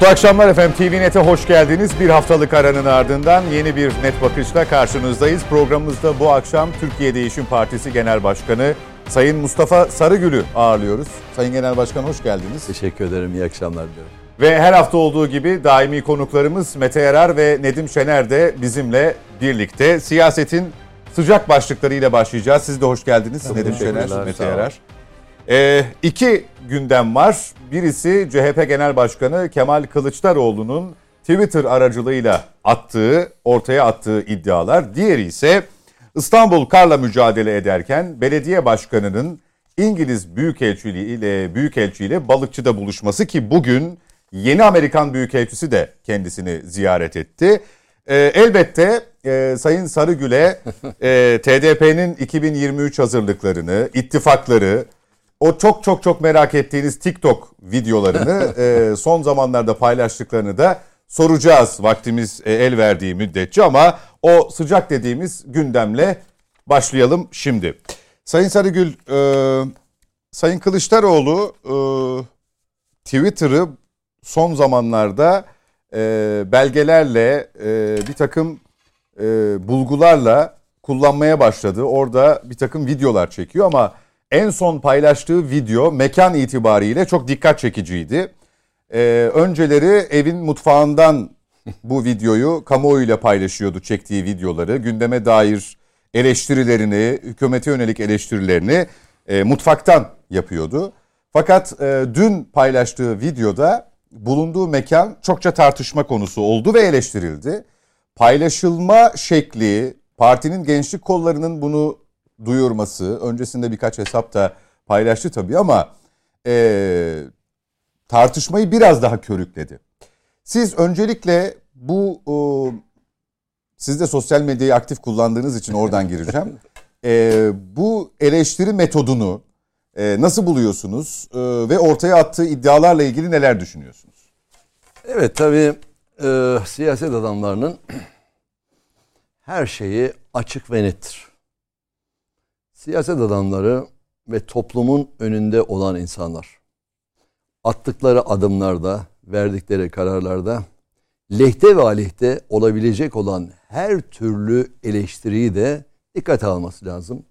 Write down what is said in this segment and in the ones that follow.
Mutlu akşamlar efendim. TVNet'e hoş geldiniz. Bir haftalık aranın ardından yeni bir net bakışla karşınızdayız. Programımızda bu akşam Türkiye Değişim Partisi Genel Başkanı Sayın Mustafa Sarıgül'ü ağırlıyoruz. Sayın Genel Başkan hoş geldiniz. Teşekkür ederim. İyi akşamlar diliyorum. Ve her hafta olduğu gibi daimi konuklarımız Mete Yarar ve Nedim Şener de bizimle birlikte siyasetin sıcak başlıklarıyla başlayacağız. Siz de hoş geldiniz Nedim Şener, Mete. Yarar. Ee, iki gündem var. Birisi CHP Genel Başkanı Kemal Kılıçdaroğlu'nun Twitter aracılığıyla attığı, ortaya attığı iddialar. Diğeri ise İstanbul karla mücadele ederken belediye başkanının İngiliz Büyükelçiliği ile Büyükelçi Balıkçı'da buluşması ki bugün yeni Amerikan Büyükelçisi de kendisini ziyaret etti. Ee, elbette e, Sayın Sarıgül'e e, TDP'nin 2023 hazırlıklarını, ittifakları, o çok çok çok merak ettiğiniz TikTok videolarını e, son zamanlarda paylaştıklarını da soracağız vaktimiz e, el verdiği müddetçe ama o sıcak dediğimiz gündemle başlayalım şimdi. Sayın Sarıgül, e, Sayın Kılıçdaroğlu e, Twitter'ı son zamanlarda e, belgelerle e, bir takım e, bulgularla kullanmaya başladı. Orada bir takım videolar çekiyor ama en son paylaştığı video mekan itibariyle çok dikkat çekiciydi. Ee, önceleri evin mutfağından bu videoyu kamuoyuyla paylaşıyordu çektiği videoları. Gündeme dair eleştirilerini, hükümete yönelik eleştirilerini e, mutfaktan yapıyordu. Fakat e, dün paylaştığı videoda bulunduğu mekan çokça tartışma konusu oldu ve eleştirildi. Paylaşılma şekli, partinin gençlik kollarının bunu duyurması, öncesinde birkaç hesap da paylaştı tabii ama e, tartışmayı biraz daha körükledi. Siz öncelikle bu e, siz de sosyal medyayı aktif kullandığınız için oradan gireceğim. E, bu eleştiri metodunu e, nasıl buluyorsunuz e, ve ortaya attığı iddialarla ilgili neler düşünüyorsunuz? Evet tabii e, siyaset adamlarının her şeyi açık ve nettir. Siyaset adamları ve toplumun önünde olan insanlar attıkları adımlarda, verdikleri kararlarda lehte ve aleyhte olabilecek olan her türlü eleştiriyi de dikkate alması lazım.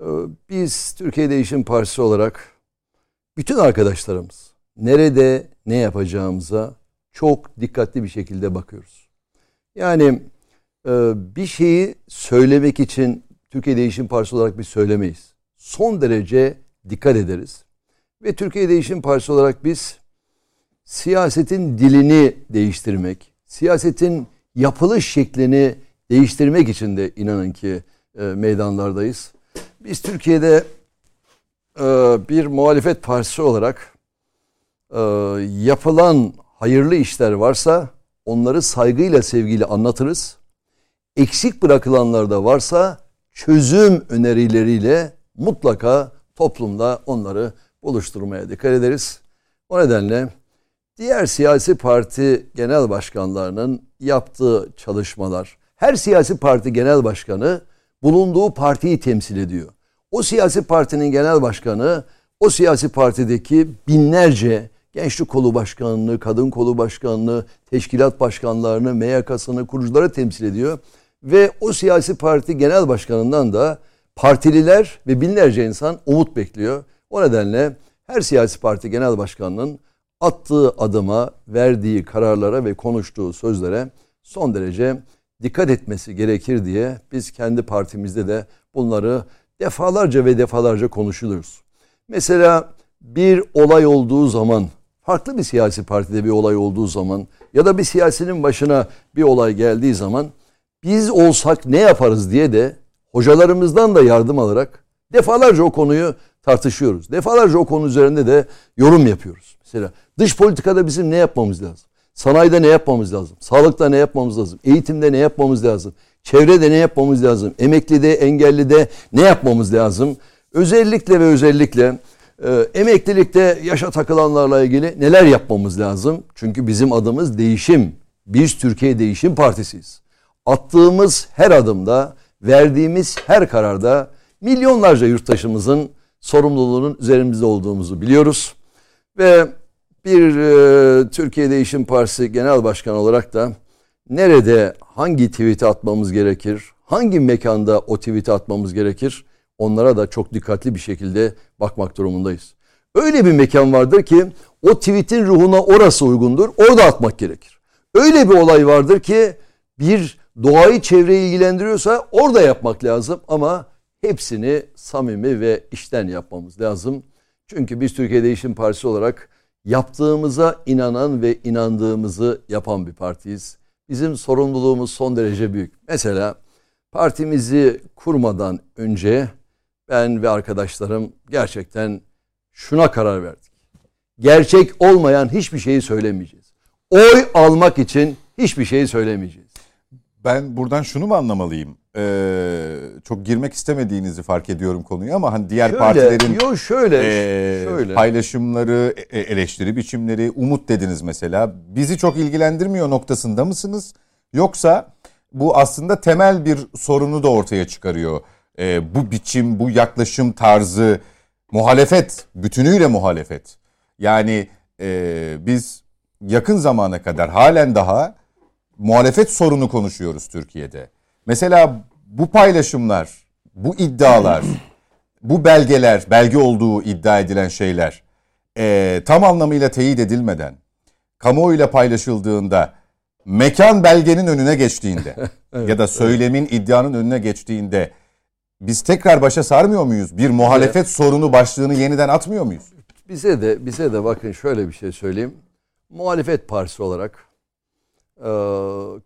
Ee, Biz Türkiye Değişim Partisi olarak bütün arkadaşlarımız nerede ne yapacağımıza çok dikkatli bir şekilde bakıyoruz. Yani e, bir şeyi söylemek için Türkiye Değişim Partisi olarak biz söylemeyiz. Son derece dikkat ederiz. Ve Türkiye Değişim Partisi olarak biz siyasetin dilini değiştirmek, siyasetin yapılış şeklini değiştirmek için de inanın ki e, meydanlardayız. Biz Türkiye'de e, bir muhalefet partisi olarak e, yapılan hayırlı işler varsa onları saygıyla sevgiyle anlatırız. Eksik bırakılanlar da varsa çözüm önerileriyle mutlaka toplumda onları buluşturmaya dikkat ederiz. O nedenle diğer siyasi parti genel başkanlarının yaptığı çalışmalar, her siyasi parti genel başkanı bulunduğu partiyi temsil ediyor. O siyasi partinin genel başkanı o siyasi partideki binlerce gençlik kolu başkanlığı, kadın kolu başkanlığı, teşkilat başkanlarını, MYK'sını, kurucuları temsil ediyor. Ve o siyasi parti genel başkanından da partililer ve binlerce insan umut bekliyor. O nedenle her siyasi parti genel başkanının attığı adıma, verdiği kararlara ve konuştuğu sözlere son derece dikkat etmesi gerekir diye biz kendi partimizde de bunları defalarca ve defalarca konuşuyoruz. Mesela bir olay olduğu zaman, farklı bir siyasi partide bir olay olduğu zaman ya da bir siyasinin başına bir olay geldiği zaman biz olsak ne yaparız diye de hocalarımızdan da yardım alarak defalarca o konuyu tartışıyoruz. Defalarca o konu üzerinde de yorum yapıyoruz. Mesela dış politikada bizim ne yapmamız lazım? Sanayide ne yapmamız lazım? Sağlıkta ne yapmamız lazım? Eğitimde ne yapmamız lazım? Çevrede ne yapmamız lazım? Emeklide, engellide ne yapmamız lazım? Özellikle ve özellikle e, emeklilikte yaşa takılanlarla ilgili neler yapmamız lazım? Çünkü bizim adımız değişim. Biz Türkiye Değişim Partisiyiz. Attığımız her adımda, verdiğimiz her kararda milyonlarca yurttaşımızın sorumluluğunun üzerimizde olduğumuzu biliyoruz. Ve bir e, Türkiye Değişim Partisi Genel Başkanı olarak da nerede hangi tweet'i atmamız gerekir, hangi mekanda o tweet'i atmamız gerekir onlara da çok dikkatli bir şekilde bakmak durumundayız. Öyle bir mekan vardır ki o tweet'in ruhuna orası uygundur. Orada atmak gerekir. Öyle bir olay vardır ki bir doğayı çevreyi ilgilendiriyorsa orada yapmak lazım ama hepsini samimi ve işten yapmamız lazım. Çünkü biz Türkiye Değişim Partisi olarak yaptığımıza inanan ve inandığımızı yapan bir partiyiz. Bizim sorumluluğumuz son derece büyük. Mesela partimizi kurmadan önce ben ve arkadaşlarım gerçekten şuna karar verdik. Gerçek olmayan hiçbir şeyi söylemeyeceğiz. Oy almak için hiçbir şeyi söylemeyeceğiz. Ben buradan şunu mu anlamalıyım? Ee, çok girmek istemediğinizi fark ediyorum konuyu ama hani diğer şöyle, partilerin yo şöyle, e, şöyle. paylaşımları, e, eleştiri biçimleri, umut dediniz mesela. Bizi çok ilgilendirmiyor noktasında mısınız? Yoksa bu aslında temel bir sorunu da ortaya çıkarıyor. Ee, bu biçim, bu yaklaşım tarzı muhalefet, bütünüyle muhalefet. Yani e, biz yakın zamana kadar halen daha muhalefet sorunu konuşuyoruz Türkiye'de. Mesela bu paylaşımlar, bu iddialar, bu belgeler, belge olduğu iddia edilen şeyler e, tam anlamıyla teyit edilmeden, kamuoyuyla paylaşıldığında, mekan belgenin önüne geçtiğinde evet, ya da söylemin, evet. iddianın önüne geçtiğinde biz tekrar başa sarmıyor muyuz? Bir muhalefet evet. sorunu başlığını yeniden atmıyor muyuz? Bize de bize de bakın şöyle bir şey söyleyeyim. Muhalefet partisi olarak e,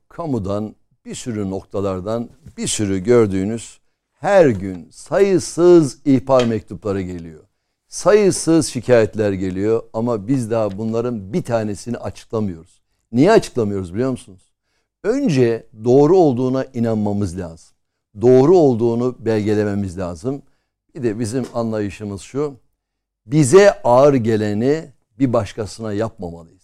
kamudan bir sürü noktalardan bir sürü gördüğünüz her gün sayısız ihbar mektupları geliyor. Sayısız şikayetler geliyor ama biz daha bunların bir tanesini açıklamıyoruz. Niye açıklamıyoruz biliyor musunuz? Önce doğru olduğuna inanmamız lazım. Doğru olduğunu belgelememiz lazım. Bir de bizim anlayışımız şu. Bize ağır geleni bir başkasına yapmamalıyız.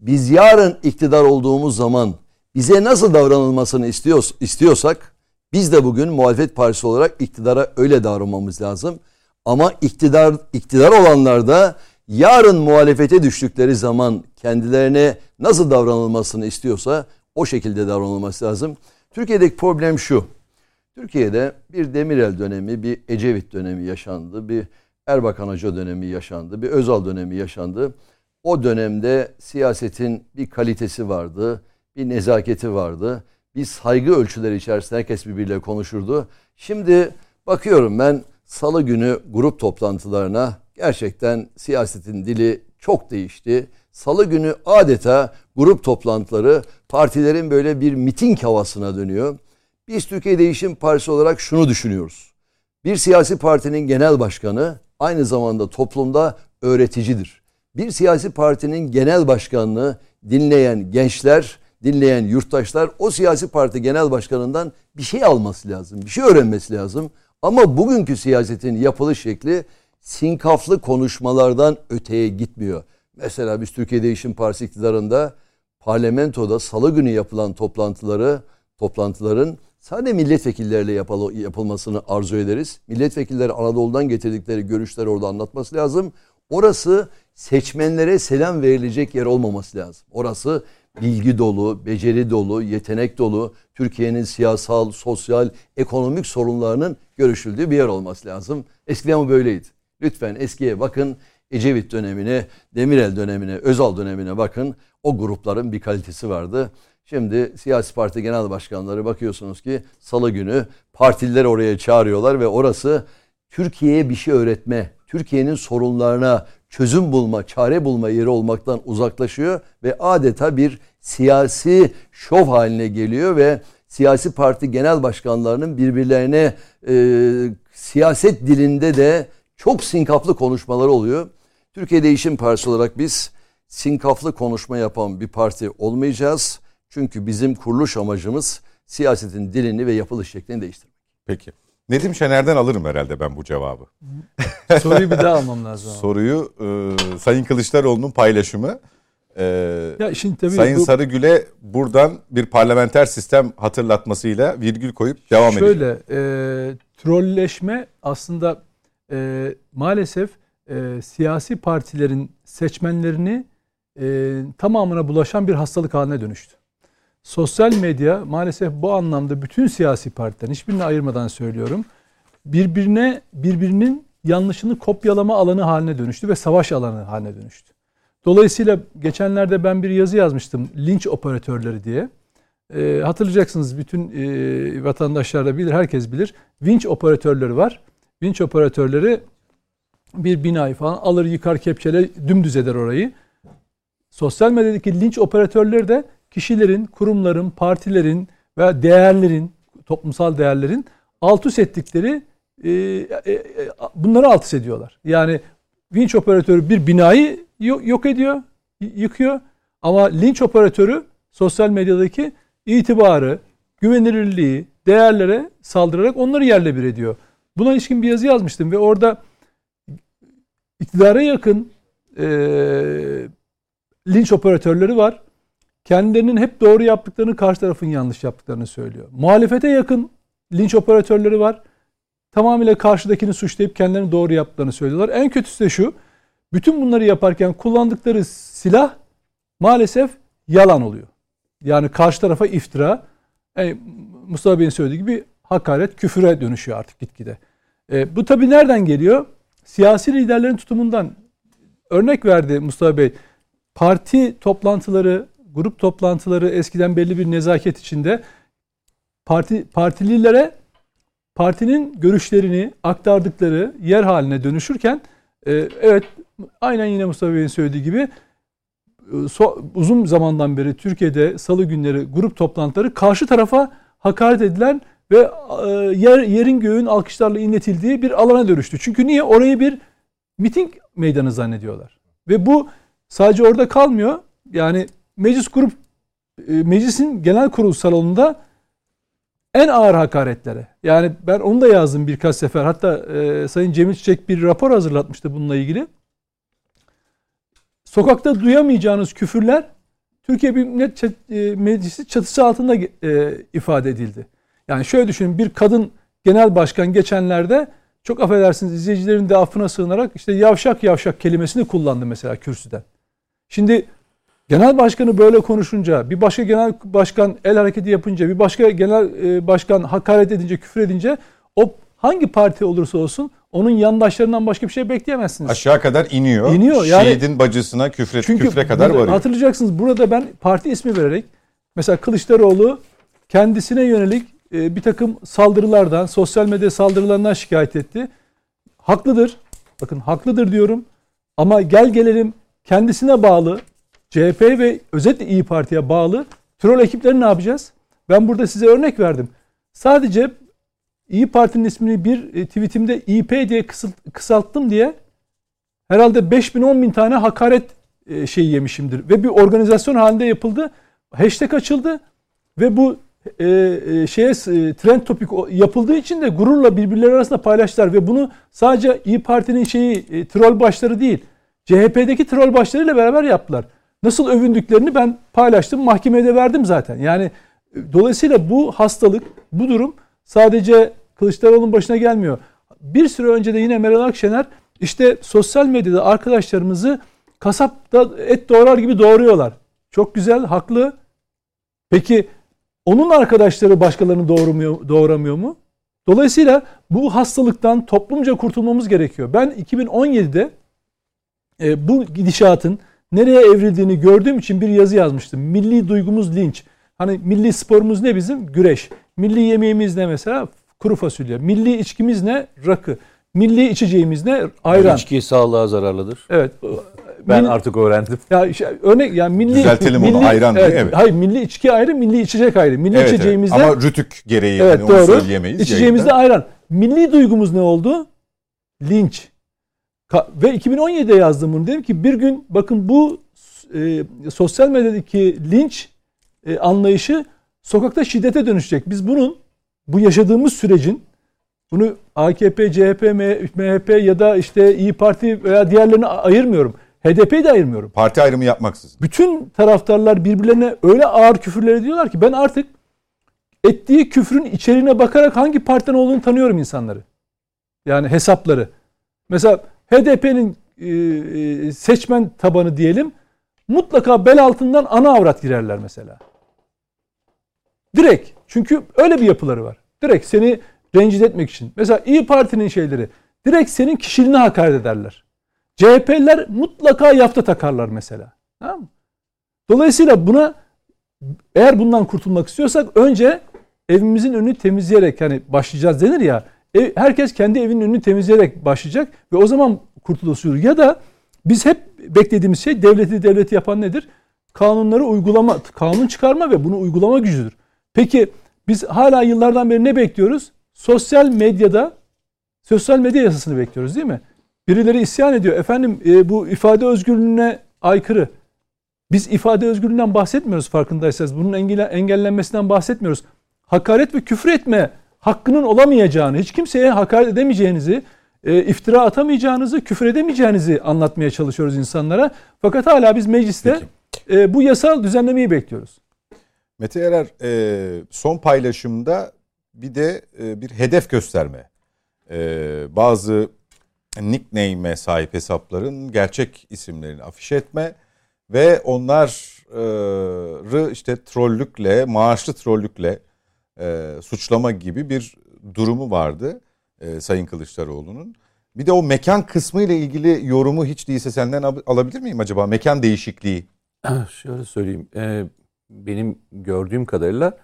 Biz yarın iktidar olduğumuz zaman bize nasıl davranılmasını istiyor, istiyorsak biz de bugün muhalefet partisi olarak iktidara öyle davranmamız lazım. Ama iktidar iktidar olanlar da yarın muhalefete düştükleri zaman kendilerine nasıl davranılmasını istiyorsa o şekilde davranılması lazım. Türkiye'deki problem şu. Türkiye'de bir Demirel dönemi, bir Ecevit dönemi yaşandı, bir Erbakan Hoca dönemi yaşandı, bir Özal dönemi yaşandı. O dönemde siyasetin bir kalitesi vardı, bir nezaketi vardı. Bir saygı ölçüleri içerisinde herkes birbiriyle konuşurdu. Şimdi bakıyorum ben salı günü grup toplantılarına gerçekten siyasetin dili çok değişti. Salı günü adeta grup toplantıları partilerin böyle bir miting havasına dönüyor. Biz Türkiye Değişim Partisi olarak şunu düşünüyoruz. Bir siyasi partinin genel başkanı aynı zamanda toplumda öğreticidir. Bir siyasi partinin genel başkanını dinleyen gençler dinleyen yurttaşlar o siyasi parti genel başkanından bir şey alması lazım. Bir şey öğrenmesi lazım. Ama bugünkü siyasetin yapılış şekli sinkaflı konuşmalardan öteye gitmiyor. Mesela biz Türkiye Değişim Partisi iktidarında parlamentoda salı günü yapılan toplantıları toplantıların sadece milletvekilleriyle yapıl yapılmasını arzu ederiz. Milletvekilleri Anadolu'dan getirdikleri görüşleri orada anlatması lazım. Orası seçmenlere selam verilecek yer olmaması lazım. Orası bilgi dolu, beceri dolu, yetenek dolu, Türkiye'nin siyasal, sosyal, ekonomik sorunlarının görüşüldüğü bir yer olması lazım. Eskiden bu böyleydi. Lütfen eskiye bakın. Ecevit dönemine, Demirel dönemine, Özal dönemine bakın. O grupların bir kalitesi vardı. Şimdi siyasi parti genel başkanları bakıyorsunuz ki salı günü partileri oraya çağırıyorlar ve orası Türkiye'ye bir şey öğretme, Türkiye'nin sorunlarına çözüm bulma, çare bulma yeri olmaktan uzaklaşıyor ve adeta bir siyasi şov haline geliyor ve siyasi parti genel başkanlarının birbirlerine e, siyaset dilinde de çok sinkaflı konuşmaları oluyor. Türkiye Değişim Partisi olarak biz sinkaflı konuşma yapan bir parti olmayacağız. Çünkü bizim kuruluş amacımız siyasetin dilini ve yapılış şeklini değiştirmek. Peki. Nedim Şener'den alırım herhalde ben bu cevabı. Soruyu bir daha almam lazım. Soruyu e, Sayın Kılıçdaroğlu'nun paylaşımı. E, ya şimdi tabii Sayın bu, Sarıgül'e buradan bir parlamenter sistem hatırlatmasıyla virgül koyup devam şöyle, edeceğim. Şöyle e, trolleşme aslında e, maalesef e, siyasi partilerin seçmenlerini e, tamamına bulaşan bir hastalık haline dönüştü. Sosyal medya maalesef bu anlamda bütün siyasi partilerin hiçbirini ayırmadan söylüyorum. Birbirine birbirinin yanlışını kopyalama alanı haline dönüştü ve savaş alanı haline dönüştü. Dolayısıyla geçenlerde ben bir yazı yazmıştım linç operatörleri diye. E, hatırlayacaksınız bütün e, vatandaşlar da bilir, herkes bilir. Vinç operatörleri var. Vinç operatörleri bir binayı falan alır yıkar kepçeyle dümdüz eder orayı. Sosyal medyadaki linç operatörleri de kişilerin, kurumların, partilerin veya değerlerin, toplumsal değerlerin alt üst ettikleri e, e, e, bunları alt üst ediyorlar. Yani vinç operatörü bir binayı yok ediyor, yıkıyor. Ama linç operatörü sosyal medyadaki itibarı, güvenilirliği, değerlere saldırarak onları yerle bir ediyor. Buna ilişkin bir yazı yazmıştım ve orada iktidara yakın e, linç operatörleri var. Kendilerinin hep doğru yaptıklarını, karşı tarafın yanlış yaptıklarını söylüyor. Muhalefete yakın linç operatörleri var. Tamamıyla karşıdakini suçlayıp kendilerini doğru yaptıklarını söylüyorlar. En kötüsü de şu. Bütün bunları yaparken kullandıkları silah maalesef yalan oluyor. Yani karşı tarafa iftira. Yani Mustafa Bey'in söylediği gibi hakaret küfüre dönüşüyor artık gitgide. E, bu tabi nereden geliyor? Siyasi liderlerin tutumundan. Örnek verdi Mustafa Bey. Parti toplantıları, grup toplantıları eskiden belli bir nezaket içinde parti partililere partinin görüşlerini aktardıkları yer haline dönüşürken e, evet aynen yine Mustafa Bey'in söylediği gibi e, so, uzun zamandan beri Türkiye'de salı günleri grup toplantıları karşı tarafa hakaret edilen ve e, yer, yerin göğün alkışlarla inletildiği bir alana dönüştü. Çünkü niye? Orayı bir miting meydanı zannediyorlar. Ve bu sadece orada kalmıyor. Yani meclis grup e, meclisin genel kurul salonunda en ağır hakaretlere. Yani ben onu da yazdım birkaç sefer. Hatta e, Sayın Cemil Çiçek bir rapor hazırlatmıştı bununla ilgili. Sokakta duyamayacağınız küfürler Türkiye Büyük Millet e, Meclisi çatısı altında e, ifade edildi. Yani şöyle düşünün bir kadın genel başkan geçenlerde çok affedersiniz izleyicilerin de affına sığınarak işte yavşak yavşak kelimesini kullandı mesela kürsüden. Şimdi genel başkanı böyle konuşunca, bir başka genel başkan el hareketi yapınca, bir başka genel e, başkan hakaret edince, küfür edince o hangi parti olursa olsun onun yandaşlarından başka bir şey bekleyemezsiniz. Aşağı kadar iniyor. İniyor. Yani, Şehidin bacısına küfre, çünkü küfre kadar varıyor. Hatırlayacaksınız burada ben parti ismi vererek mesela Kılıçdaroğlu kendisine yönelik e, bir takım saldırılardan, sosyal medya saldırılarından şikayet etti. Haklıdır. Bakın haklıdır diyorum. Ama gel gelelim kendisine bağlı CHP ve özellikle İyi Parti'ye bağlı troll ekipleri ne yapacağız? Ben burada size örnek verdim. Sadece İyi Parti'nin ismini bir e, tweetimde İP diye kısalttım diye herhalde 5000 10 bin tane hakaret e, şeyi yemişimdir. Ve bir organizasyon halinde yapıldı. Hashtag açıldı ve bu e, e, şeye trend topik yapıldığı için de gururla birbirleri arasında paylaştılar ve bunu sadece İyi Parti'nin şeyi troll başları değil CHP'deki troll başlarıyla beraber yaptılar. Nasıl övündüklerini ben paylaştım, mahkemede verdim zaten. Yani dolayısıyla bu hastalık, bu durum sadece Kılıçdaroğlu'nun başına gelmiyor. Bir süre önce de yine Meral Akşener işte sosyal medyada arkadaşlarımızı kasapta et doğrar gibi doğruyorlar. Çok güzel, haklı. Peki onun arkadaşları başkalarını doğurmuyor, doğuramıyor mu? Dolayısıyla bu hastalıktan toplumca kurtulmamız gerekiyor. Ben 2017'de e, bu gidişatın nereye evrildiğini gördüğüm için bir yazı yazmıştım. Milli duygumuz linç. Hani milli sporumuz ne bizim? Güreş. Milli yemeğimiz ne mesela? Kuru fasulye. Milli içkimiz ne? Rakı. Milli içeceğimiz ne? Ayran. İçki sağlığa zararlıdır. Evet. Ben milli, artık öğrendim. Ya işte örnek yani milli Düzeltelim milli, onu ayran evet, diye evet. Hayır milli içki ayrı, milli içecek ayrı. Milli evet, içeceğimizde evet. ama rütük gereği evet, hani doğru. onu söyleyemeyiz. İçeceğimizde yayında. ayran. Milli duygumuz ne oldu? Linç. Ve 2017'de yazdım bunu. Dedim ki bir gün bakın bu e, sosyal medyadaki linç e, anlayışı sokakta şiddete dönüşecek. Biz bunun bu yaşadığımız sürecin bunu AKP, CHP, MHP ya da işte İyi Parti veya diğerlerini ayırmıyorum. HDP'yi de ayırmıyorum. Parti ayrımı yapmaksızın. Bütün taraftarlar birbirlerine öyle ağır küfürler ediyorlar ki ben artık ettiği küfrün içeriğine bakarak hangi partiden olduğunu tanıyorum insanları. Yani hesapları. Mesela HDP'nin e, e, seçmen tabanı diyelim mutlaka bel altından ana avrat girerler mesela. Direkt. Çünkü öyle bir yapıları var. Direkt seni rencide etmek için. Mesela İyi Parti'nin şeyleri direkt senin kişiliğine hakaret ederler. CHP'liler mutlaka yafta takarlar mesela. Tamam mı? Dolayısıyla buna eğer bundan kurtulmak istiyorsak önce evimizin önünü temizleyerek hani başlayacağız denir ya. Ev, herkes kendi evinin önünü temizleyerek başlayacak ve o zaman kurtuluş. Ya da biz hep beklediğimiz şey devleti devleti yapan nedir? Kanunları uygulama, kanun çıkarma ve bunu uygulama gücüdür. Peki biz hala yıllardan beri ne bekliyoruz? Sosyal medyada sosyal medya yasasını bekliyoruz değil mi? Birileri isyan ediyor. Efendim e, bu ifade özgürlüğüne aykırı. Biz ifade özgürlüğünden bahsetmiyoruz farkındaysanız. Bunun engellenmesinden bahsetmiyoruz. Hakaret ve küfür etme hakkının olamayacağını, hiç kimseye hakaret edemeyeceğinizi, e, iftira atamayacağınızı, küfür edemeyeceğinizi anlatmaya çalışıyoruz insanlara. Fakat hala biz mecliste e, bu yasal düzenlemeyi bekliyoruz. Mete Erer e, son paylaşımda bir de e, bir hedef gösterme. E, bazı nickname'e sahip hesapların gerçek isimlerini afiş etme ve onları işte trollükle, maaşlı trollükle e, suçlama gibi bir durumu vardı e, Sayın Kılıçdaroğlu'nun. Bir de o mekan kısmı ile ilgili yorumu hiç değilse senden alabilir miyim acaba? Mekan değişikliği. Şöyle söyleyeyim. E, benim gördüğüm kadarıyla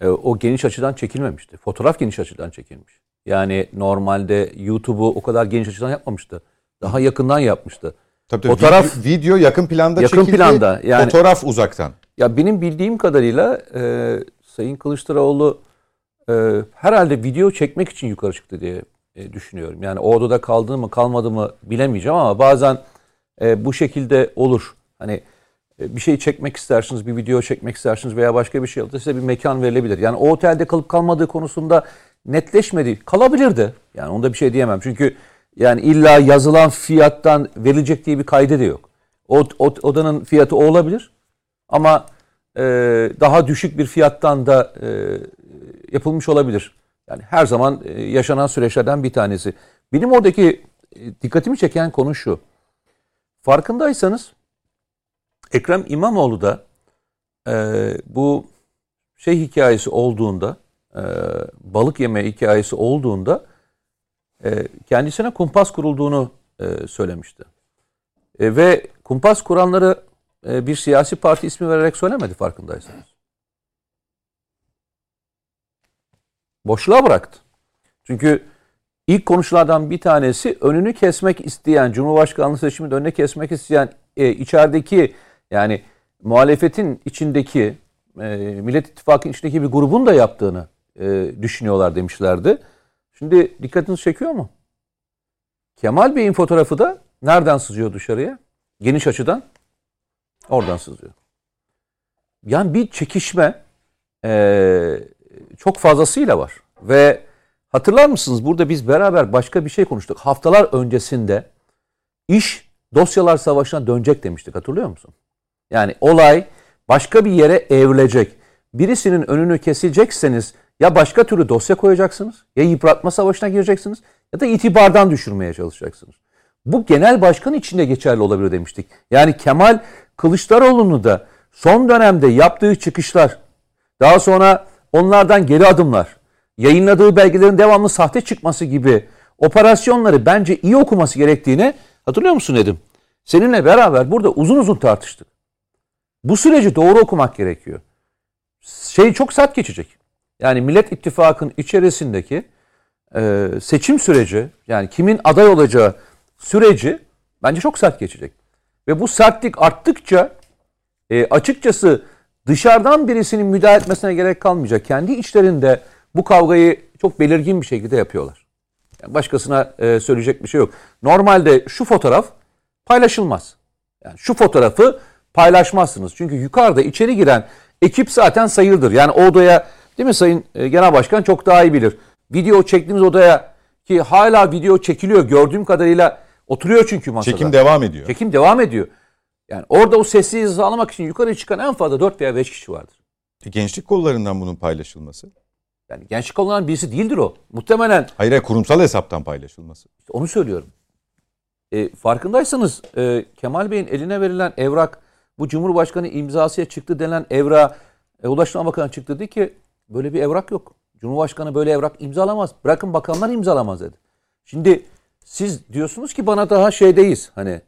e, o geniş açıdan çekilmemişti. Fotoğraf geniş açıdan çekilmiş. Yani normalde YouTube'u o kadar geniş açıdan yapmamıştı. Daha yakından yapmıştı. Tabii, tabii. Fotoğraf video, video yakın planda yakın çekildi. planda yani fotoğraf uzaktan. Ya benim bildiğim kadarıyla e, Sayın Kılıçdaroğlu e, herhalde video çekmek için yukarı çıktı diye e, düşünüyorum. Yani o odada kaldı mı kalmadı mı bilemeyeceğim ama bazen e, bu şekilde olur. Hani e, bir şey çekmek istersiniz, bir video çekmek istersiniz veya başka bir şey olursa size bir mekan verilebilir. Yani o otelde kalıp kalmadığı konusunda netleşmedi. Kalabilirdi. Yani onda bir şey diyemem. Çünkü yani illa yazılan fiyattan verilecek diye bir kaydı da yok. O, o odanın fiyatı o olabilir. Ama e, daha düşük bir fiyattan da e, yapılmış olabilir. Yani her zaman e, yaşanan süreçlerden bir tanesi. Benim oradaki dikkatimi çeken konu şu. Farkındaysanız Ekrem İmamoğlu da bu şey hikayesi olduğunda balık yeme hikayesi olduğunda kendisine kumpas kurulduğunu söylemişti. Ve kumpas kuranları bir siyasi parti ismi vererek söylemedi farkındaysanız. Boşluğa bıraktı. Çünkü ilk konuşulardan bir tanesi önünü kesmek isteyen, Cumhurbaşkanlığı seçiminde önüne kesmek isteyen e, içerideki yani muhalefetin içindeki e, Millet İttifakı'nın içindeki bir grubun da yaptığını e, düşünüyorlar demişlerdi. Şimdi dikkatinizi çekiyor mu? Kemal Bey'in fotoğrafı da nereden sızıyor dışarıya? Geniş açıdan. Oradan sızıyor. Yani bir çekişme e, çok fazlasıyla var. Ve hatırlar mısınız burada biz beraber başka bir şey konuştuk. Haftalar öncesinde iş dosyalar savaşına dönecek demiştik hatırlıyor musun? Yani olay başka bir yere evrilecek. Birisinin önünü kesecekseniz ya başka türlü dosya koyacaksınız ya yıpratma savaşına gireceksiniz ya da itibardan düşürmeye çalışacaksınız. Bu genel başkan için de geçerli olabilir demiştik. Yani Kemal Kılıçdaroğlu'nu da son dönemde yaptığı çıkışlar, daha sonra onlardan geri adımlar, yayınladığı belgelerin devamlı sahte çıkması gibi operasyonları bence iyi okuması gerektiğini hatırlıyor musun Nedim? Seninle beraber burada uzun uzun tartıştık. Bu süreci doğru okumak gerekiyor. Şey çok sert geçecek. Yani Millet İttifakı'nın içerisindeki e, seçim süreci yani kimin aday olacağı süreci bence çok sert geçecek. Ve bu sertlik arttıkça e, açıkçası dışarıdan birisinin müdahale etmesine gerek kalmayacak. Kendi içlerinde bu kavgayı çok belirgin bir şekilde yapıyorlar. Yani başkasına e, söyleyecek bir şey yok. Normalde şu fotoğraf paylaşılmaz. Yani şu fotoğrafı paylaşmazsınız. Çünkü yukarıda içeri giren ekip zaten sayıldır. Yani o odaya değil mi Sayın e, Genel Başkan çok daha iyi bilir. Video çektiğimiz odaya ki hala video çekiliyor gördüğüm kadarıyla oturuyor çünkü masada. Çekim devam ediyor. Çekim devam ediyor. Yani orada o sessizliği sağlamak için yukarı çıkan en fazla 4 veya 5 kişi vardır. E, gençlik kollarından bunun paylaşılması? Yani gençlik kollarından birisi değildir o. Muhtemelen. Hayır, hayır kurumsal hesaptan paylaşılması. İşte onu söylüyorum. E, farkındaysanız e, Kemal Bey'in eline verilen evrak Bu Cumhurbaşkanı imzasıya çıktı denen evra e, Ulaştırma Bakanı çıktı dedi ki böyle bir evrak yok. Cumhurbaşkanı böyle evrak imzalamaz. Bırakın bakanlar imzalamaz dedi. Şimdi siz diyorsunuz ki bana daha şeydeyiz hani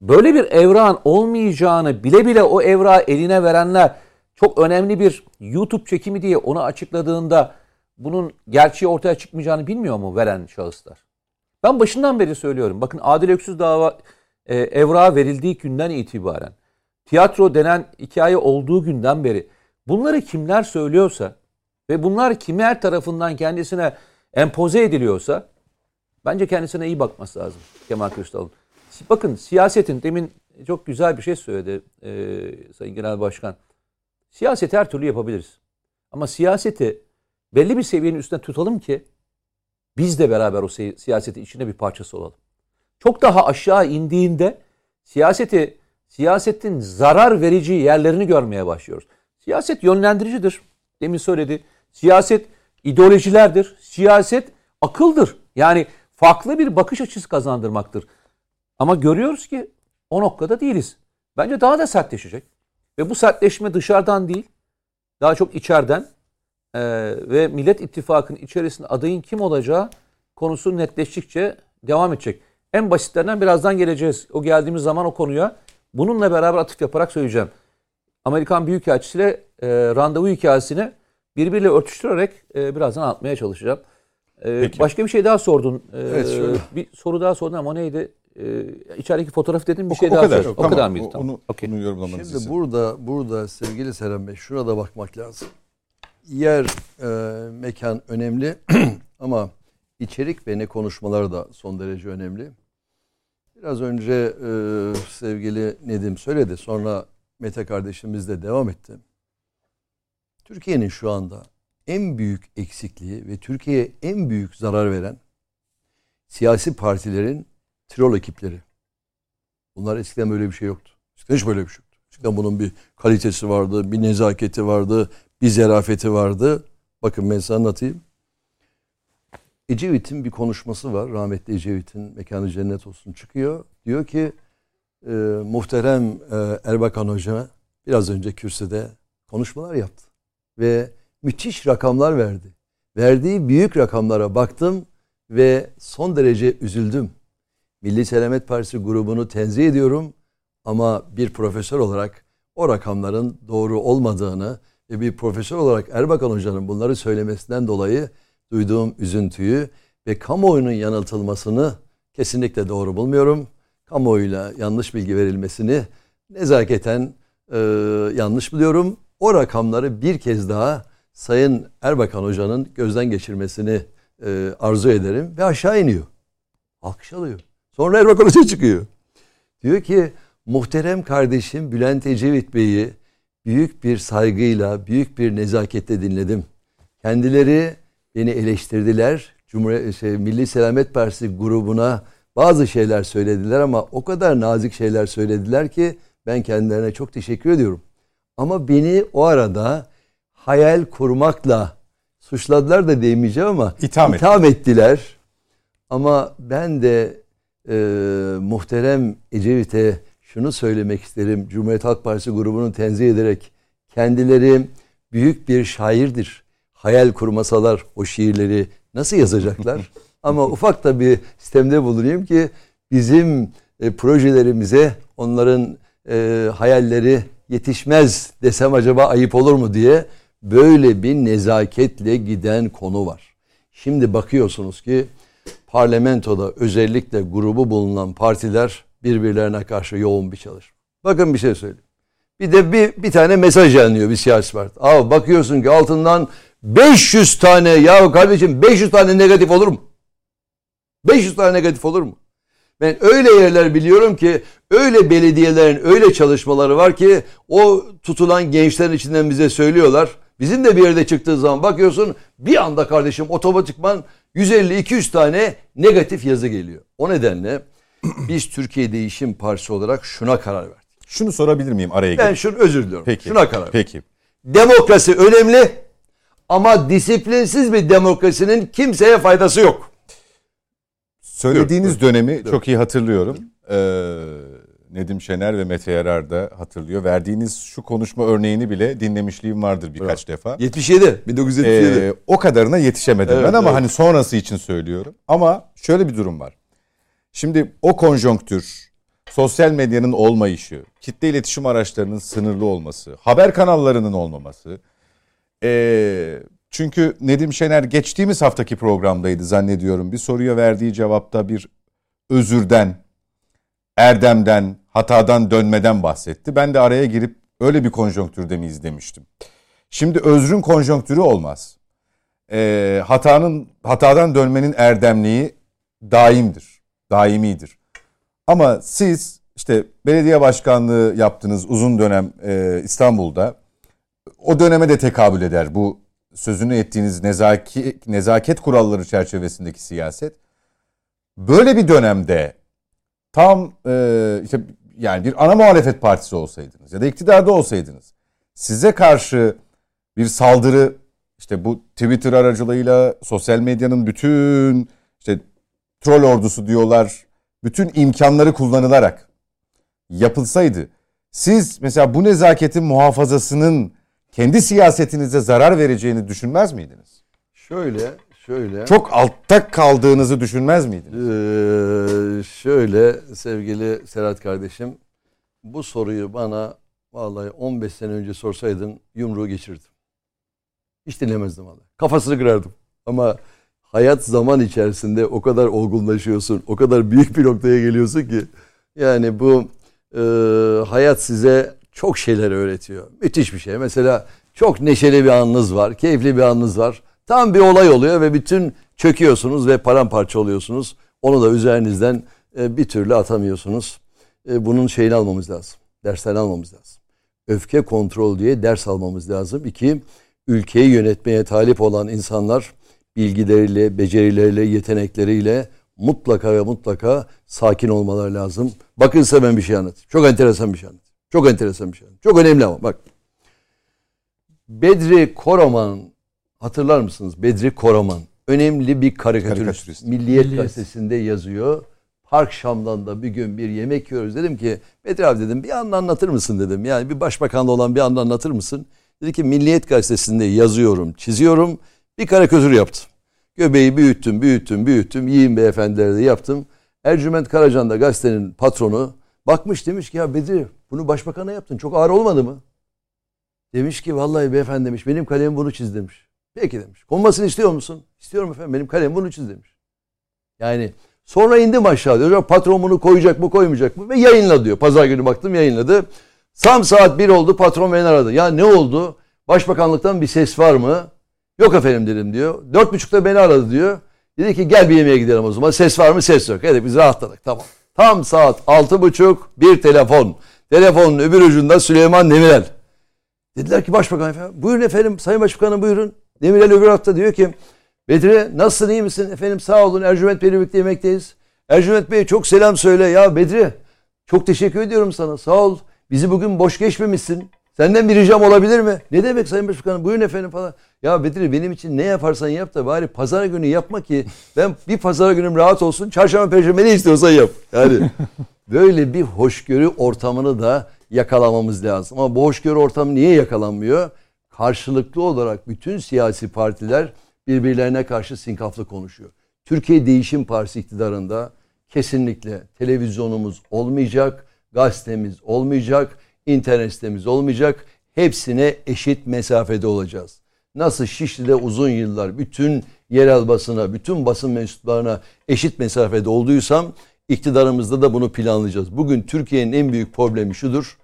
böyle bir evrağın olmayacağını bile bile o evrağı eline verenler çok önemli bir YouTube çekimi diye onu açıkladığında bunun gerçeği ortaya çıkmayacağını bilmiyor mu veren şahıslar? Ben başından beri söylüyorum. Bakın Adil Öksüz dava e, evrağı verildiği günden itibaren tiyatro denen hikaye olduğu günden beri bunları kimler söylüyorsa ve bunlar kimler tarafından kendisine empoze ediliyorsa bence kendisine iyi bakması lazım Kemal Kılıçdaroğlu. Bakın siyasetin demin çok güzel bir şey söyledi e, Sayın Genel Başkan. Siyaseti her türlü yapabiliriz. Ama siyaseti belli bir seviyenin üstüne tutalım ki biz de beraber o siyasetin içinde bir parçası olalım. Çok daha aşağı indiğinde siyaseti siyasetin zarar verici yerlerini görmeye başlıyoruz. Siyaset yönlendiricidir. Demin söyledi. Siyaset ideolojilerdir. Siyaset akıldır. Yani farklı bir bakış açısı kazandırmaktır. Ama görüyoruz ki o noktada değiliz. Bence daha da sertleşecek. Ve bu sertleşme dışarıdan değil, daha çok içeriden e, ve Millet İttifakı'nın içerisinde adayın kim olacağı konusu netleştikçe devam edecek. En basitlerinden birazdan geleceğiz. O geldiğimiz zaman o konuya bununla beraber atıf yaparak söyleyeceğim. Amerikan Büyükelçisi ile e, randevu hikayesini birbiriyle örtüştürerek e, birazdan anlatmaya çalışacağım. E, başka bir şey daha sordun. E, evet, şöyle. Bir soru daha sordun ama neydi? E, içerideki fotoğraf dedim bir o, şey o daha kadar. O tamam. kadar mıydı? Tamam. Onu, okay. onu yorumlamanızı Şimdi istedim. burada burada sevgili Serhan Bey şuna da bakmak lazım. Yer, e, mekan önemli ama içerik ve ne konuşmalar da son derece önemli. Biraz önce e, sevgili Nedim söyledi. Sonra Mete kardeşimiz de devam etti. Türkiye'nin şu anda en büyük eksikliği ve Türkiye'ye en büyük zarar veren siyasi partilerin troll ekipleri. Bunlar eskiden böyle bir şey yoktu. Eskiden hiç böyle bir şey yoktu. Eskiden bunun bir kalitesi vardı, bir nezaketi vardı, bir zerafeti vardı. Bakın ben size anlatayım. Ecevit'in bir konuşması var. Rahmetli Ecevit'in mekanı cennet olsun çıkıyor. Diyor ki e, muhterem e, Erbakan Hoca biraz önce kürsüde konuşmalar yaptı. Ve müthiş rakamlar verdi. Verdiği büyük rakamlara baktım ve son derece üzüldüm. Milli Selamet Partisi grubunu tenzih ediyorum ama bir profesör olarak o rakamların doğru olmadığını ve bir profesör olarak Erbakan Hoca'nın bunları söylemesinden dolayı duyduğum üzüntüyü ve kamuoyunun yanıltılmasını kesinlikle doğru bulmuyorum. Kamuoyuyla yanlış bilgi verilmesini nezaketen e, yanlış buluyorum. O rakamları bir kez daha Sayın Erbakan Hoca'nın gözden geçirmesini e, arzu ederim ve aşağı iniyor. Alkış alıyor. Sonra Erbakan Hoca çıkıyor. Diyor ki muhterem kardeşim Bülent Ecevit Bey'i büyük bir saygıyla, büyük bir nezaketle dinledim. Kendileri beni eleştirdiler. Cumhuriyet şey, Milli Selamet Partisi grubuna bazı şeyler söylediler ama o kadar nazik şeyler söylediler ki ben kendilerine çok teşekkür ediyorum. Ama beni o arada hayal kurmakla suçladılar da demeyeceğim ama itham, itham ettiler. Ama ben de e, muhterem Ecevit'e şunu söylemek isterim. Cumhuriyet Halk Partisi grubunu tenzih ederek kendileri büyük bir şairdir. Hayal kurmasalar o şiirleri nasıl yazacaklar? Ama ufak da bir sistemde bulunayım ki bizim e, projelerimize onların e, hayalleri yetişmez desem acaba ayıp olur mu diye böyle bir nezaketle giden konu var. Şimdi bakıyorsunuz ki parlamentoda özellikle grubu bulunan partiler birbirlerine karşı yoğun bir çalışma. Bakın bir şey söyleyeyim. Bir de bir, bir tane mesaj yayınlıyor bir siyasi parti. Abi bakıyorsun ki altından 500 tane ya kardeşim 500 tane negatif olur mu? 500 tane negatif olur mu? Ben öyle yerler biliyorum ki öyle belediyelerin öyle çalışmaları var ki o tutulan gençlerin içinden bize söylüyorlar. Bizim de bir yerde çıktığı zaman bakıyorsun bir anda kardeşim otomatikman 150-200 tane negatif yazı geliyor. O nedenle biz Türkiye Değişim Partisi olarak şuna karar verdik. Şunu sorabilir miyim araya Ben şunu özür diliyorum. Peki. Şuna karar verdik. Peki. Demokrasi önemli ama disiplinsiz bir demokrasinin kimseye faydası yok. Söylediğiniz Yok, dönemi evet. çok iyi hatırlıyorum. Ee, Nedim Şener ve Mete Yarar da hatırlıyor. Verdiğiniz şu konuşma örneğini bile dinlemişliğim vardır birkaç defa. 77. 1977. Ee, o kadarına yetişemedim Evet, ben ama evet. hani sonrası için söylüyorum. Ama şöyle bir durum var. Şimdi o konjonktür, sosyal medyanın olmayışı, kitle iletişim araçlarının sınırlı olması, haber kanallarının olmaması. ee, çünkü Nedim Şener geçtiğimiz haftaki programdaydı zannediyorum. Bir soruya verdiği cevapta bir özürden, erdemden, hatadan dönmeden bahsetti. Ben de araya girip öyle bir konjonktürde miyiz demiştim. Şimdi özrün konjonktürü olmaz. Ee, hatanın hatadan dönmenin erdemliği daimdir, daimidir. Ama siz işte belediye başkanlığı yaptınız uzun dönem e, İstanbul'da. O döneme de tekabül eder bu sözünü ettiğiniz nezaki, nezaket kuralları çerçevesindeki siyaset. Böyle bir dönemde tam e, işte yani bir ana muhalefet partisi olsaydınız ya da iktidarda olsaydınız size karşı bir saldırı işte bu Twitter aracılığıyla sosyal medyanın bütün işte troll ordusu diyorlar bütün imkanları kullanılarak yapılsaydı siz mesela bu nezaketin muhafazasının kendi siyasetinize zarar vereceğini düşünmez miydiniz? Şöyle, şöyle. Çok altta kaldığınızı düşünmez miydiniz? Ee, şöyle sevgili Serhat kardeşim. Bu soruyu bana vallahi 15 sene önce sorsaydın yumruğu geçirdim. Hiç dinlemezdim vallahi. Kafasını kırardım. Ama hayat zaman içerisinde o kadar olgunlaşıyorsun. O kadar büyük bir noktaya geliyorsun ki. Yani bu e, hayat size çok şeyler öğretiyor. Müthiş bir şey. Mesela çok neşeli bir anınız var. Keyifli bir anınız var. Tam bir olay oluyor ve bütün çöküyorsunuz ve paramparça oluyorsunuz. Onu da üzerinizden e, bir türlü atamıyorsunuz. E, bunun şeyini almamız lazım. Derslerini almamız lazım. Öfke kontrol diye ders almamız lazım. İki, ülkeyi yönetmeye talip olan insanlar bilgileriyle, becerileriyle, yetenekleriyle mutlaka ve mutlaka sakin olmaları lazım. Bakın size ben bir şey anlatayım. Çok enteresan bir şey anlatayım. Çok enteresan bir şey anlatayım. Çok önemli ama bak. Bedri Koraman hatırlar mısınız? Bedri Koraman. Önemli bir karikatürist. Karikatürist. Milliyet Milliyet. gazetesinde yazıyor. Park Şam'dan da bir gün bir yemek yiyoruz. Dedim ki Bedri abi dedim bir anda anlatır mısın dedim. Yani bir başbakanla olan bir anda anlatır mısın? Dedi ki Milliyet gazetesinde yazıyorum, çiziyorum. Bir karikatür yaptım. Göbeği büyüttüm, büyüttüm, büyüttüm. Yiyin beyefendileri de yaptım. Ercüment Karacan da gazetenin patronu bakmış demiş ki ya Bedri bunu başbakana yaptın. Çok ağır olmadı mı? Demiş ki vallahi beyefendi demiş benim kalemim bunu çiz demiş. Peki demiş. Konmasını istiyor musun? İstiyorum efendim benim kalemim bunu çiz demiş. Yani sonra indim aşağı diyor. "Ya Patron bunu koyacak mı koymayacak mı? Ve yayınla diyor. Pazar günü baktım yayınladı. Tam saat 1 oldu patron beni aradı. Ya ne oldu? Başbakanlıktan bir ses var mı? Yok efendim dedim diyor. Dört buçukta beni aradı diyor. Dedi ki gel bir yemeğe gidelim o zaman. Ses var mı? Ses yok. Evet biz rahatladık. Tamam. Tam saat altı buçuk bir telefon. Telefonun öbür ucunda Süleyman Demirel. Dediler ki başbakan efendim. Buyurun efendim sayın başbakanım buyurun. Demirel öbür hafta diyor ki Bedri nasılsın iyi misin? Efendim sağ olun Ercüment Bey'le birlikte yemekteyiz. Ercüment Bey çok selam söyle. Ya Bedri çok teşekkür ediyorum sana sağ ol. Bizi bugün boş geçmemişsin. Senden bir ricam olabilir mi? Ne demek Sayın Başbakanım? Buyurun efendim falan. Ya Bedri benim için ne yaparsan yap da bari pazar günü yapma ki ben bir pazar günüm rahat olsun. Çarşamba perşembe ne istiyorsan yap. Yani böyle bir hoşgörü ortamını da yakalamamız lazım. Ama bu hoşgörü ortamı niye yakalanmıyor? Karşılıklı olarak bütün siyasi partiler birbirlerine karşı sinkaflı konuşuyor. Türkiye Değişim Partisi iktidarında kesinlikle televizyonumuz olmayacak, gazetemiz olmayacak, internet sitemiz olmayacak. Hepsine eşit mesafede olacağız. Nasıl Şişli'de uzun yıllar bütün yerel basına, bütün basın mensuplarına eşit mesafede olduysam iktidarımızda da bunu planlayacağız. Bugün Türkiye'nin en büyük problemi şudur.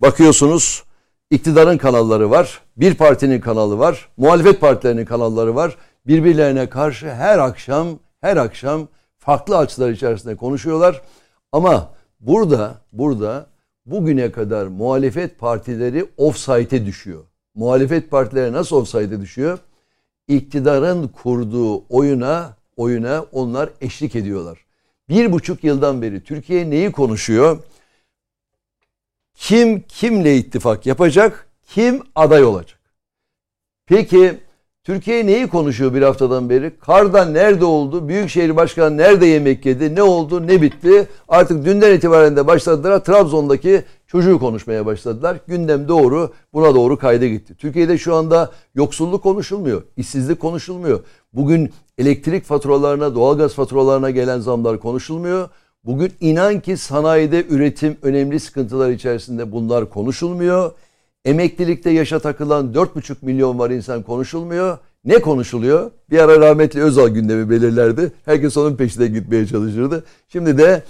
Bakıyorsunuz iktidarın kanalları var, bir partinin kanalı var, muhalefet partilerinin kanalları var. Birbirlerine karşı her akşam, her akşam farklı açılar içerisinde konuşuyorlar. Ama burada, burada bugüne kadar muhalefet partileri offside'e düşüyor. Muhalefet partileri nasıl offside'e düşüyor? İktidarın kurduğu oyuna, oyuna onlar eşlik ediyorlar. Bir buçuk yıldan beri Türkiye neyi konuşuyor? Kim kimle ittifak yapacak? Kim aday olacak? Peki Türkiye neyi konuşuyor bir haftadan beri? Karda nerede oldu? Büyükşehir Başkanı nerede yemek yedi? Ne oldu? Ne bitti? Artık dünden itibaren de başladılar. Trabzon'daki çocuğu konuşmaya başladılar. Gündem doğru buna doğru kayda gitti. Türkiye'de şu anda yoksulluk konuşulmuyor. işsizlik konuşulmuyor. Bugün elektrik faturalarına, doğalgaz faturalarına gelen zamlar konuşulmuyor. Bugün inan ki sanayide üretim önemli sıkıntılar içerisinde bunlar konuşulmuyor. Emeklilikte yaşa takılan 4,5 milyon var insan konuşulmuyor. Ne konuşuluyor? Bir ara rahmetli Özal gündemi belirlerdi. Herkes onun peşinde gitmeye çalışırdı. Şimdi de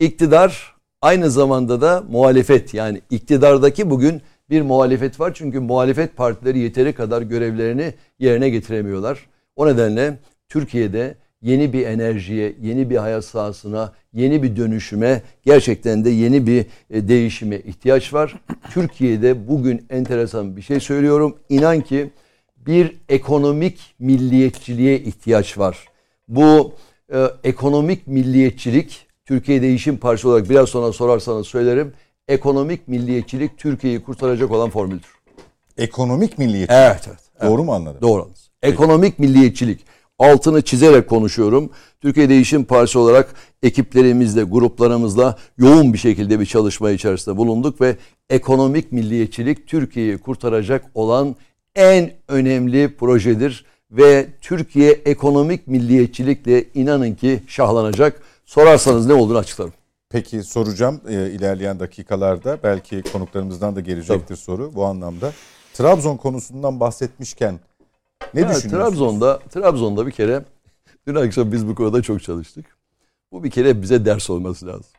iktidar aynı zamanda da muhalefet yani iktidardaki bugün bir muhalefet var. Çünkü muhalefet partileri yeteri kadar görevlerini yerine getiremiyorlar. O nedenle Türkiye'de yeni bir enerjiye, yeni bir hayat sahasına, yeni bir dönüşüme, gerçekten de yeni bir e, değişime ihtiyaç var. Türkiye'de bugün enteresan bir şey söylüyorum. İnan ki bir ekonomik milliyetçiliğe ihtiyaç var. Bu e, ekonomik milliyetçilik Türkiye Değişim Partisi olarak biraz sonra sorarsanız söylerim. Ekonomik milliyetçilik Türkiye'yi kurtaracak olan formüldür. Ekonomik milliyetçilik. Evet, evet. evet. Doğru mu anladım? Doğru. Ekonomik milliyetçilik altını çizerek konuşuyorum. Türkiye Değişim Partisi olarak ekiplerimizle, gruplarımızla yoğun bir şekilde bir çalışma içerisinde bulunduk ve ekonomik milliyetçilik Türkiye'yi kurtaracak olan en önemli projedir ve Türkiye ekonomik milliyetçilikle inanın ki şahlanacak. Sorarsanız ne olduğunu açıklarım. Peki soracağım e, ilerleyen dakikalarda belki konuklarımızdan da gelecektir Tabii. soru bu anlamda. Trabzon konusundan bahsetmişken ne evet, düşünüyorsunuz? Trabzon'da, Trabzon'da bir kere dün akşam biz bu konuda çok çalıştık. Bu bir kere bize ders olması lazım.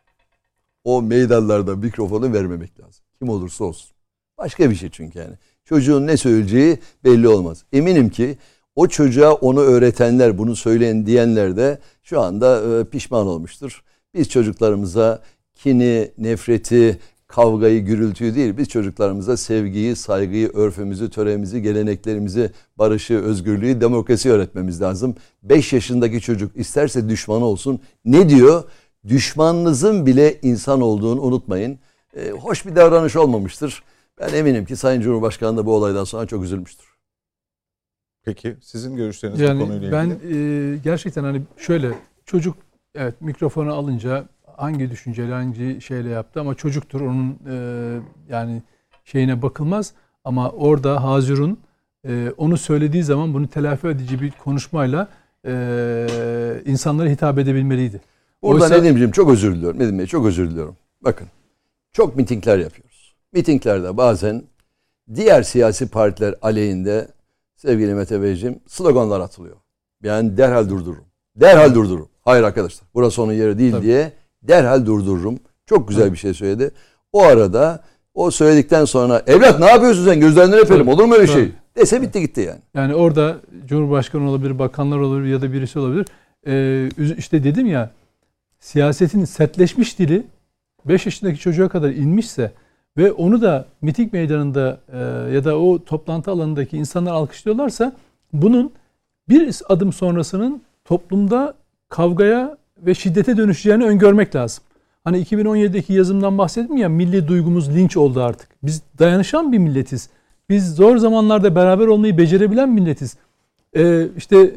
O meydanlarda mikrofonu vermemek lazım. Kim olursa olsun. Başka bir şey çünkü yani. Çocuğun ne söyleyeceği belli olmaz. Eminim ki o çocuğa onu öğretenler, bunu söyleyen diyenler de şu anda e, pişman olmuştur. Biz çocuklarımıza kini, nefreti, kavgayı, gürültüyü değil. Biz çocuklarımıza sevgiyi, saygıyı, örfümüzü, törenimizi, geleneklerimizi, barışı, özgürlüğü, demokrasi öğretmemiz lazım. 5 yaşındaki çocuk isterse düşmanı olsun. Ne diyor? Düşmanınızın bile insan olduğunu unutmayın. E, hoş bir davranış olmamıştır. Ben eminim ki Sayın Cumhurbaşkanı da bu olaydan sonra çok üzülmüştür. Peki sizin görüşleriniz yani bu konuyla ilgili? Ben e, gerçekten hani şöyle çocuk evet mikrofonu alınca hangi düşünceyle hangi şeyle yaptı ama çocuktur onun e, yani şeyine bakılmaz ama orada Hazirun e, onu söylediği zaman bunu telafi edici bir konuşmayla e, insanlara hitap edebilmeliydi. Burada Oysa, Nedim'ciğim çok özür diliyorum. Nedim Bey çok özür diliyorum. Bakın çok mitingler yapıyoruz. Mitinglerde bazen diğer siyasi partiler aleyhinde sevgili Mete Beyciğim sloganlar atılıyor. Yani derhal durdururum. Derhal durdururum. Hayır arkadaşlar burası onun yeri değil Tabii. diye derhal durdururum. Çok güzel bir şey söyledi. O arada o söyledikten sonra evlat ne yapıyorsun sen gözlerinden öperim olur mu öyle şey? Dese bitti gitti yani. Yani orada Cumhurbaşkanı olabilir, bakanlar olabilir ya da birisi olabilir. Ee, işte dedim ya siyasetin sertleşmiş dili 5 yaşındaki çocuğa kadar inmişse ve onu da miting meydanında e, ya da o toplantı alanındaki insanlar alkışlıyorlarsa bunun bir adım sonrasının toplumda kavgaya ve şiddete dönüşeceğini öngörmek lazım. Hani 2017'deki yazımdan bahsettim ya milli duygumuz linç oldu artık. Biz dayanışan bir milletiz. Biz zor zamanlarda beraber olmayı becerebilen milletiz. Ee, işte e,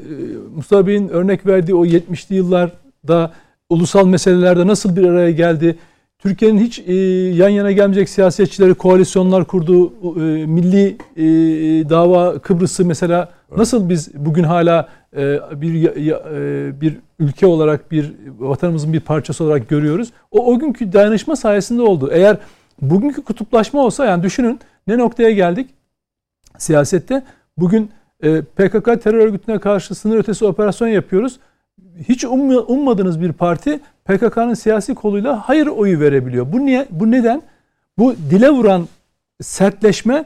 Mustafa Bey'in örnek verdiği o 70'li yıllarda ulusal meselelerde nasıl bir araya geldi? Türkiye'nin hiç e, yan yana gelmeyecek siyasetçileri koalisyonlar kurduğu e, milli e, dava Kıbrıs'ı mesela nasıl biz bugün hala bir ya, e, bir ülke olarak bir vatanımızın bir parçası olarak görüyoruz. O o günkü dayanışma sayesinde oldu. Eğer bugünkü kutuplaşma olsa yani düşünün ne noktaya geldik siyasette. Bugün e, PKK terör örgütüne karşı sınır ötesi operasyon yapıyoruz. Hiç ummadığınız bir parti PKK'nın siyasi koluyla hayır oyu verebiliyor. Bu niye? Bu neden? Bu dile vuran sertleşme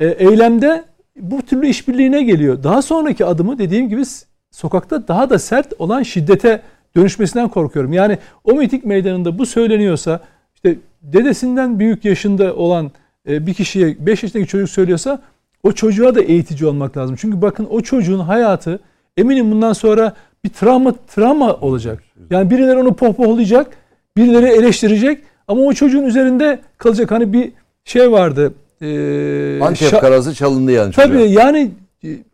e, eylemde bu türlü işbirliğine geliyor. Daha sonraki adımı dediğim gibi sokakta daha da sert olan şiddete dönüşmesinden korkuyorum. Yani o mitik meydanında bu söyleniyorsa işte dedesinden büyük yaşında olan e, bir kişiye 5 yaşındaki çocuk söylüyorsa o çocuğa da eğitici olmak lazım. Çünkü bakın o çocuğun hayatı eminim bundan sonra bir travma travma olacak. Yani birileri onu pohpohlayacak, birileri eleştirecek ama o çocuğun üzerinde kalacak. Hani bir şey vardı. E, Antep karası çalındı yani. Tabii çocuğa. yani e,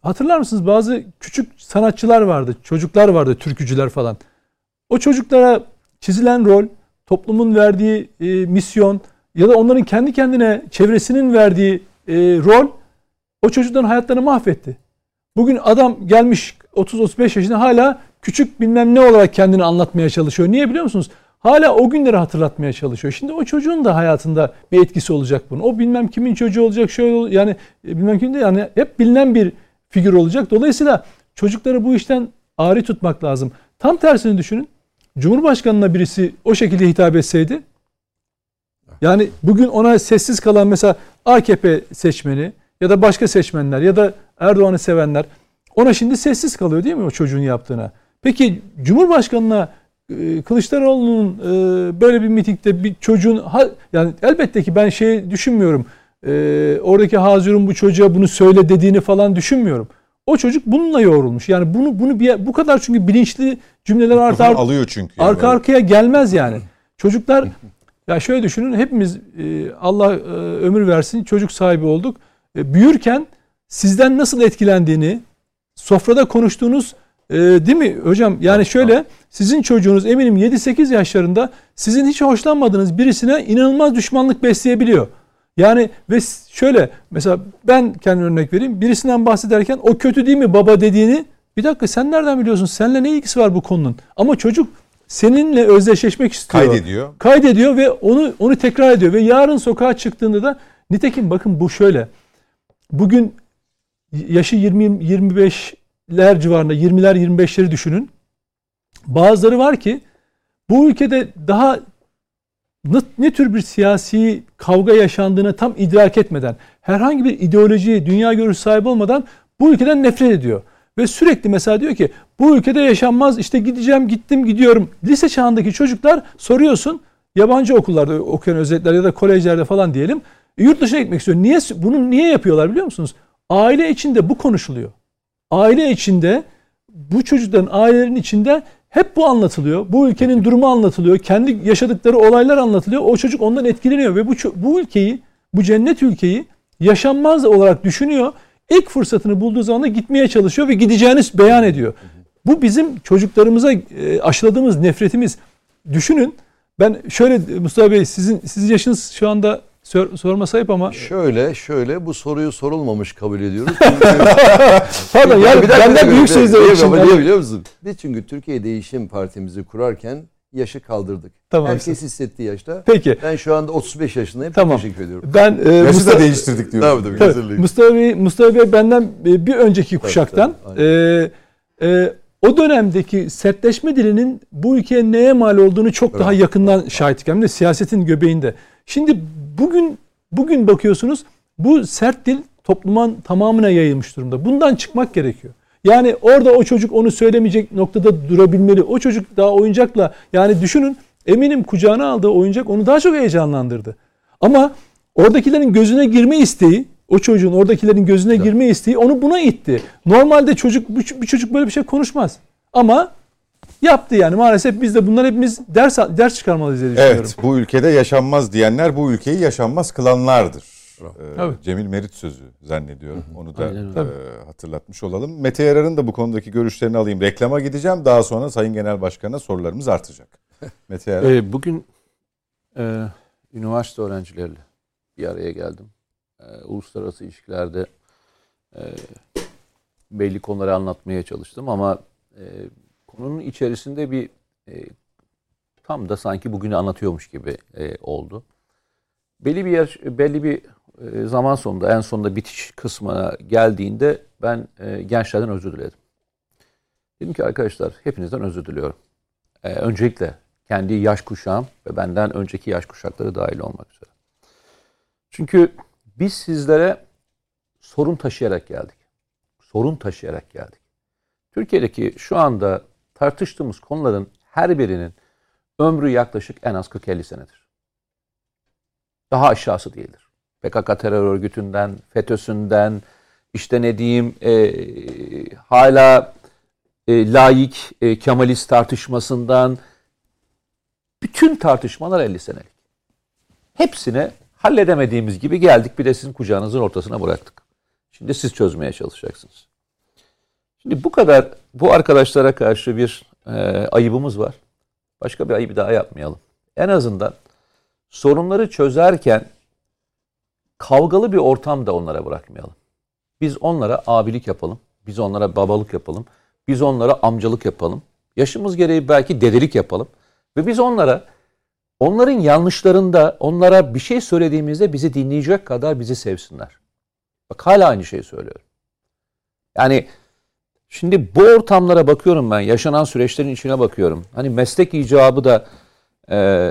hatırlar mısınız bazı küçük sanatçılar vardı, çocuklar vardı, türkücüler falan. O çocuklara çizilen rol, toplumun verdiği e, misyon ya da onların kendi kendine çevresinin verdiği e, rol o çocukların hayatlarını mahvetti. Bugün adam gelmiş 30-35 yaşında hala küçük bilmem ne olarak kendini anlatmaya çalışıyor. Niye biliyor musunuz? Hala o günleri hatırlatmaya çalışıyor. Şimdi o çocuğun da hayatında bir etkisi olacak bunun. O bilmem kimin çocuğu olacak şöyle yani e, bilmem kimin de yani hep bilinen bir figür olacak. Dolayısıyla çocukları bu işten ari tutmak lazım. Tam tersini düşünün. Cumhurbaşkanına birisi o şekilde hitap etseydi yani bugün ona sessiz kalan mesela AKP seçmeni ya da başka seçmenler ya da Erdoğan'ı sevenler ona şimdi sessiz kalıyor değil mi o çocuğun yaptığına? Peki Cumhurbaşkanına Kılıçdaroğlu'nun e, böyle bir mitingde bir çocuğun yani elbette ki ben şey düşünmüyorum. E, oradaki Hazir'in bu çocuğa bunu söyle dediğini falan düşünmüyorum. O çocuk bununla yoğrulmuş. Yani bunu bunu bir, bu kadar çünkü bilinçli cümleler arka alıyor çünkü. Yani arka arkaya gelmez yani. Çocuklar ya şöyle düşünün hepimiz Allah ömür versin çocuk sahibi olduk. Büyürken sizden nasıl etkilendiğini sofrada konuştuğunuz ee, değil mi hocam? Yani şöyle sizin çocuğunuz eminim 7-8 yaşlarında sizin hiç hoşlanmadığınız birisine inanılmaz düşmanlık besleyebiliyor. Yani ve şöyle mesela ben kendi örnek vereyim. Birisinden bahsederken o kötü değil mi baba dediğini bir dakika sen nereden biliyorsun? Seninle ne ilgisi var bu konunun? Ama çocuk seninle özdeşleşmek istiyor. Kaydediyor. Kaydediyor ve onu onu tekrar ediyor ve yarın sokağa çıktığında da nitekim bakın bu şöyle. Bugün yaşı 20 25 ler civarında 20'ler 25'leri düşünün. Bazıları var ki bu ülkede daha ne, ne tür bir siyasi kavga yaşandığını tam idrak etmeden, herhangi bir ideoloji, dünya görüşü sahibi olmadan bu ülkeden nefret ediyor. Ve sürekli mesela diyor ki bu ülkede yaşanmaz işte gideceğim gittim gidiyorum. Lise çağındaki çocuklar soruyorsun yabancı okullarda okuyan özellikler ya da kolejlerde falan diyelim yurt dışına gitmek istiyor. Niye bunu niye yapıyorlar biliyor musunuz? Aile içinde bu konuşuluyor aile içinde bu çocukların ailelerin içinde hep bu anlatılıyor. Bu ülkenin durumu anlatılıyor. Kendi yaşadıkları olaylar anlatılıyor. O çocuk ondan etkileniyor ve bu bu ülkeyi, bu cennet ülkeyi yaşanmaz olarak düşünüyor. İlk fırsatını bulduğu zaman da gitmeye çalışıyor ve gideceğini beyan ediyor. Bu bizim çocuklarımıza e, aşıladığımız nefretimiz. Düşünün ben şöyle Mustafa Bey sizin sizin yaşınız şu anda Sor, sorma sahip ama... Şöyle şöyle bu soruyu sorulmamış kabul ediyoruz. Pardon yani bir benden büyük sözler Niye biliyor musun? Biz çünkü Türkiye Değişim Partimizi kurarken yaşı kaldırdık. Tamam. Herkes hissettiği yaşta. Peki. Ben şu anda 35 yaşındayım. Tamam. Teşekkür ediyorum. Ben e, Yaşı Mustafa, da değiştirdik diyor. Tabii tabii. Mustafa Bey, Mustafa Bey benden bir önceki kuşaktan tabii, tabii. E, e, o dönemdeki sertleşme dilinin bu ülkeye neye mal olduğunu çok evet. daha yakından şahitlik. Hem de siyasetin göbeğinde. Şimdi bugün bugün bakıyorsunuz bu sert dil toplumun tamamına yayılmış durumda. Bundan çıkmak gerekiyor. Yani orada o çocuk onu söylemeyecek noktada durabilmeli. O çocuk daha oyuncakla yani düşünün eminim kucağına aldığı oyuncak onu daha çok heyecanlandırdı. Ama oradakilerin gözüne girme isteği o çocuğun oradakilerin gözüne girme isteği onu buna itti. Normalde çocuk bir çocuk böyle bir şey konuşmaz. Ama yaptı yani maalesef biz de bunlar hepimiz ders ders çıkarmalıyız diye düşünüyorum. Evet bu ülkede yaşanmaz diyenler bu ülkeyi yaşanmaz kılanlardır. Ee, Cemil Merit sözü zannediyorum. Onu da e, hatırlatmış olalım. Mete Yarar'ın da bu konudaki görüşlerini alayım. Reklama gideceğim. Daha sonra Sayın Genel Başkan'a sorularımız artacak. Mete Yarar. Ee, bugün e, üniversite öğrencileriyle bir araya geldim. E, uluslararası ilişkilerde e, belli konuları anlatmaya çalıştım ama e, konunun içerisinde bir e, tam da sanki bugünü anlatıyormuş gibi e, oldu. Belli bir yer, belli bir e, zaman sonunda en sonunda bitiş kısmına geldiğinde ben e, gençlerden özür diledim. Dedim ki arkadaşlar hepinizden özür diliyorum. E, öncelikle kendi yaş kuşağım ve benden önceki yaş kuşakları dahil olmak üzere. Çünkü biz sizlere sorun taşıyarak geldik. Sorun taşıyarak geldik. Türkiye'deki şu anda tartıştığımız konuların her birinin ömrü yaklaşık en az 40-50 senedir. Daha aşağısı değildir. PKK terör örgütünden, FETÖ'sünden, işte ne diyeyim e, hala e, laik, e, Kemalist tartışmasından bütün tartışmalar 50 senelik. Hepsine halledemediğimiz gibi geldik bir de sizin kucağınızın ortasına bıraktık. Şimdi siz çözmeye çalışacaksınız. Şimdi bu kadar bu arkadaşlara karşı bir e, ayıbımız var. Başka bir ayıbı daha yapmayalım. En azından sorunları çözerken kavgalı bir ortam da onlara bırakmayalım. Biz onlara abilik yapalım. Biz onlara babalık yapalım. Biz onlara amcalık yapalım. Yaşımız gereği belki dedelik yapalım. Ve biz onlara onların yanlışlarında onlara bir şey söylediğimizde bizi dinleyecek kadar bizi sevsinler. Bak hala aynı şeyi söylüyorum. Yani şimdi bu ortamlara bakıyorum ben. Yaşanan süreçlerin içine bakıyorum. Hani meslek icabı da e,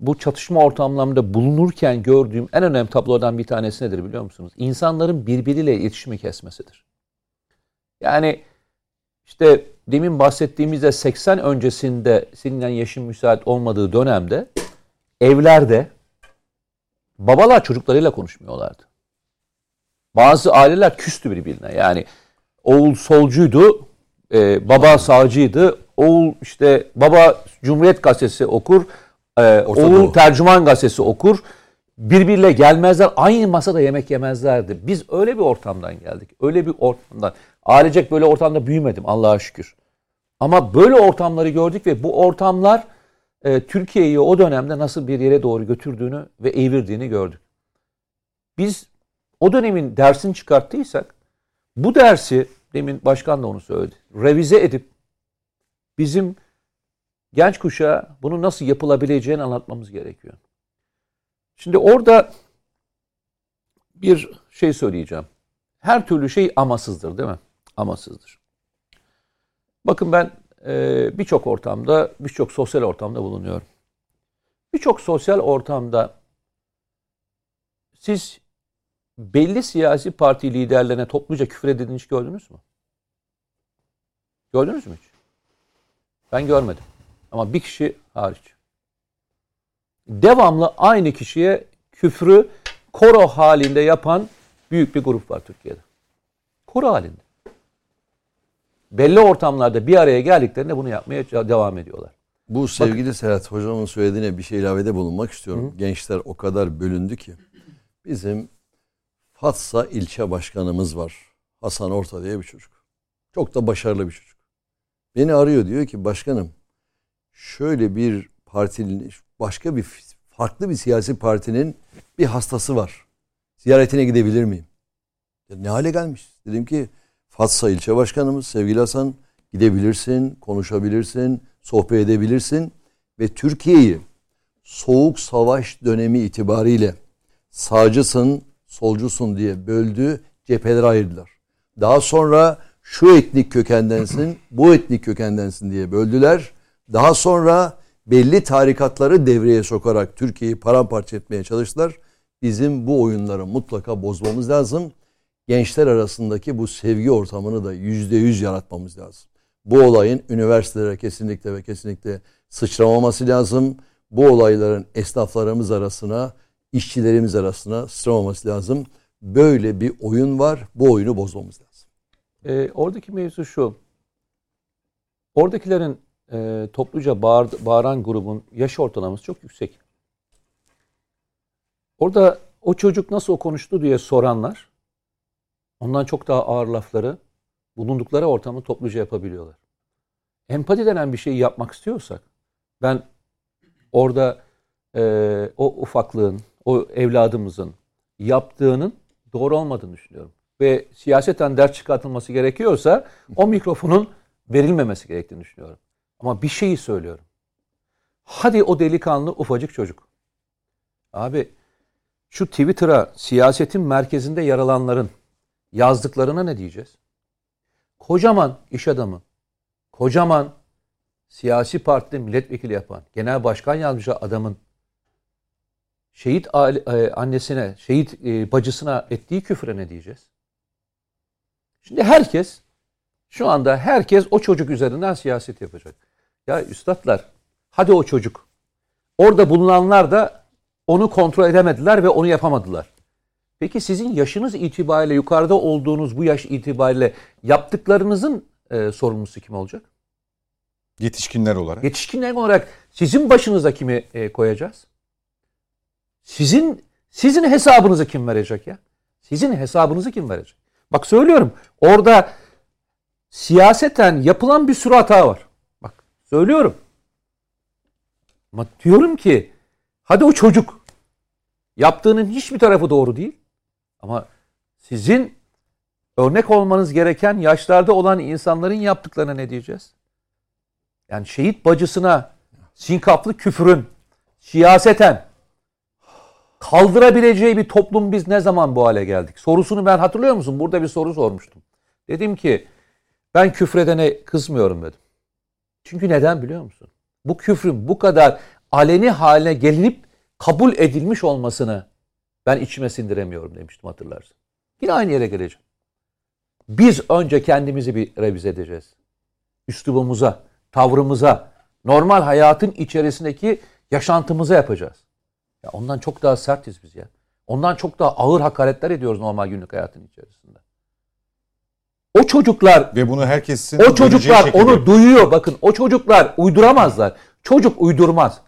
bu çatışma ortamlarında bulunurken gördüğüm en önemli tablodan bir tanesi nedir biliyor musunuz? İnsanların birbiriyle iletişimi kesmesidir. Yani işte demin bahsettiğimizde 80 öncesinde seninle yaşın müsait olmadığı dönemde evlerde babalar çocuklarıyla konuşmuyorlardı. Bazı aileler küstü birbirine. Yani oğul solcuydu, e, baba sağcıydı. Oğul işte baba Cumhuriyet Gazetesi okur, e, oğul Tercüman Gazetesi okur. Birbiriyle gelmezler, aynı masada yemek yemezlerdi. Biz öyle bir ortamdan geldik. Öyle bir ortamdan. Ailecek böyle ortamda büyümedim Allah'a şükür. Ama böyle ortamları gördük ve bu ortamlar e, Türkiye'yi o dönemde nasıl bir yere doğru götürdüğünü ve evirdiğini gördük. Biz o dönemin dersini çıkarttıysak bu dersi demin başkan da onu söyledi. Revize edip bizim genç kuşağa bunu nasıl yapılabileceğini anlatmamız gerekiyor. Şimdi orada bir şey söyleyeceğim. Her türlü şey amasızdır değil mi? Amasızdır. Bakın ben e, birçok ortamda, birçok sosyal ortamda bulunuyorum. Birçok sosyal ortamda siz belli siyasi parti liderlerine topluca küfür edildiğini hiç gördünüz mü? Gördünüz mü hiç? Ben görmedim. Ama bir kişi hariç. Devamlı aynı kişiye küfrü koro halinde yapan büyük bir grup var Türkiye'de. Koro halinde. Belli ortamlarda bir araya geldiklerinde bunu yapmaya devam ediyorlar. Bu sevgili Bakın. Serhat hocamın söylediğine bir şey ilavede bulunmak istiyorum. Hı. Gençler o kadar bölündü ki. Bizim Fatsa ilçe başkanımız var. Hasan Orta diye bir çocuk. Çok da başarılı bir çocuk. Beni arıyor diyor ki başkanım şöyle bir partinin başka bir farklı bir siyasi partinin bir hastası var. Ziyaretine gidebilir miyim? Ya ne hale gelmiş? Dedim ki Fatsa ilçe başkanımız sevgili Hasan gidebilirsin, konuşabilirsin, sohbet edebilirsin ve Türkiye'yi soğuk savaş dönemi itibariyle sağcısın, solcusun diye böldü, cephelere ayırdılar. Daha sonra şu etnik kökendensin, bu etnik kökendensin diye böldüler. Daha sonra belli tarikatları devreye sokarak Türkiye'yi paramparça etmeye çalıştılar. Bizim bu oyunları mutlaka bozmamız lazım. Gençler arasındaki bu sevgi ortamını da yüzde yüz yaratmamız lazım. Bu olayın üniversitelere kesinlikle ve kesinlikle sıçramaması lazım. Bu olayların esnaflarımız arasına, işçilerimiz arasına sıçramaması lazım. Böyle bir oyun var. Bu oyunu bozmamız lazım. E, oradaki mevzu şu. Oradakilerin e, topluca bağır, bağıran grubun yaş ortalaması çok yüksek. Orada o çocuk nasıl o konuştu diye soranlar ondan çok daha ağır lafları bulundukları ortamı topluca yapabiliyorlar. Empati denen bir şeyi yapmak istiyorsak ben orada e, o ufaklığın, o evladımızın yaptığının doğru olmadığını düşünüyorum. Ve siyaseten ders çıkartılması gerekiyorsa o mikrofonun verilmemesi gerektiğini düşünüyorum. Ama bir şeyi söylüyorum. Hadi o delikanlı ufacık çocuk. Abi şu Twitter'a siyasetin merkezinde yer alanların yazdıklarına ne diyeceğiz? Kocaman iş adamı, kocaman siyasi partide milletvekili yapan, genel başkan yazmış adamın şehit e, annesine, şehit e, bacısına ettiği küfre ne diyeceğiz? Şimdi herkes, şu anda herkes o çocuk üzerinden siyaset yapacak. Ya üstadlar, hadi o çocuk. Orada bulunanlar da onu kontrol edemediler ve onu yapamadılar. Peki sizin yaşınız itibariyle yukarıda olduğunuz bu yaş itibariyle yaptıklarınızın e, sorumlusu kim olacak? Yetişkinler olarak. Yetişkinler olarak sizin başınıza kimi e, koyacağız? Sizin sizin hesabınızı kim verecek ya? Sizin hesabınızı kim verecek? Bak söylüyorum. Orada siyaseten yapılan bir sürü hata var. Bak söylüyorum. Ama diyorum ki hadi o çocuk yaptığının hiçbir tarafı doğru değil. Ama sizin örnek olmanız gereken yaşlarda olan insanların yaptıklarına ne diyeceğiz? Yani şehit bacısına sinkaplı küfürün siyaseten kaldırabileceği bir toplum biz ne zaman bu hale geldik? Sorusunu ben hatırlıyor musun? Burada bir soru sormuştum. Dedim ki ben küfredene kızmıyorum dedim. Çünkü neden biliyor musun? Bu küfrün bu kadar aleni haline gelinip kabul edilmiş olmasını ben içime sindiremiyorum demiştim hatırlarsın. Yine aynı yere geleceğim. Biz önce kendimizi bir revize edeceğiz. Üslubumuza, tavrımıza, normal hayatın içerisindeki yaşantımıza yapacağız. Ya ondan çok daha sertiz biz ya. Ondan çok daha ağır hakaretler ediyoruz normal günlük hayatın içerisinde. O çocuklar Ve bunu herkesin o çocuklar şekilde- onu duyuyor. Bakın o çocuklar uyduramazlar. Çocuk uydurmaz.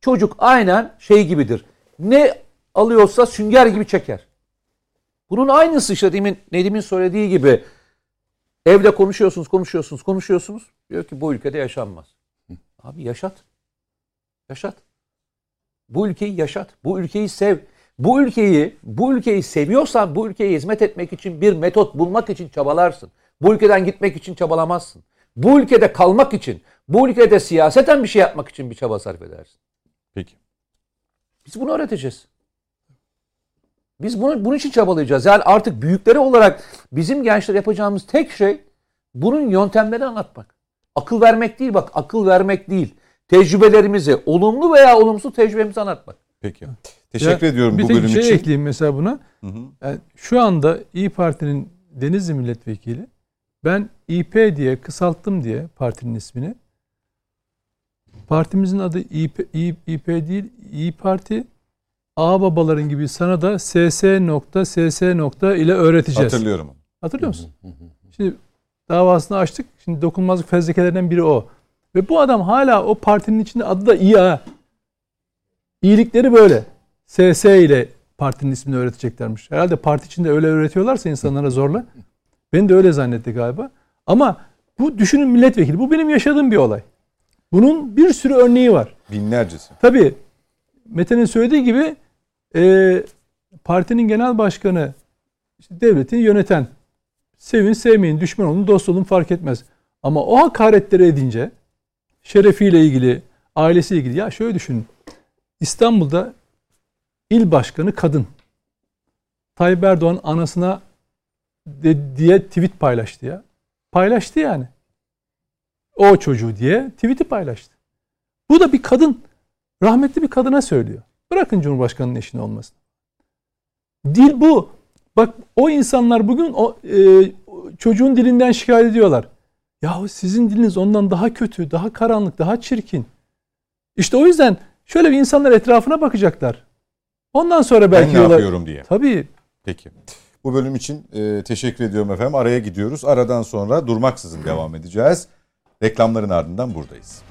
Çocuk aynen şey gibidir. Ne alıyorsa sünger gibi çeker. Bunun aynısı işte demin Nedim'in söylediği gibi evde konuşuyorsunuz, konuşuyorsunuz, konuşuyorsunuz. Diyor ki bu ülkede yaşanmaz. Abi yaşat. Yaşat. Bu ülkeyi yaşat. Bu ülkeyi sev. Bu ülkeyi, bu ülkeyi seviyorsan bu ülkeye hizmet etmek için bir metot bulmak için çabalarsın. Bu ülkeden gitmek için çabalamazsın. Bu ülkede kalmak için, bu ülkede siyaseten bir şey yapmak için bir çaba sarf edersin. Peki. Biz bunu öğreteceğiz. Biz bunu bunun için çabalayacağız. Yani artık büyükleri olarak bizim gençler yapacağımız tek şey bunun yöntemlerini anlatmak. Akıl vermek değil bak akıl vermek değil. Tecrübelerimizi, olumlu veya olumsuz tecrübemizi anlatmak. Peki. Teşekkür Ya, ediyorum bir bu bölüm şey için. ekleyeyim mesela buna. Hı hı. Yani şu anda İyi Parti'nin Denizli milletvekili ben İP diye kısalttım diye partinin ismini. Partimizin adı İP, İ- İP değil İyi Parti. A babaların gibi sana da SS nokta SS nokta ile öğreteceğiz. Hatırlıyorum. Hatırlıyor musun? Şimdi davasını açtık. Şimdi dokunulmazlık fezlekelerinden biri o. Ve bu adam hala o partinin içinde adı da İA. İyilikleri böyle. SS ile partinin ismini öğreteceklermiş. Herhalde parti içinde öyle öğretiyorlarsa insanlara zorla. Beni de öyle zannetti galiba. Ama bu düşünün milletvekili. Bu benim yaşadığım bir olay. Bunun bir sürü örneği var. Binlercesi. Tabii Mete'nin söylediği gibi e, partinin genel başkanı işte devleti yöneten sevin sevmeyin düşman olun dost olun fark etmez. Ama o hakaretleri edince şerefiyle ilgili ailesiyle ilgili ya şöyle düşünün İstanbul'da il başkanı kadın Tayyip Erdoğan anasına de, diye tweet paylaştı ya. Paylaştı yani. O çocuğu diye tweet'i paylaştı. Bu da bir kadın rahmetli bir kadına söylüyor. Bırakın Cumhurbaşkanı'nın eşine olmasın. Dil bu. Bak o insanlar bugün o e, çocuğun dilinden şikayet ediyorlar. Yahu sizin diliniz ondan daha kötü, daha karanlık, daha çirkin. İşte o yüzden şöyle bir insanlar etrafına bakacaklar. Ondan sonra belki ben ne yola- yapıyorum diye. Tabii Peki. Bu bölüm için e, teşekkür ediyorum efendim. Araya gidiyoruz. Aradan sonra durmaksızın devam edeceğiz. Reklamların ardından buradayız.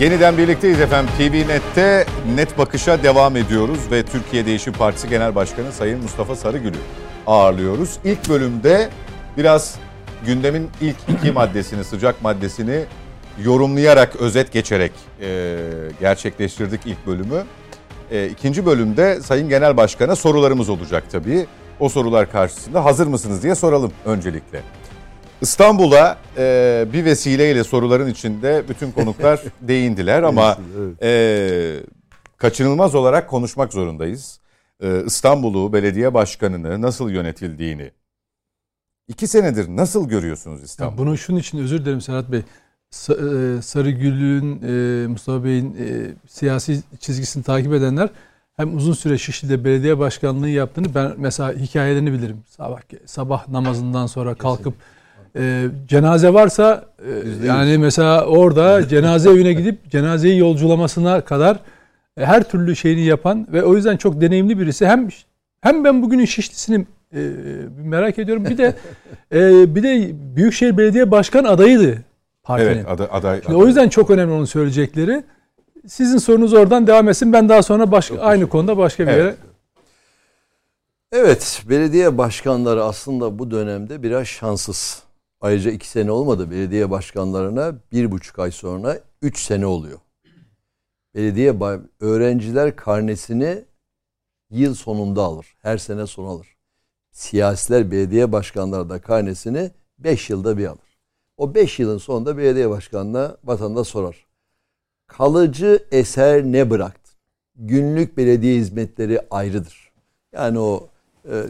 Yeniden birlikteyiz efendim. TV Net'te net bakışa devam ediyoruz ve Türkiye Değişim Partisi Genel Başkanı Sayın Mustafa Sarıgül'ü ağırlıyoruz. İlk bölümde biraz gündemin ilk iki maddesini, sıcak maddesini yorumlayarak, özet geçerek e, gerçekleştirdik ilk bölümü. E, ikinci bölümde Sayın Genel Başkan'a sorularımız olacak tabii. O sorular karşısında hazır mısınız diye soralım öncelikle. İstanbul'a e, bir vesileyle soruların içinde bütün konuklar değindiler ama e, kaçınılmaz olarak konuşmak zorundayız. E, İstanbul'u, belediye başkanını nasıl yönetildiğini. İki senedir nasıl görüyorsunuz İstanbul'u? bunu şunun için özür dilerim Serhat Bey. Sa- e, Sarıgül'ün, e, Mustafa Bey'in e, siyasi çizgisini takip edenler hem uzun süre Şişli'de belediye başkanlığı yaptığını ben mesela hikayelerini bilirim. Sabah sabah namazından sonra kalkıp e, cenaze varsa e, yani mesela orada cenaze evine gidip cenazeyi yolculamasına kadar e, her türlü şeyini yapan ve o yüzden çok deneyimli birisi. Hem hem ben bugünün Şişli'sini e, merak ediyorum. Bir de e, bir de Büyükşehir Belediye Başkan adayıydı. partinin. Evet aday, aday, Şimdi o yüzden çok önemli onun söyleyecekleri. Sizin sorunuz oradan devam etsin. Ben daha sonra başka aynı konuda başka bir Evet. yere Evet, belediye başkanları aslında bu dönemde biraz şanssız. Ayrıca iki sene olmadı belediye başkanlarına bir buçuk ay sonra üç sene oluyor. Belediye öğrenciler karnesini yıl sonunda alır. Her sene son alır. Siyasiler belediye başkanları da karnesini beş yılda bir alır. O beş yılın sonunda belediye başkanına vatandaş sorar. Kalıcı eser ne bıraktın? Günlük belediye hizmetleri ayrıdır. Yani o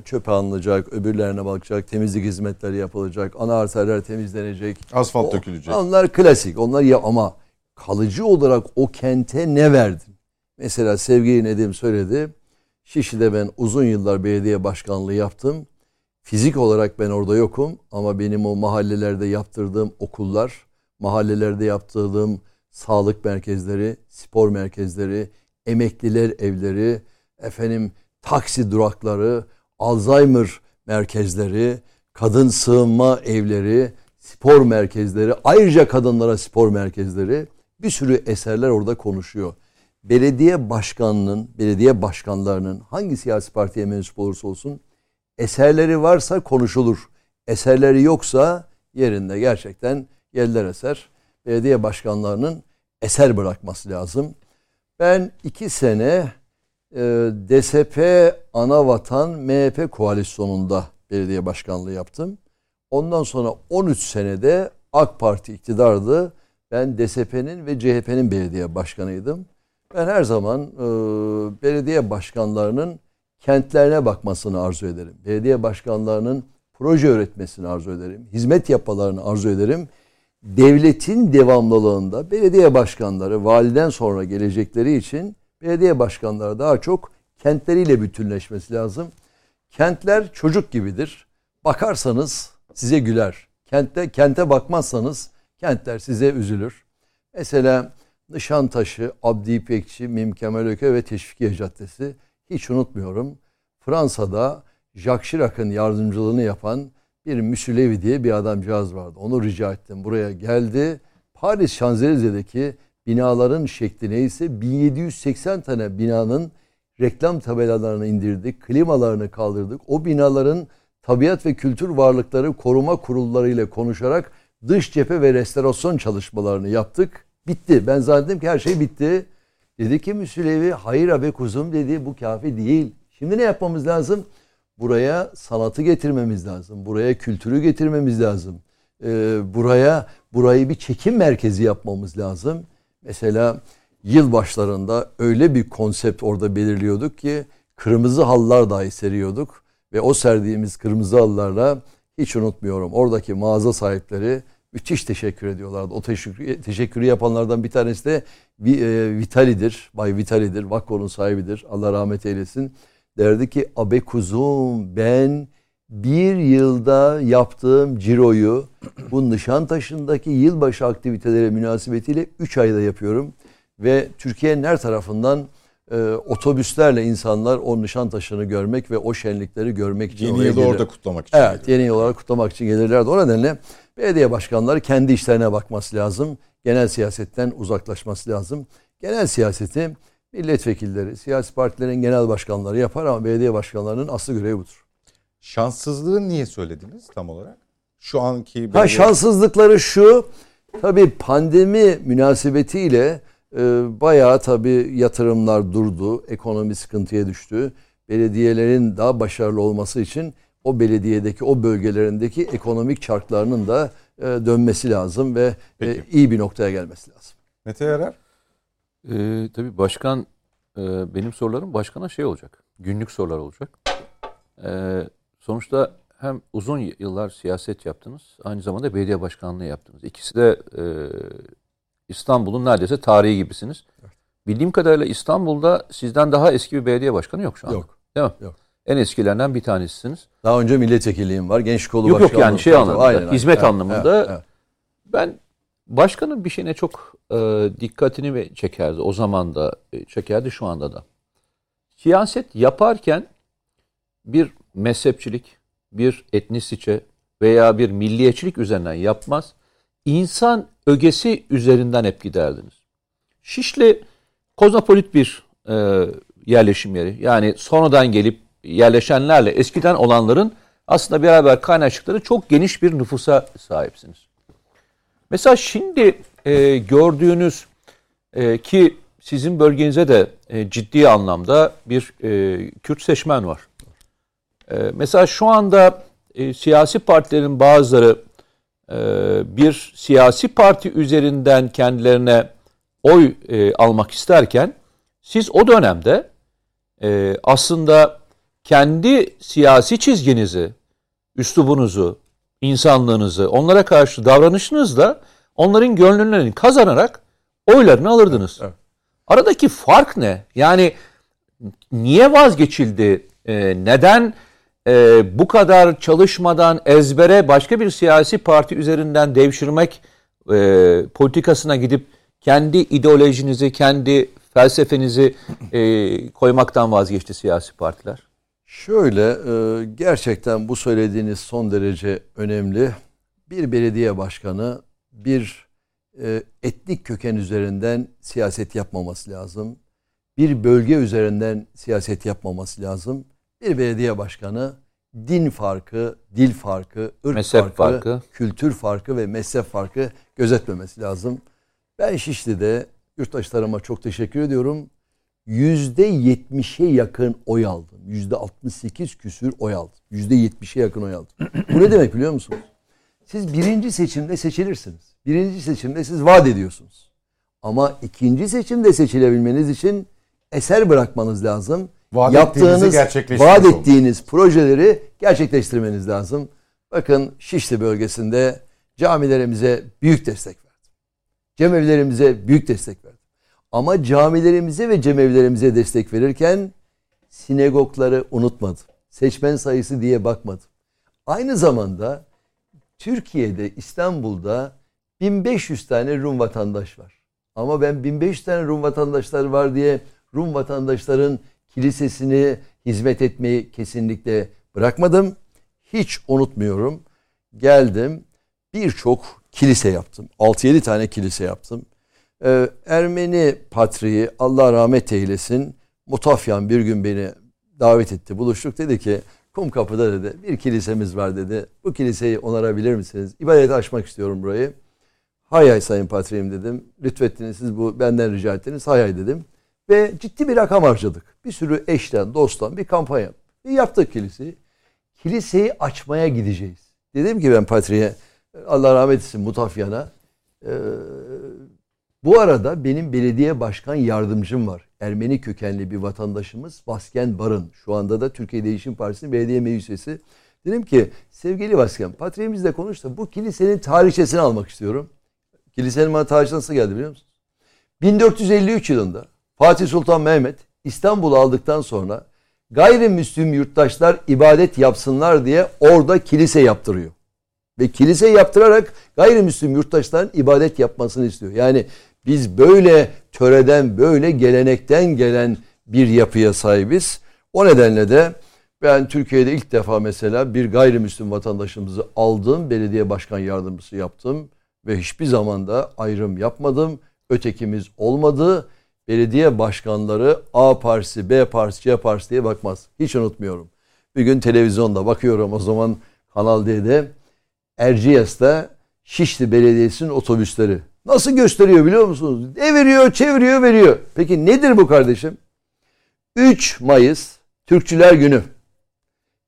çöpe alınacak, öbürlerine bakacak, temizlik hizmetleri yapılacak, ana arterler temizlenecek. asfalt O- dökülecek. Onlar klasik. Onlar ya ama kalıcı olarak o kente ne verdin? Mesela sevgili Nedim söyledi. Şişli'de ben uzun yıllar belediye başkanlığı yaptım. Fizik olarak ben orada yokum ama benim o mahallelerde yaptırdığım okullar, mahallelerde yaptırdığım sağlık merkezleri, spor merkezleri, emekliler evleri, efendim taksi durakları, Alzheimer merkezleri, kadın sığınma evleri, spor merkezleri, ayrıca kadınlara spor merkezleri bir sürü eserler orada konuşuyor. Belediye başkanının, belediye başkanlarının hangi siyasi partiye mensup olursa olsun eserleri varsa konuşulur. Eserleri yoksa yerinde gerçekten yerler eser. Belediye başkanlarının eser bırakması lazım. Ben iki sene e, DSP Anavatan MHP koalisyonunda belediye başkanlığı yaptım. Ondan sonra 13 senede AK Parti iktidardı. Ben DSP'nin ve CHP'nin belediye başkanıydım. Ben her zaman e, belediye başkanlarının kentlerine bakmasını arzu ederim. Belediye başkanlarının proje üretmesini arzu ederim. Hizmet yapmalarını arzu ederim. Devletin devamlılığında belediye başkanları validen sonra gelecekleri için belediye başkanları daha çok kentleriyle bütünleşmesi lazım. Kentler çocuk gibidir. Bakarsanız size güler. Kentte kente bakmazsanız kentler size üzülür. Mesela Nişantaşı, Abdi İpekçi, Mim Kemal Öke ve Teşvikiye Caddesi hiç unutmuyorum. Fransa'da Jacques Chirac'ın yardımcılığını yapan bir Müsülevi diye bir adamcağız vardı. Onu rica ettim. Buraya geldi. Paris Şanzelize'deki binaların şekli neyse 1780 tane binanın reklam tabelalarını indirdik, klimalarını kaldırdık. O binaların tabiat ve kültür varlıkları koruma kurullarıyla konuşarak dış cephe ve restorasyon çalışmalarını yaptık. Bitti. Ben zannettim ki her şey bitti. Dedi ki Müsülevi hayır abi kuzum dedi bu kafi değil. Şimdi ne yapmamız lazım? Buraya sanatı getirmemiz lazım. Buraya kültürü getirmemiz lazım. Ee, buraya burayı bir çekim merkezi yapmamız lazım. Mesela yıl başlarında öyle bir konsept orada belirliyorduk ki kırmızı halılar dahi seriyorduk ve o serdiğimiz kırmızı halılarla hiç unutmuyorum oradaki mağaza sahipleri müthiş teşekkür ediyorlardı. O teşekkür, teşekkürü yapanlardan bir tanesi de e, Vitali'dir. Bay Vitali'dir. Vakko'nun sahibidir. Allah rahmet eylesin. Derdi ki abe kuzum ben bir yılda yaptığım ciroyu bu Nişantaşı'ndaki yılbaşı aktiviteleri münasebetiyle 3 ayda yapıyorum. Ve Türkiye'nin her tarafından e, otobüslerle insanlar o Nişantaşı'nı görmek ve o şenlikleri görmek için Yeni yılı orada kutlamak için. Evet yeni yıl olarak kutlamak için gelirlerdi. O nedenle belediye başkanları kendi işlerine bakması lazım. Genel siyasetten uzaklaşması lazım. Genel siyaseti milletvekilleri, siyasi partilerin genel başkanları yapar ama belediye başkanlarının aslı görevi budur. Şanssızlığı niye söylediniz tam olarak? Şu anki Ha belediye- şanssızlıkları şu. Tabii pandemi münasebetiyle e, bayağı tabii yatırımlar durdu. Ekonomi sıkıntıya düştü. Belediyelerin daha başarılı olması için o belediyedeki o bölgelerindeki ekonomik çarklarının da e, dönmesi lazım ve e, iyi bir noktaya gelmesi lazım. Mete Yarar. Ee, tabii başkan e, benim sorularım başkana şey olacak. Günlük sorular olacak. Ee, sonuçta hem uzun yıllar siyaset yaptınız, aynı zamanda belediye başkanlığı yaptınız. İkisi de e, İstanbul'un neredeyse tarihi gibisiniz. Bildiğim kadarıyla İstanbul'da sizden daha eski bir belediye başkanı yok şu anda. Yok. Değil mi? Yok. En eskilerinden bir tanesisiniz. Daha önce milletvekilliğim var. Genç kolu Yok yok başkanlığı. yani şey anlamında, aynen, aynen. hizmet Evet, anlamında evet, evet. Ben başkanın bir şeyine çok e, dikkatini çekerdi. O zaman da e, çekerdi şu anda da. Siyaset yaparken bir mezhepçilik, bir etnisiçe veya bir milliyetçilik üzerinden yapmaz. İnsan ögesi üzerinden hep giderdiniz. Şişli kozmopolit bir e, yerleşim yeri. Yani sonradan gelip yerleşenlerle eskiden olanların aslında beraber kaynaştıkları çok geniş bir nüfusa sahipsiniz. Mesela şimdi e, gördüğünüz e, ki sizin bölgenize de e, ciddi anlamda bir e, Kürt seçmen var. E, mesela şu anda e, siyasi partilerin bazıları e, bir siyasi parti üzerinden kendilerine oy e, almak isterken siz o dönemde e, aslında kendi siyasi çizginizi, üslubunuzu, insanlığınızı, onlara karşı davranışınızla onların gönlünlerini kazanarak oylarını alırdınız. Evet. Aradaki fark ne? Yani niye vazgeçildi? Ee, neden e, bu kadar çalışmadan ezbere başka bir siyasi parti üzerinden devşirmek e, politikasına gidip kendi ideolojinizi, kendi felsefenizi e, koymaktan vazgeçti siyasi partiler? Şöyle e, gerçekten bu söylediğiniz son derece önemli. Bir belediye başkanı bir e, etnik köken üzerinden siyaset yapmaması lazım. Bir bölge üzerinden siyaset yapmaması lazım. Bir belediye başkanı din farkı, dil farkı, ırk Mezhep farkı, farkı. kültür farkı ve mezhep farkı gözetmemesi lazım. Ben Şişli'de yurttaşlarıma çok teşekkür ediyorum. Yüzde 70'e yakın oy aldım. Yüzde 68 küsür oy aldım. Yüzde 70'e yakın oy aldım. Bu ne demek biliyor musunuz? Siz birinci seçimde seçilirsiniz. Birinci seçimde siz vaat ediyorsunuz. Ama ikinci seçimde seçilebilmeniz için eser bırakmanız lazım. Vaat Yaptığınız, vaat ettiğiniz projeleri gerçekleştirmeniz lazım. Bakın Şişli bölgesinde camilerimize büyük destek verdim. Cemevlerimize büyük destek verdim. Ama camilerimize ve cemevlerimize destek verirken sinagogları unutmadım. Seçmen sayısı diye bakmadım. Aynı zamanda Türkiye'de İstanbul'da 1500 tane Rum vatandaş var. Ama ben 1500 tane Rum vatandaşlar var diye Rum vatandaşların kilisesini hizmet etmeyi kesinlikle bırakmadım. Hiç unutmuyorum. Geldim birçok kilise yaptım. 6-7 tane kilise yaptım. Ee, Ermeni patriği Allah rahmet eylesin Mutafyan bir gün beni davet etti. Buluştuk dedi ki Kumkapı'da dedi bir kilisemiz var dedi. Bu kiliseyi onarabilir misiniz? İbadete açmak istiyorum burayı. Hay hay sayın patriğim dedim. Lütfettiniz siz bu benden rica ettiniz. Hay hay dedim. Ve ciddi bir rakam harcadık. Bir sürü eşten, dosttan bir kampanya. Bir yaptık kiliseyi. Kiliseyi açmaya gideceğiz. Dedim ki ben patriğe Allah rahmet etsin Mutafyan'a. Ee, bu arada benim belediye başkan yardımcım var. Ermeni kökenli bir vatandaşımız Vasken Barın. Şu anda da Türkiye Değişim Partisi'nin belediye meclis üyesi. Dedim ki sevgili Vasken patriğimizle konuş bu kilisenin tarihçesini almak istiyorum. Kilisenin bana tarihçesi nasıl geldi biliyor musunuz? 1453 yılında Fatih Sultan Mehmet İstanbul'u aldıktan sonra gayrimüslim yurttaşlar ibadet yapsınlar diye orada kilise yaptırıyor. Ve kilise yaptırarak gayrimüslim yurttaşların ibadet yapmasını istiyor. Yani biz böyle töreden, böyle gelenekten gelen bir yapıya sahibiz. O nedenle de ben Türkiye'de ilk defa mesela bir gayrimüslim vatandaşımızı aldım, belediye başkan yardımcısı yaptım ve hiçbir zaman da ayrım yapmadım. Ötekimiz olmadı. Belediye başkanları A partisi, B partisi, C partisi diye bakmaz. Hiç unutmuyorum. Bir gün televizyonda bakıyorum o zaman Kanal D'de Erciyes'te Şişli Belediyesi'nin otobüsleri. Nasıl gösteriyor biliyor musunuz? Deviriyor, çeviriyor, veriyor. Peki nedir bu kardeşim? 3 Mayıs Türkçüler Günü.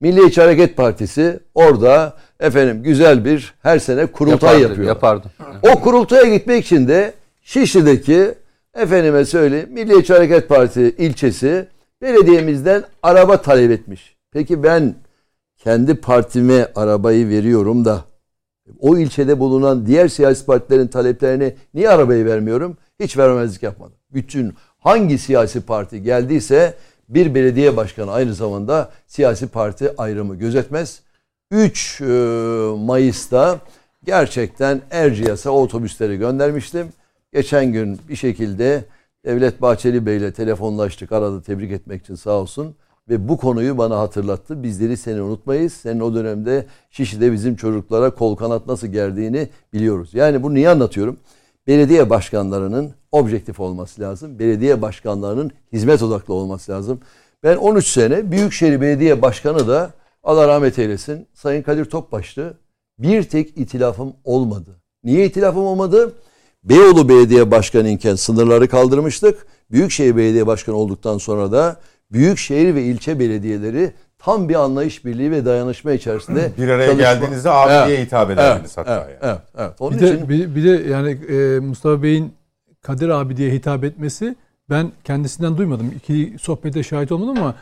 Milliyetçi Hareket Partisi orada efendim güzel bir her sene kurultay Yapardı, yapıyor. Yapardı. O kurultaya gitmek için de Şişli'deki efendime söyleyeyim Milliyetçi Hareket Partisi ilçesi belediyemizden araba talep etmiş. Peki ben kendi partime arabayı veriyorum da o ilçede bulunan diğer siyasi partilerin taleplerine niye arabayı vermiyorum? Hiç vermezlik yapmadım. Bütün hangi siyasi parti geldiyse bir belediye başkanı aynı zamanda siyasi parti ayrımı gözetmez. 3 e, Mayıs'ta gerçekten Erciyes'e otobüsleri göndermiştim. Geçen gün bir şekilde Devlet Bahçeli Bey ile telefonlaştık. Aradı tebrik etmek için sağ olsun. ve bu konuyu bana hatırlattı. Bizleri seni unutmayız. Senin o dönemde Şişli'de bizim çocuklara kol kanat nasıl gerdiğini biliyoruz. Yani bunu niye anlatıyorum? Belediye başkanlarının objektif olması lazım. Belediye başkanlarının hizmet odaklı olması lazım. Ben 13 sene Büyükşehir Belediye Başkanı da Allah rahmet eylesin Sayın Kadir Topbaş'tı. Bir tek itilafım olmadı. Niye itilafım olmadı? Beyoğlu Belediye Başkanı iken sınırları kaldırmıştık. Büyükşehir Belediye Başkanı olduktan sonra da büyükşehir ve ilçe belediyeleri tam bir anlayış birliği ve dayanışma içerisinde Bir araya çalışma- geldiğinizde abi Evet, diye hitap ederdiniz hatta evet, yani. evet, evet. Onun Bir için de, bir, bir de yani e, Mustafa Bey'in Kadir abi diye hitap etmesi ben kendisinden duymadım. İki sohbete şahit olmadım ama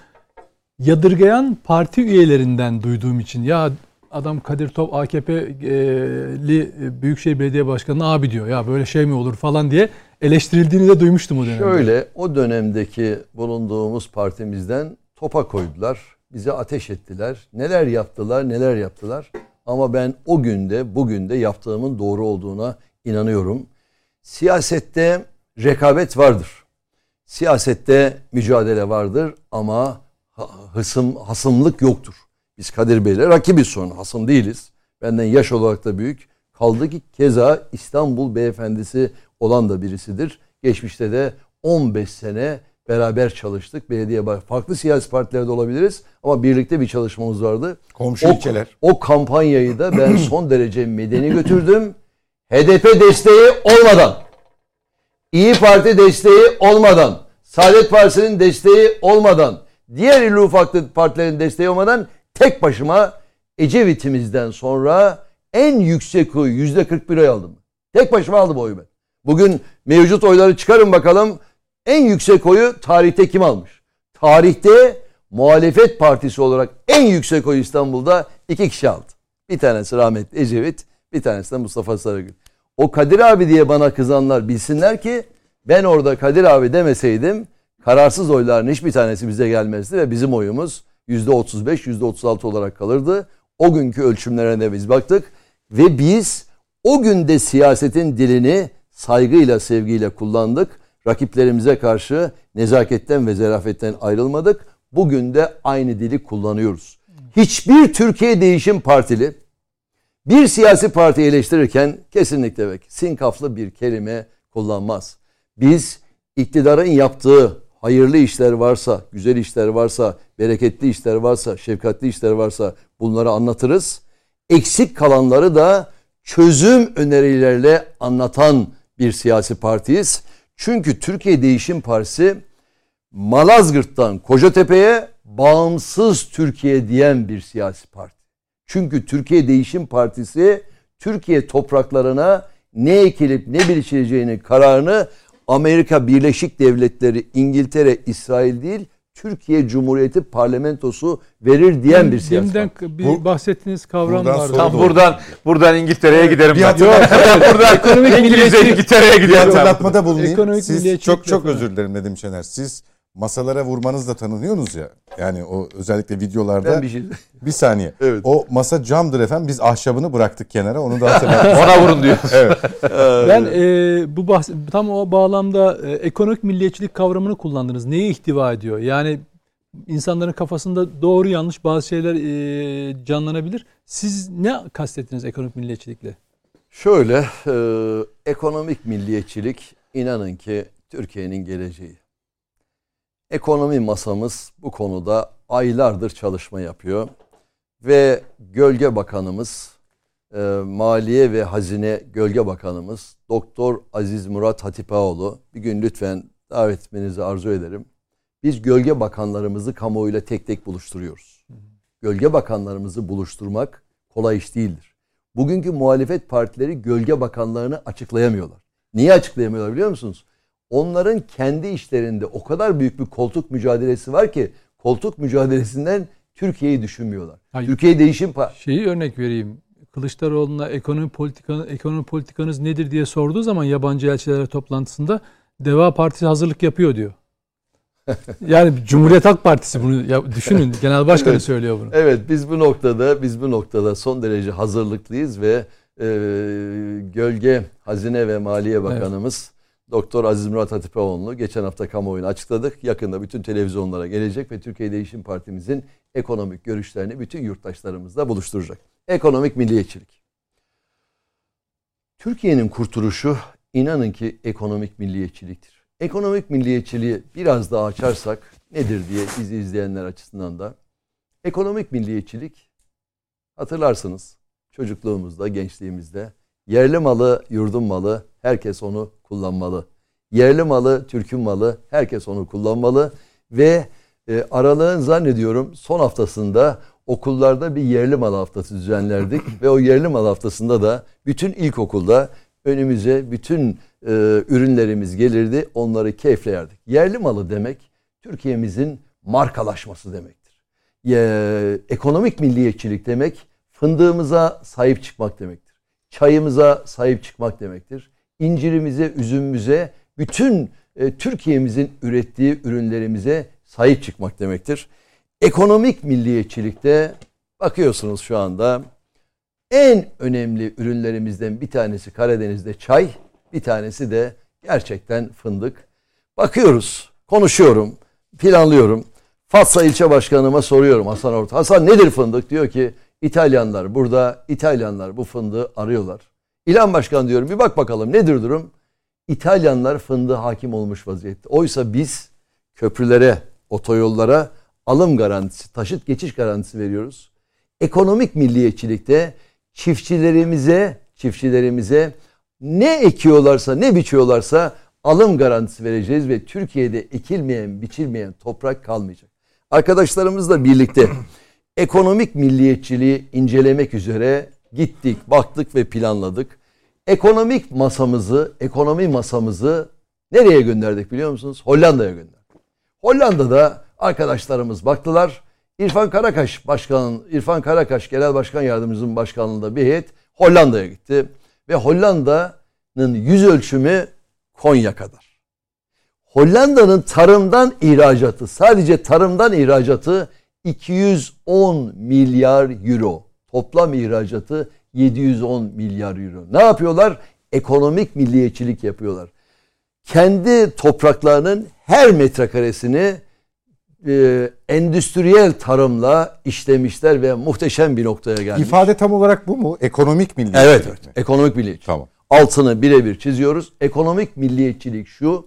yadırgayan parti üyelerinden duyduğum için ya adam Kadir Top AKP'li Büyükşehir Belediye Başkanı abi diyor. Ya böyle şey mi olur falan diye eleştirildiğini de duymuştum o dönemde. Şöyle o dönemdeki bulunduğumuz partimizden topa koydular. Bize ateş ettiler. Neler yaptılar, neler yaptılar. Ama ben o günde, bugün de yaptığımın doğru olduğuna inanıyorum. Siyasette rekabet vardır. Siyasette mücadele vardır ama hısım, hasımlık yoktur. Biz Kadir Bey'le rakibiz sonra, hasım değiliz. Benden yaş olarak da büyük. Kaldı ki keza İstanbul beyefendisi olan da birisidir. Geçmişte de 15 sene beraber çalıştık. Belediye farklı siyasi partilerde olabiliriz ama birlikte bir çalışmamız vardı. Komşu O, ilçeler. o kampanyayı da ben son derece medeni götürdüm. HDP desteği olmadan, İyi Parti desteği olmadan, Saadet Partisi'nin desteği olmadan, diğer illi ufaklı partilerin desteği olmadan tek başıma Ecevit'imizden sonra en yüksek oy yüzde 41 oy aldım. Tek başıma aldım oyu. Bugün mevcut oyları çıkarın bakalım. En yüksek oyu tarihte kim almış? Tarihte muhalefet partisi olarak en yüksek oyu İstanbul'da iki kişi aldı. Bir tanesi rahmetli Ecevit, bir tanesi de Mustafa Sarıgül. O Kadir abi diye bana kızanlar bilsinler ki ben orada Kadir abi demeseydim kararsız oyların hiçbir tanesi bize gelmezdi ve bizim oyumuz %35, %36 olarak kalırdı. O günkü ölçümlere de biz baktık ve biz o günde siyasetin dilini saygıyla, sevgiyle kullandık. Rakiplerimize karşı nezaketten ve zarafetten ayrılmadık. Bugün de aynı dili kullanıyoruz. Hiçbir Türkiye Değişim Partili bir siyasi parti eleştirirken kesinlikle sinkaflı bir kelime kullanmaz. Biz iktidarın yaptığı hayırlı işler varsa, güzel işler varsa, bereketli işler varsa, şefkatli işler varsa bunları anlatırız. Eksik kalanları da çözüm önerilerle anlatan bir siyasi partiyiz. Çünkü Türkiye Değişim Partisi Malazgırt'tan Kocatepe'ye bağımsız Türkiye diyen bir siyasi parti. Çünkü Türkiye Değişim Partisi Türkiye topraklarına ne ekilip ne biçileceğinin kararını Amerika Birleşik Devletleri, İngiltere, İsrail değil Türkiye Cumhuriyeti parlamentosu verir diyen bir Deminden parti. bir Bu- bahsettiğiniz kavram buradan vardı. Tam buradan buradan İngiltere'ye giderim Bir ben. hatırlatma- buradan Ekonomik İngilizce İngiltere'ye Bir giderim ben. hatırlatmada bulunayım. Ekonomik Siz çok çok özür dilerim Nedim Şener. Siz masalara vurmanızla tanınıyorsunuz ya. Yani o özellikle videolarda. Ben bir şey Bir saniye. Evet. O masa camdır efendim. Biz ahşabını bıraktık kenara. Onu da hatırlatmak. Ona vurun diyor. evet. Ben e, bu bahs- tam o bağlamda e, ekonomik milliyetçilik kavramını kullandınız. Neyi ihtiva ediyor? Yani insanların kafasında doğru yanlış bazı şeyler e, canlanabilir. Siz ne kastettiniz ekonomik milliyetçilikle? Şöyle, e, ekonomik milliyetçilik inanın ki Türkiye'nin geleceği. Ekonomi masamız bu konuda aylardır çalışma yapıyor. Ve Gölge Bakanımız, e, Maliye ve Hazine Gölge Bakanımız Doktor Aziz Murat Hatipoğlu bir gün lütfen davet etmenizi arzu ederim. Biz gölge bakanlarımızı kamuoyuyla tek tek buluşturuyoruz. Gölge bakanlarımızı buluşturmak kolay iş değildir. Bugünkü muhalefet partileri gölge bakanlarını açıklayamıyorlar. Niye açıklayamıyorlar biliyor musunuz? Onların kendi işlerinde o kadar büyük bir koltuk mücadelesi var ki koltuk mücadelesinden Türkiye'yi düşünmüyorlar. Hayır. Türkiye Değişim Pa- Şeyi örnek vereyim. Kılıçdaroğlu'na ekonomi politikanı, ekonomi politikanız nedir diye sorduğu zaman yabancı elçiler toplantısında Deva Partisi hazırlık yapıyor diyor. yani Cumhuriyet Halk Partisi bunu ya, düşünün. Genel başkanı Evet. söylüyor bunu. Evet biz bu noktada biz bu noktada son derece hazırlıklıyız ve e, Gölge Hazine ve Maliye Bakanımız Doktor Aziz Murat Hatipoğlu'nu geçen hafta kamuoyuna açıkladık. Yakında bütün televizyonlara gelecek ve Türkiye Değişim Partimizin ekonomik görüşlerini bütün yurttaşlarımızla buluşturacak. Ekonomik milliyetçilik. Türkiye'nin kurtuluşu inanın ki ekonomik milliyetçiliktir. Ekonomik milliyetçiliği biraz daha açarsak nedir diye bizi izleyenler açısından da ekonomik milliyetçilik hatırlarsınız çocukluğumuzda, gençliğimizde yerli malı, yurdun malı herkes onu kullanmalı. Yerli malı, Türk'ün malı herkes onu kullanmalı ve e, aralığın zannediyorum son haftasında okullarda bir yerli mal haftası düzenlerdik ve o yerli mal haftasında da bütün ilkokulda önümüze bütün e, ürünlerimiz gelirdi. Onları keyifle yerdik. Yerli malı demek Türkiye'mizin markalaşması demektir. E, ekonomik milliyetçilik demek fındığımıza sahip çıkmak demektir. Çayımıza sahip çıkmak demektir. İncirimize, üzümümüze, bütün e, Türkiye'mizin ürettiği ürünlerimize sahip çıkmak demektir. Ekonomik milliyetçilikte bakıyorsunuz şu anda en önemli ürünlerimizden bir tanesi Karadeniz'de çay, bir tanesi de gerçekten fındık. Bakıyoruz, konuşuyorum, planlıyorum. Fatsa ilçe başkanıma soruyorum Hasan Orta. Hasan nedir fındık? Diyor ki İtalyanlar burada, İtalyanlar bu fındığı arıyorlar. İlan Başkan diyorum bir bak bakalım nedir durum? İtalyanlar fındığı hakim olmuş vaziyette. Oysa biz köprülere, otoyollara alım garantisi, taşıt geçiş garantisi veriyoruz. Ekonomik milliyetçilikte çiftçilerimize, çiftçilerimize ne ekiyorlarsa, ne biçiyorlarsa alım garantisi vereceğiz ve Türkiye'de ekilmeyen, biçilmeyen toprak kalmayacak. Arkadaşlarımızla birlikte ekonomik milliyetçiliği incelemek üzere gittik, baktık ve planladık. Ekonomik masamızı, ekonomi masamızı nereye gönderdik biliyor musunuz? Hollanda'ya gönderdik. Hollanda'da arkadaşlarımız baktılar. İrfan Karakaş başkan İrfan Karakaş Genel Başkan Yardımcımızın başkanlığında bir heyet Hollanda'ya gitti ve Hollanda'nın yüz ölçümü Konya kadar. Hollanda'nın tarımdan ihracatı, sadece tarımdan ihracatı 210 milyar euro. Toplam ihracatı 710 milyar euro. Ne yapıyorlar? Ekonomik milliyetçilik yapıyorlar. Kendi topraklarının her metrekaresini e, endüstriyel tarımla işlemişler ve muhteşem bir noktaya gelmiş. İfade tam olarak bu mu? Ekonomik milliyetçilik Evet, mi? evet. Ekonomik milliyetçilik. Tamam. Altını birebir çiziyoruz. Ekonomik milliyetçilik şu.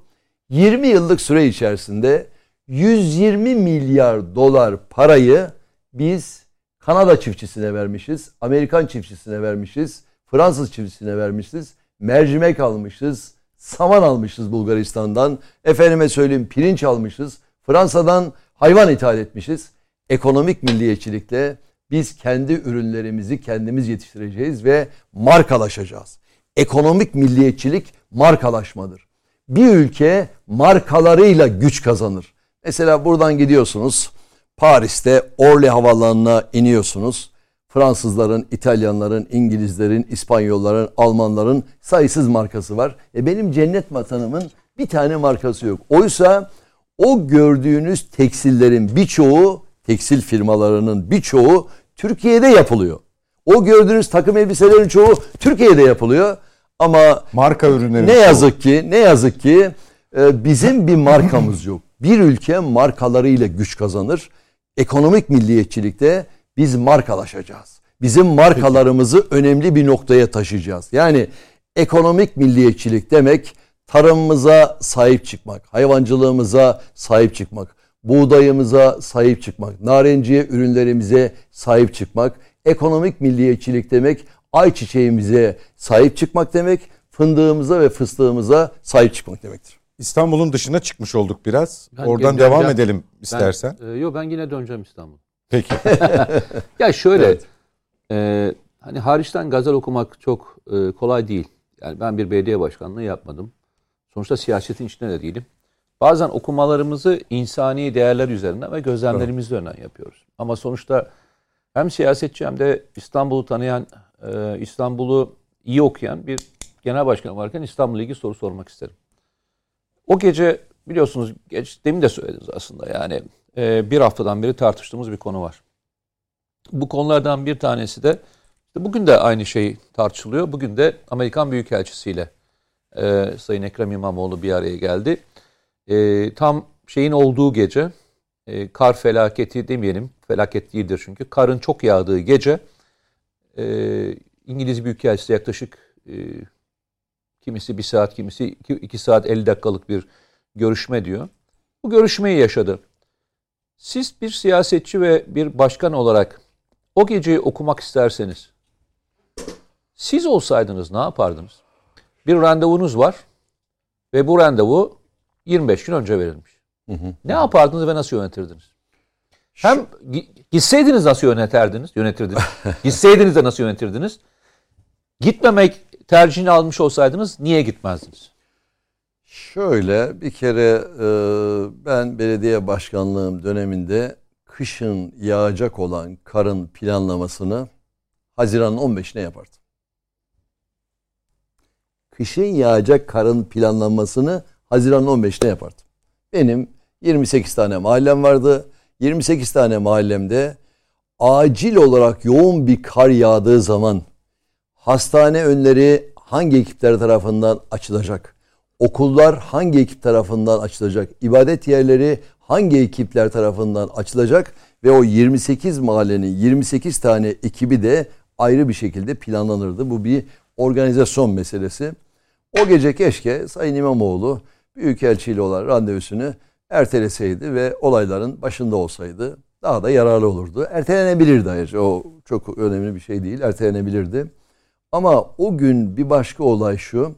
20 yıllık süre içerisinde 120 milyar dolar parayı biz Kanada çiftçisine vermişiz, Amerikan çiftçisine vermişiz, Fransız çiftçisine vermişiz, mercimek almışız, saman almışız Bulgaristan'dan, efendime söyleyeyim pirinç almışız, Fransa'dan hayvan ithal etmişiz. Ekonomik milliyetçilikle biz kendi ürünlerimizi kendimiz yetiştireceğiz ve markalaşacağız. Ekonomik milliyetçilik markalaşmadır. Bir ülke markalarıyla güç kazanır. Mesela buradan gidiyorsunuz. Paris'te Orly Havaalanı'na iniyorsunuz. Fransızların, İtalyanların, İngilizlerin, İspanyolların, Almanların sayısız markası var. E benim cennet vatanımın bir tane markası yok. Oysa o gördüğünüz tekstillerin birçoğu, tekstil firmalarının birçoğu Türkiye'de yapılıyor. O gördüğünüz takım elbiselerin çoğu Türkiye'de yapılıyor. Ama Marka ürünleri. ne yazık ki, ne yazık ki e, bizim bir markamız yok. Bir ülke markalarıyla güç kazanır. Ekonomik milliyetçilikte biz markalaşacağız. Bizim markalarımızı önemli bir noktaya taşıyacağız. Yani ekonomik milliyetçilik demek tarımımıza sahip çıkmak, hayvancılığımıza sahip çıkmak, buğdayımıza sahip çıkmak, narenciye ürünlerimize sahip çıkmak, ekonomik milliyetçilik demek ayçiçeğimize sahip çıkmak demek, fındığımıza ve fıstığımıza sahip çıkmak demektir. İstanbul'un dışına çıkmış olduk biraz. Ben Oradan döneceğim. devam edelim istersen. Ben, e, yok ben yine döneceğim İstanbul. Peki. Ya şöyle Evet. e, hani hariçten gazel okumak çok e, kolay değil. Yani ben bir belediye başkanlığı yapmadım. Sonuçta siyasetin içinde de değilim. Bazen okumalarımızı insani değerler üzerinden ve gözlemlerimiz üzerinden yapıyoruz. Ama sonuçta hem siyasetçi hem de İstanbul'u tanıyan, e, İstanbul'u iyi okuyan bir genel başkan varken İstanbul'la ilgili soru sormak isterim. O gece biliyorsunuz geç, demin de söylediniz aslında yani e, bir haftadan beri tartıştığımız bir konu var. Bu konulardan bir tanesi de bugün de aynı şey tartışılıyor. Bugün de Amerikan Büyükelçisiyle e, Sayın Ekrem İmamoğlu bir araya geldi. E, tam şeyin olduğu gece e, kar felaketi demeyelim. Felaket değildir çünkü. Karın çok yağdığı gece e, İngiliz Büyükelçisi yaklaşık e, kimisi bir saat kimisi iki, iki saat 50 dakikalık bir görüşme diyor. Bu görüşmeyi yaşadı. Siz bir siyasetçi ve bir başkan olarak o geceyi okumak isterseniz siz olsaydınız ne yapardınız? Bir randevunuz var ve bu randevu 25 gün önce verilmiş. Ne yapardınız ve nasıl yönetirdiniz? Hem gi- gitseydiniz nasıl yöneterdiniz? Yönetirdiniz. Gitseydiniz de nasıl yönetirdiniz? Gitmemek tercihini almış olsaydınız niye gitmezdiniz? Şöyle bir kere e, ben belediye başkanlığım döneminde kışın yağacak olan karın planlamasını Haziran'ın 15'ine yapardım. Kışın yağacak karın planlanmasını Haziran'ın 15'ine yapardım. Benim 28 tane mahallem vardı. 28 tane mahallemde acil olarak yoğun bir kar yağdığı zaman hastane önleri hangi ekipler tarafından açılacak? Okullar hangi ekip tarafından açılacak? İbadet yerleri hangi ekipler tarafından açılacak? Ve o 28 mahallenin 28 tane ekibi de ayrı bir şekilde planlanırdı. Bu bir organizasyon meselesi. O gece keşke Sayın İmamoğlu Büyükelçi ile olan randevusunu erteleseydi ve olayların başında olsaydı daha da yararlı olurdu. Ertelenebilirdi ayrıca o çok önemli bir şey değil ertelenebilirdi. Ama o gün bir başka olay şu.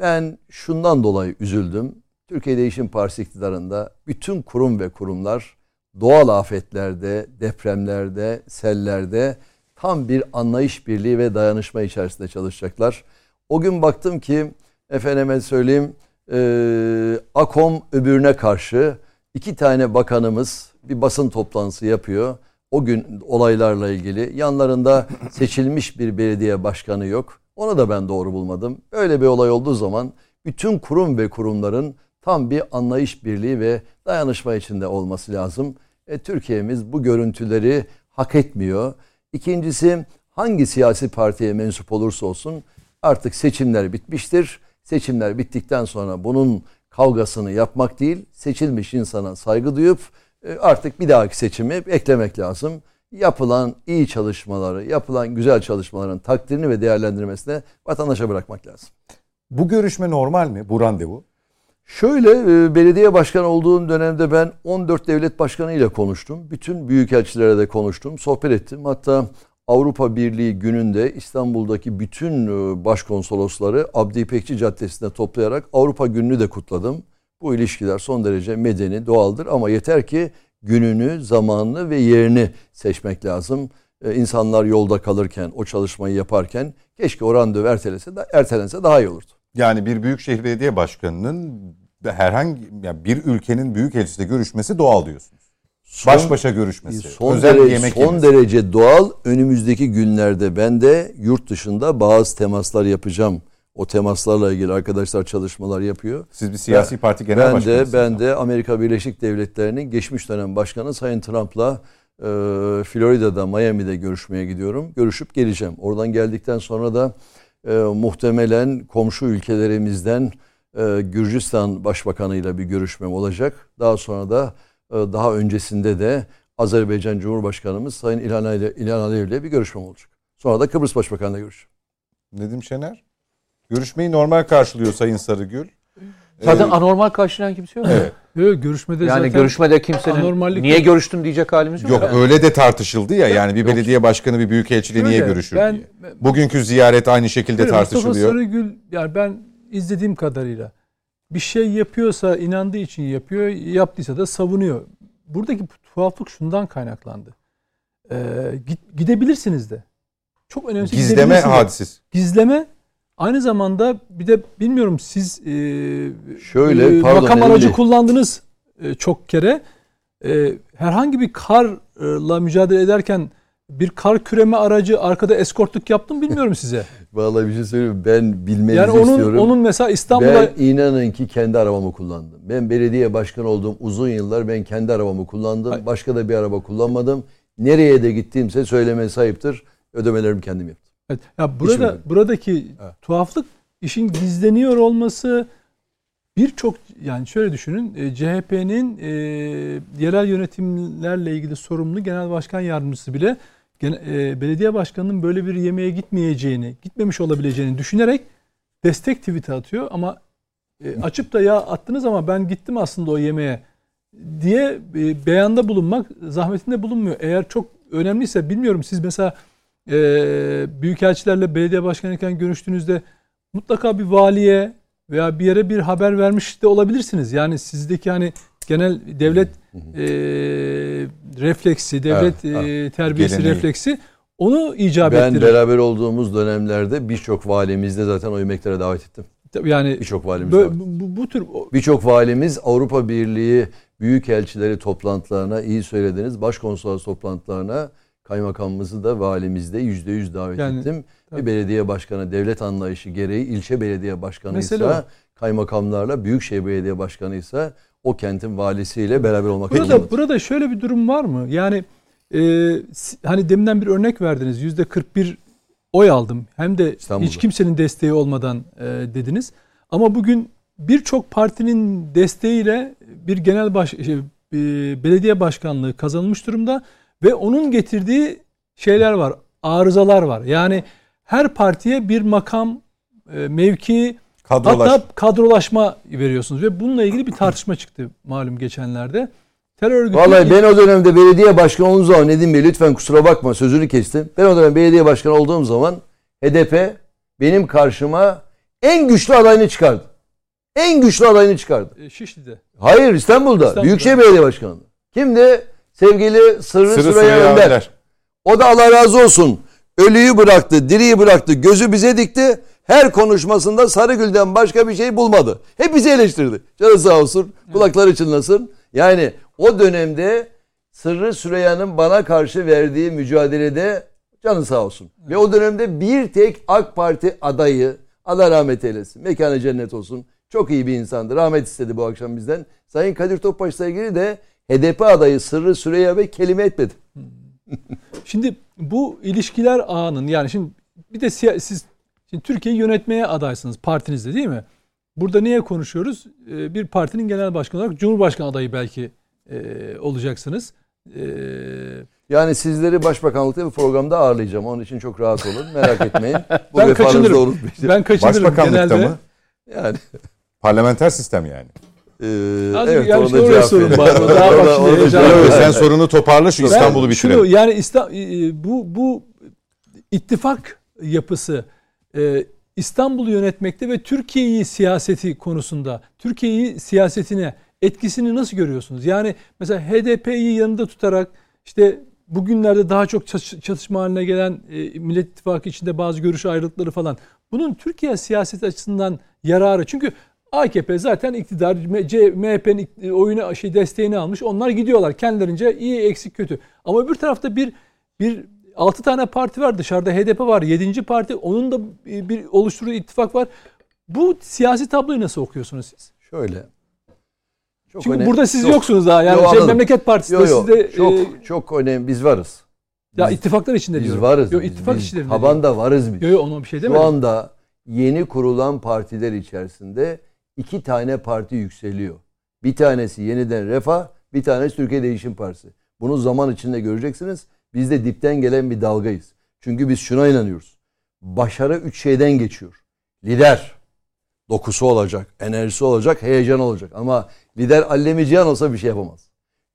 Ben şundan dolayı üzüldüm. Türkiye Değişim Partisi iktidarında bütün kurum ve kurumlar doğal afetlerde, depremlerde, sellerde tam bir anlayış birliği ve dayanışma içerisinde çalışacaklar. O gün baktım ki efendime söyleyeyim e, AKOM öbürüne karşı iki tane bakanımız bir basın toplantısı yapıyor. O gün olaylarla ilgili yanlarında seçilmiş bir belediye başkanı yok. Onu da ben doğru bulmadım. Öyle bir olay olduğu zaman bütün kurum ve kurumların tam bir anlayış birliği ve dayanışma içinde olması lazım. E, Türkiye'miz bu görüntüleri hak etmiyor. İkincisi hangi siyasi partiye mensup olursa olsun artık seçimler bitmiştir. Seçimler bittikten sonra bunun kavgasını yapmak değil, seçilmiş insana saygı duyup artık bir dahaki seçimi eklemek lazım. Yapılan iyi çalışmaları, yapılan güzel çalışmaların takdirini ve değerlendirmesine vatandaşa bırakmak lazım. Bu görüşme normal mi? Bu randevu? Şöyle e, belediye başkanı olduğum dönemde ben 14 devlet başkanı ile konuştum. Bütün büyükelçilere de konuştum, sohbet ettim. Hatta Avrupa Birliği gününde İstanbul'daki bütün e, başkonsolosları Abdi İpekçi Caddesi'nde toplayarak Avrupa Günü'nü de kutladım. Bu ilişkiler son derece medeni, doğaldır ama yeter ki gününü, zamanını ve yerini seçmek lazım. Ee, insanlar yolda kalırken, o çalışmayı yaparken keşke o randevu ertelese, ertelense daha iyi olurdu. Yani bir büyükşehir belediye başkanının herhangi yani bir ülkenin büyük elçisiyle görüşmesi doğal diyorsunuz. Son- Baş başa görüşmesi. Son, özel derece, yemek son yemesi. derece doğal. Önümüzdeki günlerde ben de yurt dışında bazı temaslar yapacağım. O temaslarla ilgili arkadaşlar çalışmalar yapıyor. Siz bir siyasi parti genel ben de ben de Amerika Birleşik Devletleri'nin geçmiş dönem başkanı Sayın Trump'la e, Florida'da, Miami'de görüşmeye gidiyorum. Görüşüp geleceğim. Oradan geldikten sonra da e, muhtemelen komşu ülkelerimizden e, Gürcistan Başbakanı'yla bir görüşmem olacak. Daha sonra da e, daha öncesinde de Azerbaycan Cumhurbaşkanımız Sayın İlhan, Ali, İlhan Aliyev ile bir görüşmem olacak. Sonra da Kıbrıs Başbakanı'yla görüşeceğim. Nedim Şener. Görüşmeyi normal karşılıyor Sayın Sarıgül. Zaten Ee, anormal karşılayan kimse yok. Evet. Yok, görüşmede Yani zaten görüşmede kimsenin anormallik niye yok. görüştün diyecek halimiz yok. Yok yani. öyle de tartışıldı ya yani bir belediye başkanı bir büyükelçiyle niye Öyle. görüşür Ben- diye. Bugünkü ziyaret aynı şekilde Mustafa tartışılıyor. Sarıgül yani ben izlediğim kadarıyla bir şey yapıyorsa inandığı için yapıyor, yaptıysa da savunuyor. Buradaki tuhaflık şundan kaynaklandı. Ee, gidebilirsiniz de. Çok önemli. Gizleme hadisesi. Gizleme aynı zamanda bir de bilmiyorum siz e, Şöyle, e, pardon, makam aracı kullandınız e, çok kere. E, herhangi bir karla mücadele ederken bir kar küreme aracı arkada eskortluk yaptım bilmiyorum size. Vallahi bir şey söyleyeyim ben bilmenizi Yani onun istiyorum. onun mesela İstanbul'da Ben inanın ki kendi arabamı kullandım. Ben belediye başkanı olduğum uzun yıllar ben kendi arabamı kullandım. Hayır. Başka da bir araba kullanmadım. Nereye de gittiğimse söyleme sahiptir. Ödemelerimi kendim yaptım. Evet, ya burada buradaki tuhaflık işin gizleniyor olması birçok yani şöyle düşünün e, CHP'nin e, yerel yönetimlerle ilgili sorumlu genel başkan yardımcısı bile gene, e, belediye başkanının böyle bir yemeğe gitmeyeceğini, gitmemiş olabileceğini düşünerek destek tweet'i atıyor ama e, açıp da ya attınız ama ben gittim aslında o yemeğe diye e, beyanda bulunmak zahmetinde bulunmuyor. Eğer çok önemliyse bilmiyorum siz mesela e, büyükelçilerle belediye başkanıyken görüştüğünüzde mutlaka bir valiye veya bir yere bir haber vermiş de olabilirsiniz. Yani sizdeki hani genel devlet e, refleksi, devlet Evet, e, terbiyesi Geleneği. refleksi onu icap Ben ettirir. beraber olduğumuz dönemlerde birçok valimizde zaten o yemeklere davet ettim. Tabii Yani Birçok valimiz bu, bu, bu tür Birçok valimiz Avrupa Birliği büyükelçileri toplantılarına, iyi söylediniz, başkonsolos toplantılarına kaymakamımızı da valimizi de yüzde yüz davet Yani, ettim. tabii. Ve belediye başkanı devlet anlayışı gereği ilçe belediye başkanıysa, kaymakamlarla büyükşehir belediye başkanıysa o kentin valisiyle beraber olmak Burada zorundadır. burada şöyle bir durum var mı? Yani e, hani deminden bir örnek verdiniz. Yüzde 41 oy aldım. Hem de İstanbul'da. hiç kimsenin desteği olmadan e, dediniz. Ama bugün birçok partinin desteğiyle bir genel baş şey, belediye başkanlığı kazanılmış durumda ve onun getirdiği şeyler var. Arızalar var. Yani her partiye bir makam, e, mevki, Kadrolaş. Hatta kadrolaşma veriyorsunuz ve bununla ilgili bir tartışma çıktı malum geçenlerde. Terör örgütü Vallahi ben o dönemde belediye başkanı olduğum zaman Nedim Bey lütfen kusura bakma sözünü kestim. Ben o dönem belediye başkanı olduğum zaman HDP benim karşıma en güçlü adayını çıkardı. En güçlü adayını çıkardı. E, Şişli'de. Hayır İstanbul'da. İstanbul'da. Büyükşehir Belediye Başkanı. Kimdi? Sevgili Sırrı, Sırrı Süreyya Önder. Önder. O da Allah razı olsun. Ölüyü bıraktı, diriyi bıraktı, gözü bize dikti. Her konuşmasında Sarıgül'den başka bir şey bulmadı. Hep bizi eleştirdi. Canı sağ olsun, kulakları çınlasın. Yani o dönemde Sırrı Süreyya'nın bana karşı verdiği mücadelede canı sağ olsun. Ve o dönemde bir tek AK Parti adayı, Allah rahmet eylesin, mekanı cennet olsun. Çok iyi bir insandı. Rahmet istedi bu akşam bizden. Sayın Kadir Topbaş'la ilgili de HDP adayı Sırrı Süreyya Bey kelime etmedi. Şimdi bu ilişkiler ağının yani şimdi bir de siya- siz şimdi Türkiye'yi yönetmeye adaysınız partinizde değil mi? Burada niye konuşuyoruz? Ee, bir partinin genel başkanı olarak Cumhurbaşkanı adayı belki e, olacaksınız. Ee, Yani sizleri başbakanlıkta bir programda ağırlayacağım. Onun için çok rahat olun. Merak etmeyin. Bu Ben kaçınırım. unutmayacağım. ben kaçınırım Başbakanlıkta genelde. mı? Yani, Parlamenter sistem yani. E, Az evet, yani işte da oraya cevap sorun var. Daha bak şimdi sen sorunu toparla şu İstanbul'u bitirelim. Şunu yani İsta- e, bu bu ittifak yapısı e, İstanbul'u yönetmekte ve Türkiye'yi siyaseti konusunda Türkiye'yi siyasetine etkisini nasıl görüyorsunuz? Yani mesela HDP'yi yanında tutarak işte bugünlerde daha çok çatış- çatışma haline gelen e, Millet İttifakı içinde bazı görüş ayrılıkları falan. Bunun Türkiye siyaseti açısından yararı. Çünkü AKP zaten iktidar MHP'nin ikt- oyunu şey desteğini almış. Onlar gidiyorlar kendilerince iyi eksik kötü. Ama öbür tarafta bir bir 6 tane parti var dışarıda HDP var 7. parti onun da bir oluşturduğu ittifak var. Bu siyasi tabloyu nasıl okuyorsunuz siz? Şöyle. Çok Çünkü önemli- burada siz çok- yoksunuz daha. Yani Yo, şey, memleket partisi Yo, de yo, sizde çok e, çok önemli. Biz varız. ya Biz- ittifaklar içinde Biz diyorum. varız. Yo, Biz- ittifak biz içlerinde. tabanda varız biz. Yok yok ona bir şey Şu demedim. anda yeni kurulan partiler içerisinde iki tane parti yükseliyor. Bir tanesi yeniden Refah, bir tanesi Türkiye Değişim Partisi. Bunu zaman içinde göreceksiniz. Biz de dipten gelen bir dalgayız. Çünkü biz şuna inanıyoruz. Başarı üç şeyden geçiyor. Lider, dokusu olacak, enerjisi olacak, heyecan olacak. Ama lider Allemi olsa bir şey yapamaz.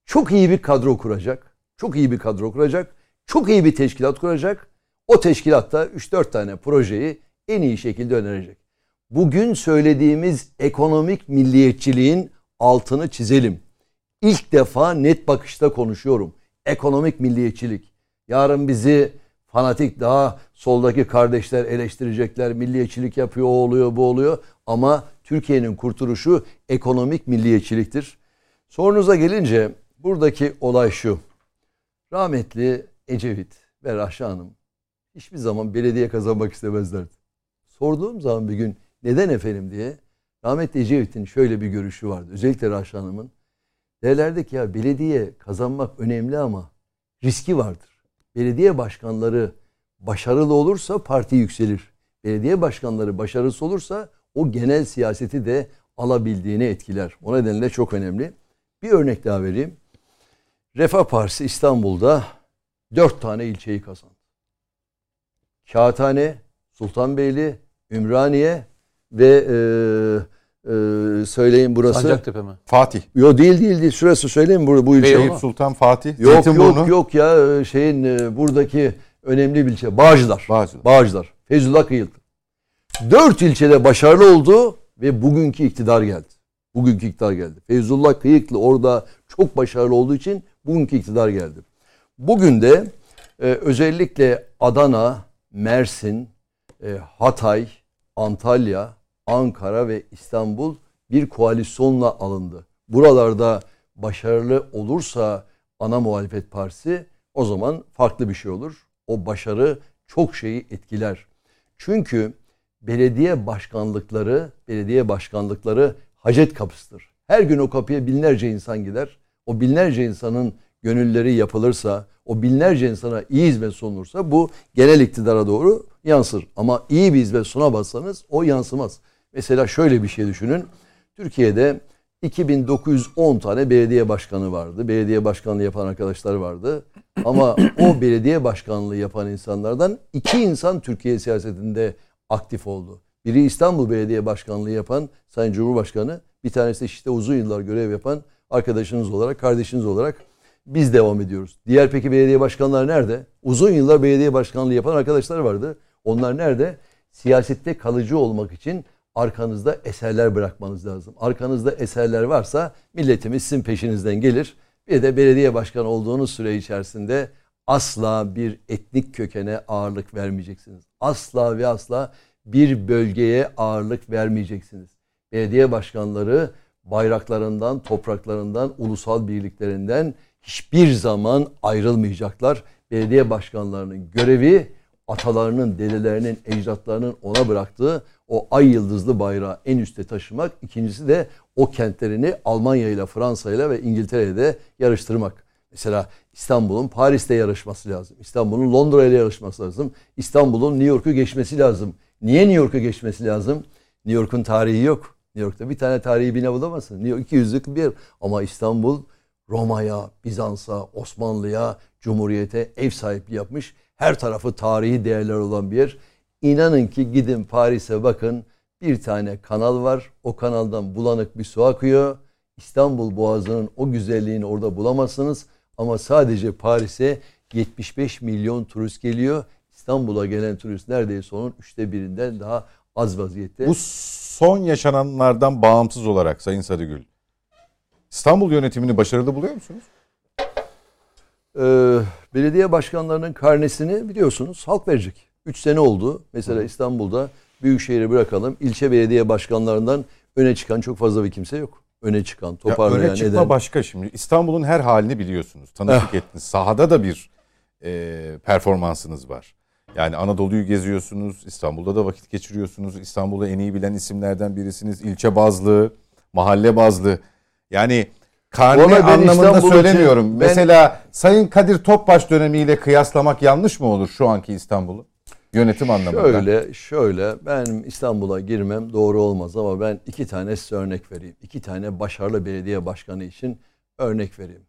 Çok iyi bir kadro kuracak. Çok iyi bir kadro kuracak. Çok iyi bir teşkilat kuracak. O teşkilatta 3-4 tane projeyi en iyi şekilde önerecek. Bugün söylediğimiz ekonomik milliyetçiliğin altını çizelim. İlk defa net bakışta konuşuyorum. Ekonomik milliyetçilik. Yarın bizi fanatik daha soldaki kardeşler eleştirecekler. Milliyetçilik yapıyor, o oluyor, bu oluyor. Ama Türkiye'nin kurtuluşu ekonomik milliyetçiliktir. Sorunuza gelince buradaki olay şu. Rahmetli Ecevit ve Rahşa Hanım hiçbir zaman belediye kazanmak istemezlerdi. Sorduğum zaman bir gün neden efendim diye rahmetli Ecevit'in şöyle bir görüşü vardı. Özellikle Rahşa Hanım'ın. Derlerdi ki ya belediye kazanmak önemli ama riski vardır. Belediye başkanları başarılı olursa parti yükselir. belediye başkanları başarısı olursa o genel siyaseti de alabildiğini etkiler. O nedenle çok önemli. Bir örnek daha vereyim. Refah Partisi İstanbul'da dört tane ilçeyi kazandı. Kağıthane, Sultanbeyli, Ümraniye ve e, e, söyleyin burası. Sancaktepe mi? Fatih. Yo değil değil değil. Şurası söyleyeyim bu, bu ilçe. Eyüp Sultan Fatih. Yok Zeytinburnu. yok yok ya e, şeyin e, buradaki önemli bir ilçe. Bağcılar. Bağcılar. Bağcılar. Feyzullah Kıyıklı. Dört ilçede başarılı oldu ve bugünkü iktidar geldi. Bugünkü iktidar geldi. Feyzullah Kıyıklı orada çok başarılı olduğu için bugünkü iktidar geldi. Bugün de e, özellikle Adana, Mersin, e, Hatay, Antalya, Ankara ve İstanbul bir koalisyonla alındı. Buralarda başarılı olursa ana muhalefet partisi o zaman farklı bir şey olur. O başarı çok şeyi etkiler. Çünkü belediye başkanlıkları, belediye başkanlıkları hacet kapısıdır. Her gün o kapıya binlerce insan gider. O binlerce insanın gönülleri yapılırsa, o binlerce insana iyi hizmet sunulursa bu genel iktidara doğru yansır. Ama iyi bir hizmet sunamazsanız o yansımaz. Mesela şöyle bir şey düşünün. Türkiye'de 2910 tane belediye başkanı vardı. Belediye başkanlığı yapan arkadaşlar vardı. Ama o belediye başkanlığı yapan insanlardan iki insan Türkiye siyasetinde aktif oldu. Biri İstanbul Belediye Başkanlığı yapan Sayın Cumhurbaşkanı, bir tanesi işte uzun yıllar görev yapan arkadaşınız olarak, kardeşiniz olarak biz devam ediyoruz. Diğer peki belediye başkanları nerede? Uzun yıllar belediye başkanlığı yapan arkadaşlar vardı. Onlar nerede? Siyasette kalıcı olmak için arkanızda eserler bırakmanız lazım. Arkanızda eserler varsa milletimiz sizin peşinizden gelir. Bir de belediye başkanı olduğunuz süre içerisinde asla bir etnik kökene ağırlık vermeyeceksiniz. Asla ve asla bir bölgeye ağırlık vermeyeceksiniz. Belediye başkanları bayraklarından, topraklarından, ulusal birliklerinden hiçbir zaman ayrılmayacaklar. Belediye başkanlarının görevi atalarının, dedelerinin, ecdatlarının ona bıraktığı o ay yıldızlı bayrağı en üste taşımak. İkincisi de o kentlerini Almanya ile Fransa ile ve İngiltere'de yarıştırmak. Mesela İstanbul'un Paris'te yarışması lazım. İstanbul'un Londra ile yarışması lazım. İstanbul'un New York'u geçmesi lazım. Niye New York'u geçmesi lazım? New York'un tarihi yok. New York'ta bir tane tarihi bina bulamazsın. New York 200'lük bir. Ama İstanbul Roma'ya, Bizans'a, Osmanlı'ya, Cumhuriyet'e ev sahipliği yapmış. Her tarafı tarihi değerler olan bir yer. İnanın ki gidin Paris'e bakın. Bir tane kanal var. O kanaldan bulanık bir su akıyor. İstanbul Boğazı'nın o güzelliğini orada bulamazsınız. Ama sadece Paris'e 75 milyon turist geliyor. İstanbul'a gelen turist neredeyse onun üçte birinden daha az vaziyette. Bu son yaşananlardan bağımsız olarak Sayın Sarıgül, İstanbul yönetimini başarılı buluyor musunuz? Ee, belediye başkanlarının karnesini biliyorsunuz halk verecek. 3 sene oldu. Mesela İstanbul'da büyükşehir'i bırakalım. İlçe belediye başkanlarından öne çıkan çok fazla bir kimse yok. Öne çıkan, Ya toparlayan, öne çıkma eden. başka şimdi. İstanbul'un her halini biliyorsunuz. Tanıklık ettiniz. Sahada da bir e, performansınız var. Yani Anadolu'yu geziyorsunuz. İstanbul'da da vakit geçiriyorsunuz. İstanbul'u en iyi bilen isimlerden birisiniz. İlçe bazlı, mahalle bazlı. Yani karne anlamında İstanbul için- söylemiyorum. ben- Mesela Sayın Kadir Topbaş dönemiyle kıyaslamak yanlış mı olur şu anki İstanbul'u? Yönetim anlamında. Şöyle, şöyle ben İstanbul'a girmem doğru olmaz ama ben iki tane size örnek vereyim. İki tane başarılı belediye başkanı için örnek vereyim.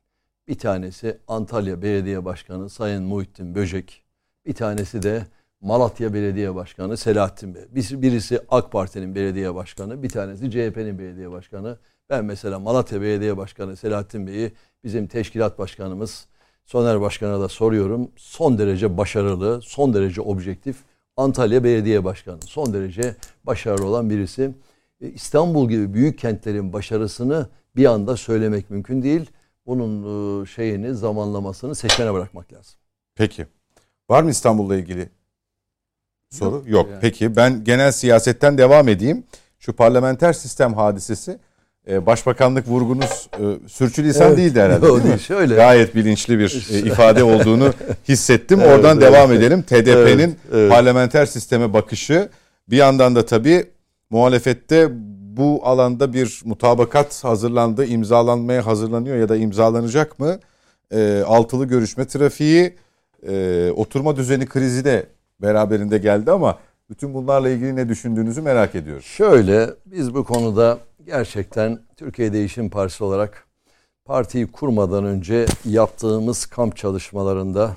Bir tanesi Antalya Belediye Başkanı Sayın Muhittin Böcek. Bir tanesi de Malatya Belediye Başkanı Selahattin Bey. Birisi AK Parti'nin belediye başkanı, bir tanesi CHP'nin belediye başkanı. Ben mesela Malatya Belediye Başkanı Selahattin Bey'i bizim teşkilat başkanımız Soner Başkan'a da soruyorum. Son derece başarılı, son derece objektif. Antalya Belediye Başkanı son derece başarılı olan birisi. E, İstanbul gibi büyük kentlerin başarısını bir anda söylemek mümkün değil. Bunun e, şeyini, zamanlamasını seçmene bırakmak lazım. Peki. Var mı İstanbul'la ilgili soru? Yok. Yani. Peki ben genel siyasetten devam edeyim. Şu parlamenter sistem hadisesi e, başbakanlık vurgunuz e, sürçülisan Evet. değildi herhalde Yok, değil mi? şöyle. Gayet bilinçli bir e, ifade olduğunu hissettim. Evet, Oradan evet. devam edelim. TDP'nin Evet, evet. parlamenter sisteme bakışı bir yandan da tabii muhalefette bu alanda bir mutabakat hazırlandı, imzalanmaya hazırlanıyor ya da imzalanacak mı? E, altılı görüşme trafiği, e, oturma düzeni krizi de beraberinde geldi ama Bütün bunlarla ilgili ne düşündüğünüzü merak ediyorum. Şöyle biz bu konuda gerçekten Türkiye Değişim Partisi olarak partiyi kurmadan önce yaptığımız kamp çalışmalarında,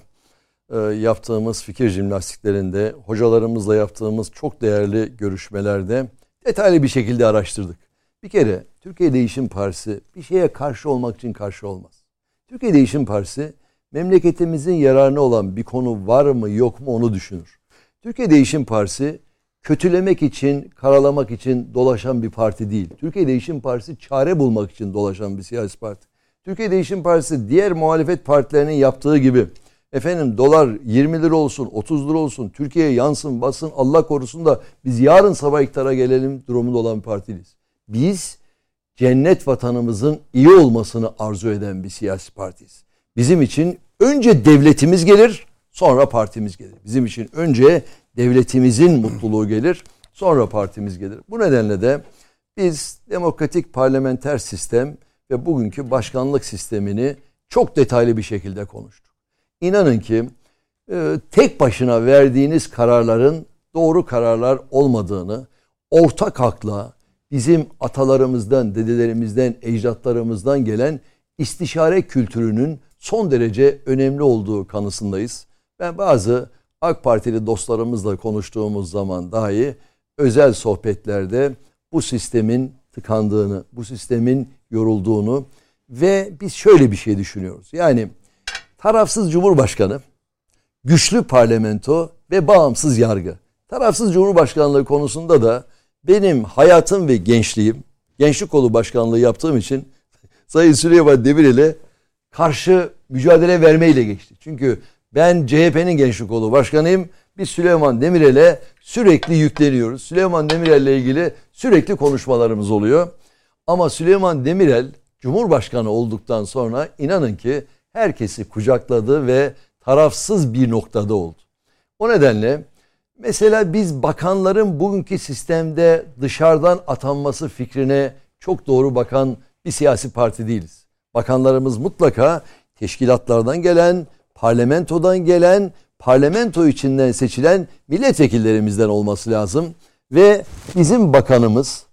e, yaptığımız fikir jimnastiklerinde, hocalarımızla yaptığımız çok değerli görüşmelerde detaylı bir şekilde araştırdık. Bir kere Türkiye Değişim Partisi bir şeye karşı olmak için karşı olmaz. Türkiye Değişim Partisi memleketimizin yararına olan bir konu var mı yok mu onu düşünür. Türkiye Değişim Partisi kötülemek için, karalamak için dolaşan bir parti değil. Türkiye Değişim Partisi çare bulmak için dolaşan bir siyasi parti. Türkiye Değişim Partisi diğer muhalefet partilerinin yaptığı gibi efendim dolar 20 lira olsun, 30 lira olsun, Türkiye'ye yansın, basın, Allah korusun da biz yarın sabah iktidara gelelim durumunda olan bir partiyiz. Biz cennet vatanımızın iyi olmasını arzu eden bir siyasi partiyiz. Bizim için önce devletimiz gelir, sonra partimiz gelir. Bizim için önce devletimizin mutluluğu gelir, sonra partimiz gelir. Bu nedenle de biz demokratik parlamenter sistem ve bugünkü başkanlık sistemini çok detaylı bir şekilde konuştuk. İnanın ki e, tek başına verdiğiniz kararların doğru kararlar olmadığını, ortak hakla bizim atalarımızdan, dedelerimizden, ecdatlarımızdan gelen istişare kültürünün son derece önemli olduğu kanısındayız. Ben bazı AK Partili dostlarımızla konuştuğumuz zaman dahi özel sohbetlerde bu sistemin tıkandığını, bu sistemin yorulduğunu ve biz şöyle bir şey düşünüyoruz. Yani tarafsız cumhurbaşkanı, güçlü parlamento ve bağımsız yargı. Tarafsız cumhurbaşkanlığı konusunda da benim hayatım ve gençliğim, gençlik kolu başkanlığı yaptığım için Sayın Süleyman Demirel'e karşı mücadele vermeyle geçti. Çünkü ben CHP'nin gençlik kolu başkanıyım. Biz Süleyman Demirel'e sürekli yükleniyoruz. Süleyman Demirel'le ilgili sürekli konuşmalarımız oluyor. Ama Süleyman Demirel Cumhurbaşkanı olduktan sonra inanın ki herkesi kucakladı ve tarafsız bir noktada oldu. O nedenle mesela biz bakanların bugünkü sistemde dışarıdan atanması fikrine çok doğru bakan bir siyasi parti değiliz. Bakanlarımız mutlaka teşkilatlardan gelen, parlamentodan gelen, parlamento içinden seçilen milletvekillerimizden olması lazım. Ve bizim bakanımız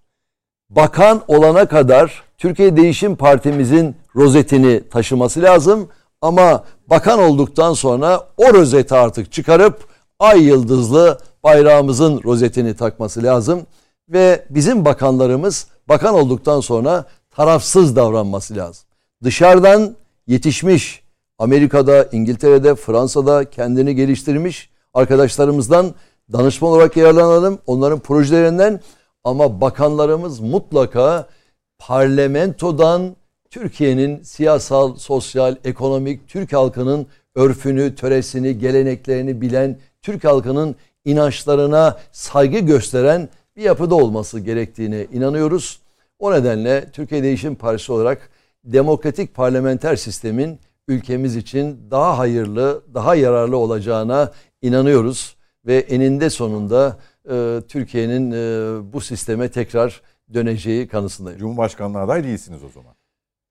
bakan olana kadar Türkiye Değişim Partimizin rozetini taşıması lazım. Ama bakan olduktan sonra o rozeti artık çıkarıp ay yıldızlı bayrağımızın rozetini takması lazım. Ve bizim bakanlarımız bakan olduktan sonra tarafsız davranması lazım. Dışarıdan yetişmiş Amerika'da, İngiltere'de, Fransa'da kendini geliştirmiş arkadaşlarımızdan danışman olarak yararlanalım. Onların projelerinden ama bakanlarımız mutlaka parlamentodan Türkiye'nin siyasal, sosyal, ekonomik, Türk halkının örfünü, töresini, geleneklerini bilen, Türk halkının inançlarına saygı gösteren bir yapıda olması gerektiğine inanıyoruz. O nedenle Türkiye Değişim Partisi olarak demokratik parlamenter sistemin ülkemiz için daha hayırlı, daha yararlı olacağına inanıyoruz ve eninde sonunda e, Türkiye'nin e, bu sisteme tekrar döneceği kanısındayım. Cumhurbaşkanlığı aday değilsiniz o zaman.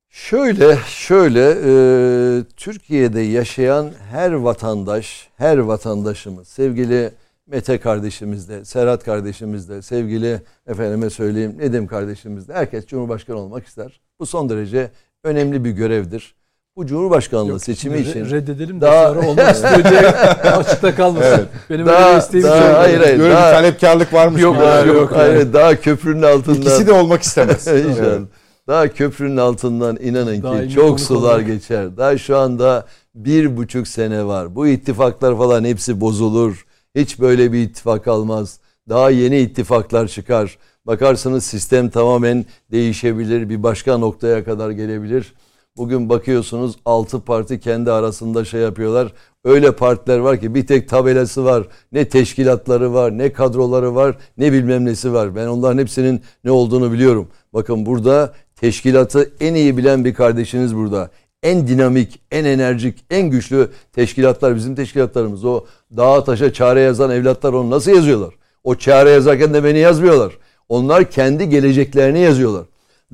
Şöyle, şöyle e, Türkiye'de yaşayan her vatandaş, her vatandaşımız, sevgili Mete kardeşimiz de, Serhat kardeşimiz de, sevgili efendime söyleyeyim Nedim kardeşimiz de, herkes Cumhurbaşkanı olmak ister. Bu son derece önemli bir görevdir. Bu Cumhurbaşkanlığı Yok, seçimi için reddedelim de daha- sonra olmak istiyor diye açıkta kalmasın. Evet. Benim Daha- öyle bir isteğim daha- yok. hayır, hayır. Böyle daha- bir talepkarlık varmış. Yok, gibi. yok, Daha- yok. hayır, daha köprünün altından İkisi de olmak istemez. İnşallah. Evet. Daha köprünün altından inanın Daimi ki çok sular olarak. geçer. Daha şu anda bir buçuk sene var. Bu ittifaklar falan hepsi bozulur. Hiç böyle bir ittifak almaz. Daha yeni ittifaklar çıkar. Bakarsınız sistem tamamen değişebilir. Bir başka noktaya kadar gelebilir. Bugün bakıyorsunuz altı parti kendi arasında şey yapıyorlar. Öyle partiler var ki bir tek tabelası var. Ne teşkilatları var, ne kadroları var, ne bilmem nesi var. Ben onların hepsinin ne olduğunu biliyorum. Bakın burada teşkilatı en iyi bilen bir kardeşiniz burada. En dinamik, en enerjik, en güçlü teşkilatlar bizim teşkilatlarımız. O dağa taşa çare yazan evlatlar onu nasıl yazıyorlar? O çare yazarken de beni yazmıyorlar. Onlar kendi geleceklerini yazıyorlar.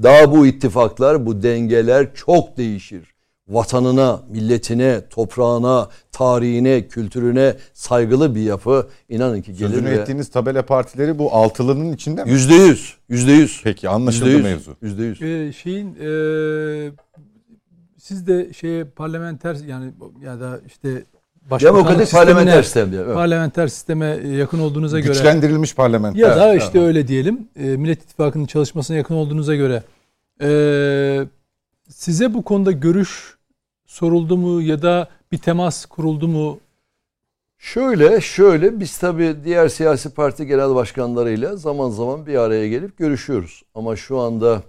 Daha bu ittifaklar, bu dengeler çok değişir. vatanına, milletine, toprağına, tarihine, kültürüne saygılı bir yapı inanın ki gelir Sözünü ve ettiğiniz tabela partileri bu altılının içinde mi? yüzde yüz, yüzde yüz. Peki anlaşıldı Yüzde yüz, mevzu. Yüzde yüz. Ee, şeyin e, siz de şeye parlamenter yani ya da işte Demokratik sistemine, parlamenter sistem diye. Evet. parlamenter sisteme yakın olduğunuza göre Güçlendirilmiş parlamenter. ya da Evet, işte öyle diyelim e, Millet İttifakı'nın çalışmasına yakın olduğunuza göre e, size bu konuda görüş soruldu mu ya da bir temas kuruldu mu? Şöyle şöyle biz tabii diğer siyasi parti genel başkanlarıyla zaman zaman bir araya gelip görüşüyoruz. Ama şu anda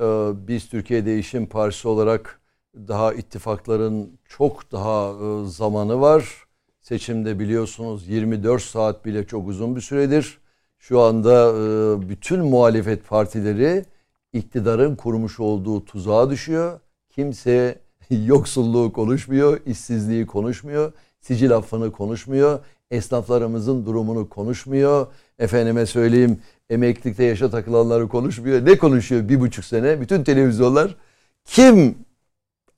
e, biz Türkiye Değişim Partisi olarak daha ittifakların çok daha e, zamanı var. Seçimde biliyorsunuz 24 saat bile çok uzun bir süredir. Şu anda e, bütün muhalefet partileri iktidarın kurmuş olduğu tuzağa düşüyor. Kimse yoksulluğu konuşmuyor, işsizliği konuşmuyor, sicil affını konuşmuyor, esnaflarımızın durumunu konuşmuyor. Efendime söyleyeyim emeklilikte yaşa takılanları konuşmuyor. Ne konuşuyor bir buçuk sene? Bütün televizyonlar kim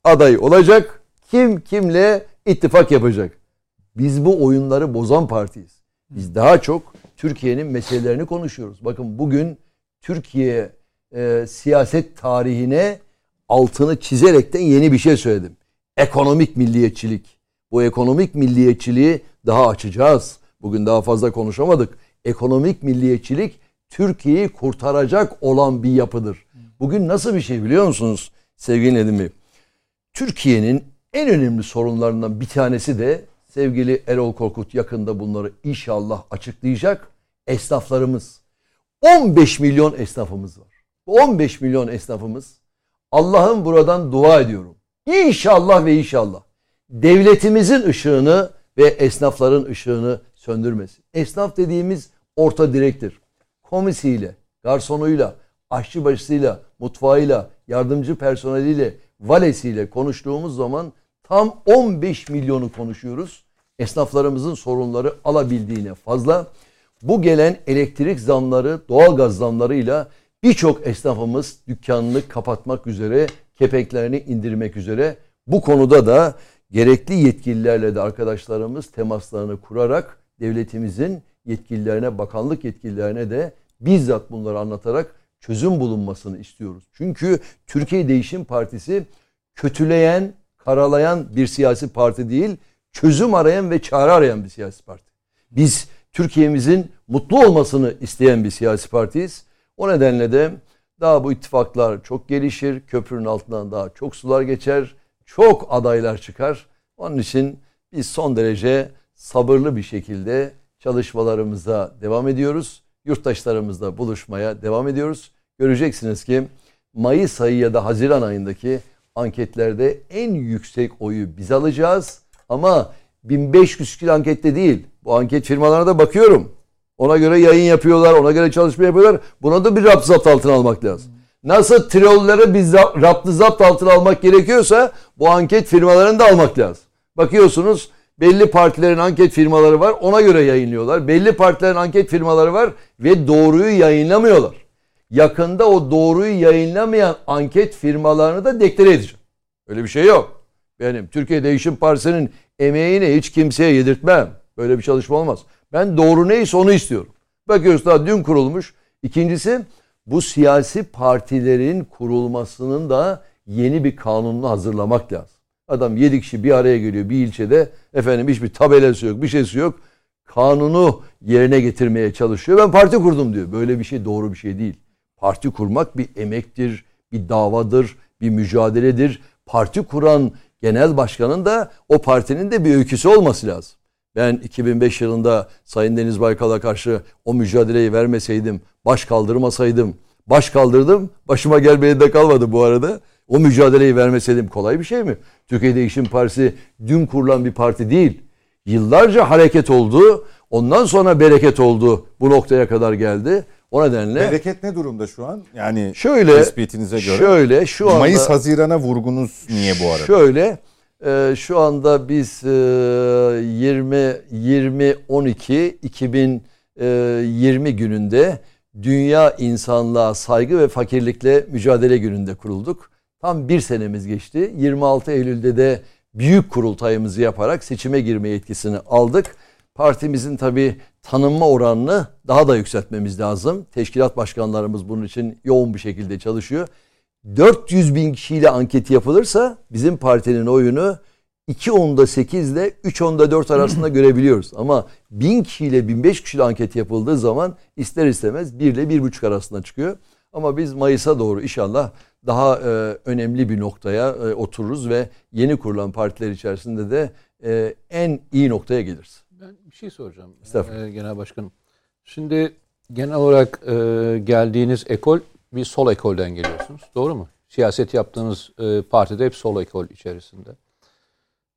aday olacak, kim kimle ittifak yapacak. Biz bu oyunları bozan partiyiz. Biz daha çok Türkiye'nin meselelerini konuşuyoruz. Bakın bugün Türkiye e, siyaset tarihine altını çizerekten yeni bir şey söyledim. Ekonomik milliyetçilik. Bu ekonomik milliyetçiliği daha açacağız. Bugün daha fazla konuşamadık. Ekonomik milliyetçilik Türkiye'yi kurtaracak olan bir yapıdır. Bugün nasıl bir şey biliyor musunuz sevgili Nedim Bey? Türkiye'nin en önemli sorunlarından bir tanesi de sevgili Erol Korkut yakında bunları inşallah açıklayacak. Esnaflarımız. 15 milyon esnafımız var. Bu 15 milyon esnafımız Allah'ın buradan dua ediyorum. İnşallah ve inşallah devletimizin ışığını ve esnafların ışığını söndürmesin. Esnaf dediğimiz orta direktir. Komisiyle, garsonuyla, aşçıbaşısıyla, mutfağıyla, yardımcı personeliyle, valesiyle konuştuğumuz zaman tam 15 milyonu konuşuyoruz. Esnaflarımızın sorunları alabildiğine fazla. Bu gelen elektrik zamları, doğalgaz zamlarıyla birçok esnafımız dükkanını kapatmak üzere, kepenklerini indirmek üzere. Bu konuda da gerekli yetkililerle de arkadaşlarımız temaslarını kurarak devletimizin yetkililerine, bakanlık yetkililerine de bizzat bunları anlatarak çözüm bulunmasını istiyoruz. Çünkü Türkiye Değişim Partisi kötüleyen, karalayan bir siyasi parti değil, çözüm arayan ve çare arayan bir siyasi parti. Biz Türkiye'mizin mutlu olmasını isteyen bir siyasi partiyiz. O nedenle de daha bu ittifaklar çok gelişir, köprünün altından daha çok sular geçer, çok adaylar çıkar. Onun için biz son derece sabırlı bir şekilde çalışmalarımıza devam ediyoruz. Yurttaşlarımızla buluşmaya devam ediyoruz. Göreceksiniz ki Mayıs ayı ya da Haziran ayındaki anketlerde en yüksek oyu biz alacağız. Ama 1500 kilo ankette değil. Bu anket firmalarına da bakıyorum. Ona göre yayın yapıyorlar, ona göre çalışma yapıyorlar. Buna da bir rapt zapt altına almak lazım. Nasıl trolleri biz raptı zapt altına almak gerekiyorsa bu anket firmalarını da almak lazım. Bakıyorsunuz belli partilerin anket firmaları var ona göre yayınlıyorlar. Belli partilerin anket firmaları var ve doğruyu yayınlamıyorlar. Yakında o doğruyu yayınlamayan anket firmalarını da deklare edeceğim. Öyle bir şey yok. Benim Türkiye Değişim Partisi'nin emeğini hiç kimseye yedirtmem. Böyle bir çalışma olmaz. Ben doğru neyse onu istiyorum. Bakıyoruz daha dün kurulmuş. İkincisi bu siyasi partilerin kurulmasının da yeni bir kanununu hazırlamak lazım. Adam yedi kişi bir araya geliyor bir ilçede. Efendim hiçbir tabelası yok bir şeysi yok. Kanunu yerine getirmeye çalışıyor. Ben parti kurdum diyor. Böyle bir şey doğru bir şey değil. Parti kurmak bir emektir, bir davadır, bir mücadeledir. Parti kuran genel başkanın da o partinin de bir öyküsü olması lazım. Ben 2005 yılında Sayın Deniz Baykal'a karşı o mücadeleyi vermeseydim, baş kaldırmasaydım, baş kaldırdım, başıma gelmeye de kalmadı bu arada. O mücadeleyi vermeseydim kolay bir şey mi? Türkiye Değişim Partisi dün kurulan bir parti değil. Yıllarca hareket oldu. Ondan sonra bereket oldu. Bu noktaya kadar geldi. O nedenle Bereket ne durumda şu an? Yani şöyle tespitinize göre. şöyle şu anda Mayıs Haziran'a vurgunuz niye bu arada? Şöyle e, şu anda biz e, 20 20 12 2020 gününde Dünya İnsanlığa Saygı ve Fakirlikle Mücadele Günü'nde kurulduk. Tam bir senemiz geçti. 26 Eylül'de de büyük kurultayımızı yaparak seçime girme yetkisini aldık. Partimizin tabii tanınma oranını daha da yükseltmemiz lazım. Teşkilat başkanlarımız bunun için yoğun bir şekilde çalışıyor. 400 bin kişiyle anket yapılırsa bizim partinin oyunu 2 onda 8 ile 3 onda 4 arasında görebiliyoruz. Ama 1000 kişiyle 1005 kişiyle anket yapıldığı zaman ister istemez 1 ile 1,5 arasında çıkıyor. Ama biz Mayıs'a doğru inşallah daha e, önemli bir noktaya e, otururuz ve yeni kurulan partiler içerisinde de e, en iyi noktaya geliriz. Bir şey soracağım. Estağfurullah. Ee, Genel Başkanım. Şimdi genel olarak e, geldiğiniz ekol bir sol ekolden geliyorsunuz. Doğru mu? Siyaset yaptığınız e, partide hep sol ekol içerisinde.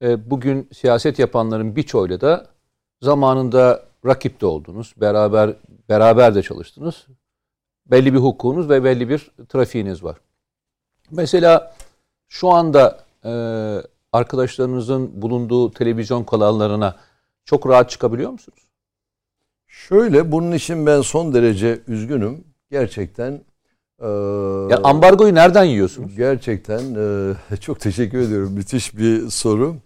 E, bugün siyaset yapanların birçoğuyla da zamanında rakip de oldunuz. Beraber beraber de çalıştınız. Belli bir hukukunuz ve belli bir trafiğiniz var. Mesela şu anda e, arkadaşlarınızın bulunduğu televizyon kanallarına çok rahat çıkabiliyor musunuz? Şöyle bunun için ben son derece üzgünüm. Gerçekten e, Ya ambargoyu nereden yiyorsunuz? Gerçekten e, çok teşekkür ediyorum. Müthiş bir soru.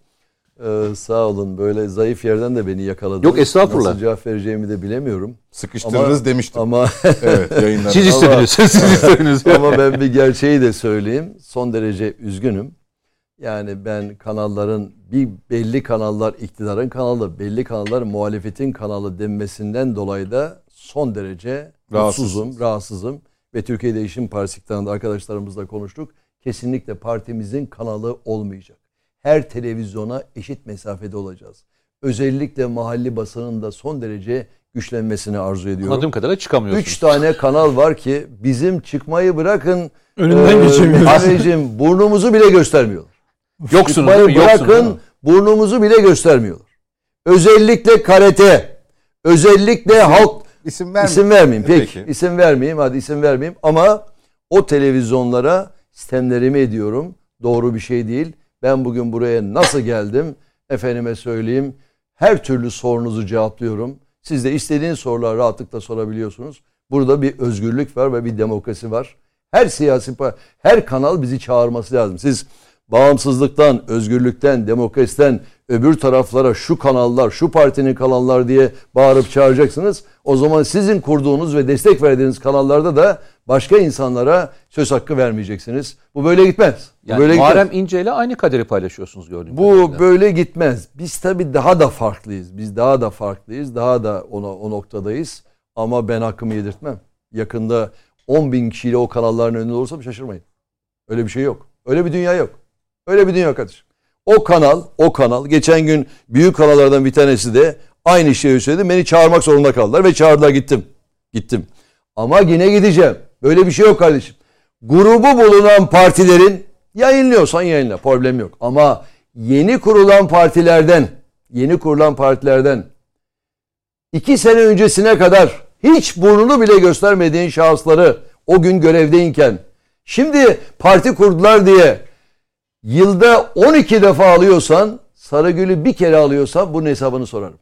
E, sağ olun. Böyle zayıf yerden de beni yakaladınız. Yok, estağfurullah. Nasıl cevap vereceğimi de bilemiyorum. Sıkıştırırız Ama- demiştim. Ama evet yayınlarda. Siz istediniz. Siz istediniz. ama ben bir gerçeği de söyleyeyim. Son derece üzgünüm. Yani ben kanalların bir belli kanallar iktidarın kanalı, belli kanallar muhalefetin kanalı denmesinden dolayı da son derece mutsuzum, rahatsızım. Ve Türkiye Değişim Partisi iktidarında arkadaşlarımızla konuştuk. Kesinlikle partimizin kanalı olmayacak. Her televizyona eşit mesafede olacağız. Özellikle mahalli basının da son derece güçlenmesini arzu ediyorum. Anladığım kadarıyla çıkamıyorsunuz. Üç tane kanal var ki bizim çıkmayı bırakın Önünden eee, geçemiyoruz. abicim burnumuzu bile göstermiyorlar. Yoksunuz? Yoksunuz değil bırakın mi? burnumuzu bile göstermiyorlar. Özellikle karate, özellikle halk İsim verme. isim vermeyeyim. Peki, Peki. isim vermeyeyim hadi isim vermeyeyim ama o televizyonlara sistemlerimi ediyorum. Doğru bir şey değil. Ben bugün buraya nasıl geldim? Efendime söyleyeyim. Her türlü sorunuzu cevaplıyorum. Siz de istediğiniz soruları rahatlıkla sorabiliyorsunuz. Burada bir özgürlük var ve bir demokrasi var. Her siyasi her kanal bizi çağırması lazım. Siz bağımsızlıktan, özgürlükten, demokrasiden öbür taraflara şu kanallar, şu partinin kanallar diye bağırıp çağıracaksınız. O zaman sizin kurduğunuz ve destek verdiğiniz kanallarda da başka insanlara söz hakkı vermeyeceksiniz. Bu böyle gitmez. Yani böyle gitmez. Muharrem İnce ile aynı kaderi paylaşıyorsunuz gördüğüm Bu kadarıyla. böyle gitmez. Biz tabii daha da farklıyız. Biz daha da farklıyız. Daha da ona, o noktadayız. Ama ben hakkımı yedirtmem. Yakında 10 bin kişiyle o kanalların önünde olursam şaşırmayın. Öyle bir şey yok. Öyle bir dünya yok. Öyle bir dünya kardeşim. O kanal, o kanal. Geçen gün büyük kanallardan bir tanesi de aynı şeyi söyledi. Beni çağırmak zorunda kaldılar ve çağırdılar gittim. Gittim. Ama yine gideceğim. Böyle bir şey yok kardeşim. Grubu bulunan partilerin yayınlıyorsan yayınla. Problem yok. Ama yeni kurulan partilerden, yeni kurulan partilerden iki sene öncesine kadar hiç burnunu bile göstermediğin şahısları o gün görevdeyken şimdi parti kurdular diye yılda 12 defa alıyorsan Sarıgül'ü bir kere alıyorsan bunun hesabını sorarım.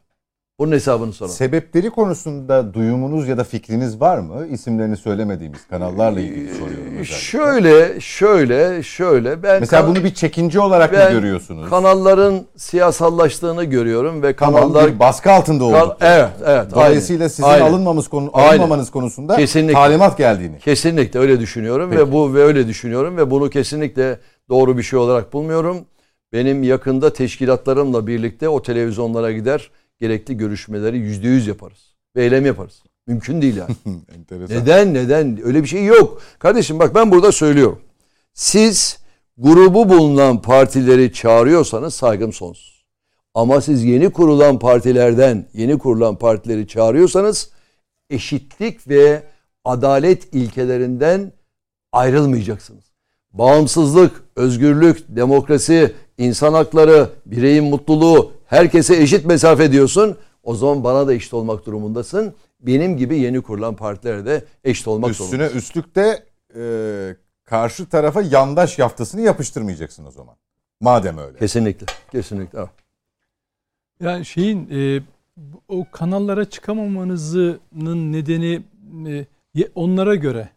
Bunun hesabını sorarım. Sebepleri konusunda duyumunuz ya da fikriniz var mı? İsimlerini söylemediğimiz kanallarla ilgili soruyorum özellikle. Şöyle, şöyle, şöyle. Ben Mesela kan- bunu bir çekince olarak mı görüyorsunuz? Kanalların siyasallaştığını görüyorum ve Tamam kanallar bir baskı altında Kal- olduk. evet, evet. Dolayısıyla aynen, sizin aynen. alınmamız konu, Aynen. alınmamanız konusunda Kesinlikle. talimat geldiğini. Kesinlikle öyle düşünüyorum ve bu ve öyle düşünüyorum ve bunu kesinlikle doğru bir şey olarak bulmuyorum. Benim yakında teşkilatlarımla birlikte o televizyonlara gider gerekli görüşmeleri yüzde yüz yaparız. Ve eylem yaparız. Mümkün değil yani. Neden? Neden? Öyle bir şey yok. Kardeşim bak ben burada söylüyorum. Siz grubu bulunan partileri çağırıyorsanız saygım sonsuz. Ama siz yeni kurulan partilerden, yeni kurulan partileri çağırıyorsanız eşitlik ve adalet ilkelerinden ayrılmayacaksınız. Bağımsızlık, özgürlük, demokrasi, insan hakları, bireyin mutluluğu, herkese eşit mesafe diyorsun. O zaman bana da eşit olmak durumundasın. Benim gibi yeni kurulan partilere de eşit olmak Üstüne zorundasın. üstlükte e, karşı tarafa yandaş yaftasını yapıştırmayacaksın o zaman. Madem öyle. Kesinlikle. Kesinlikle. Yani şeyin e, o kanallara çıkamamanızın nedeni e, onlara göre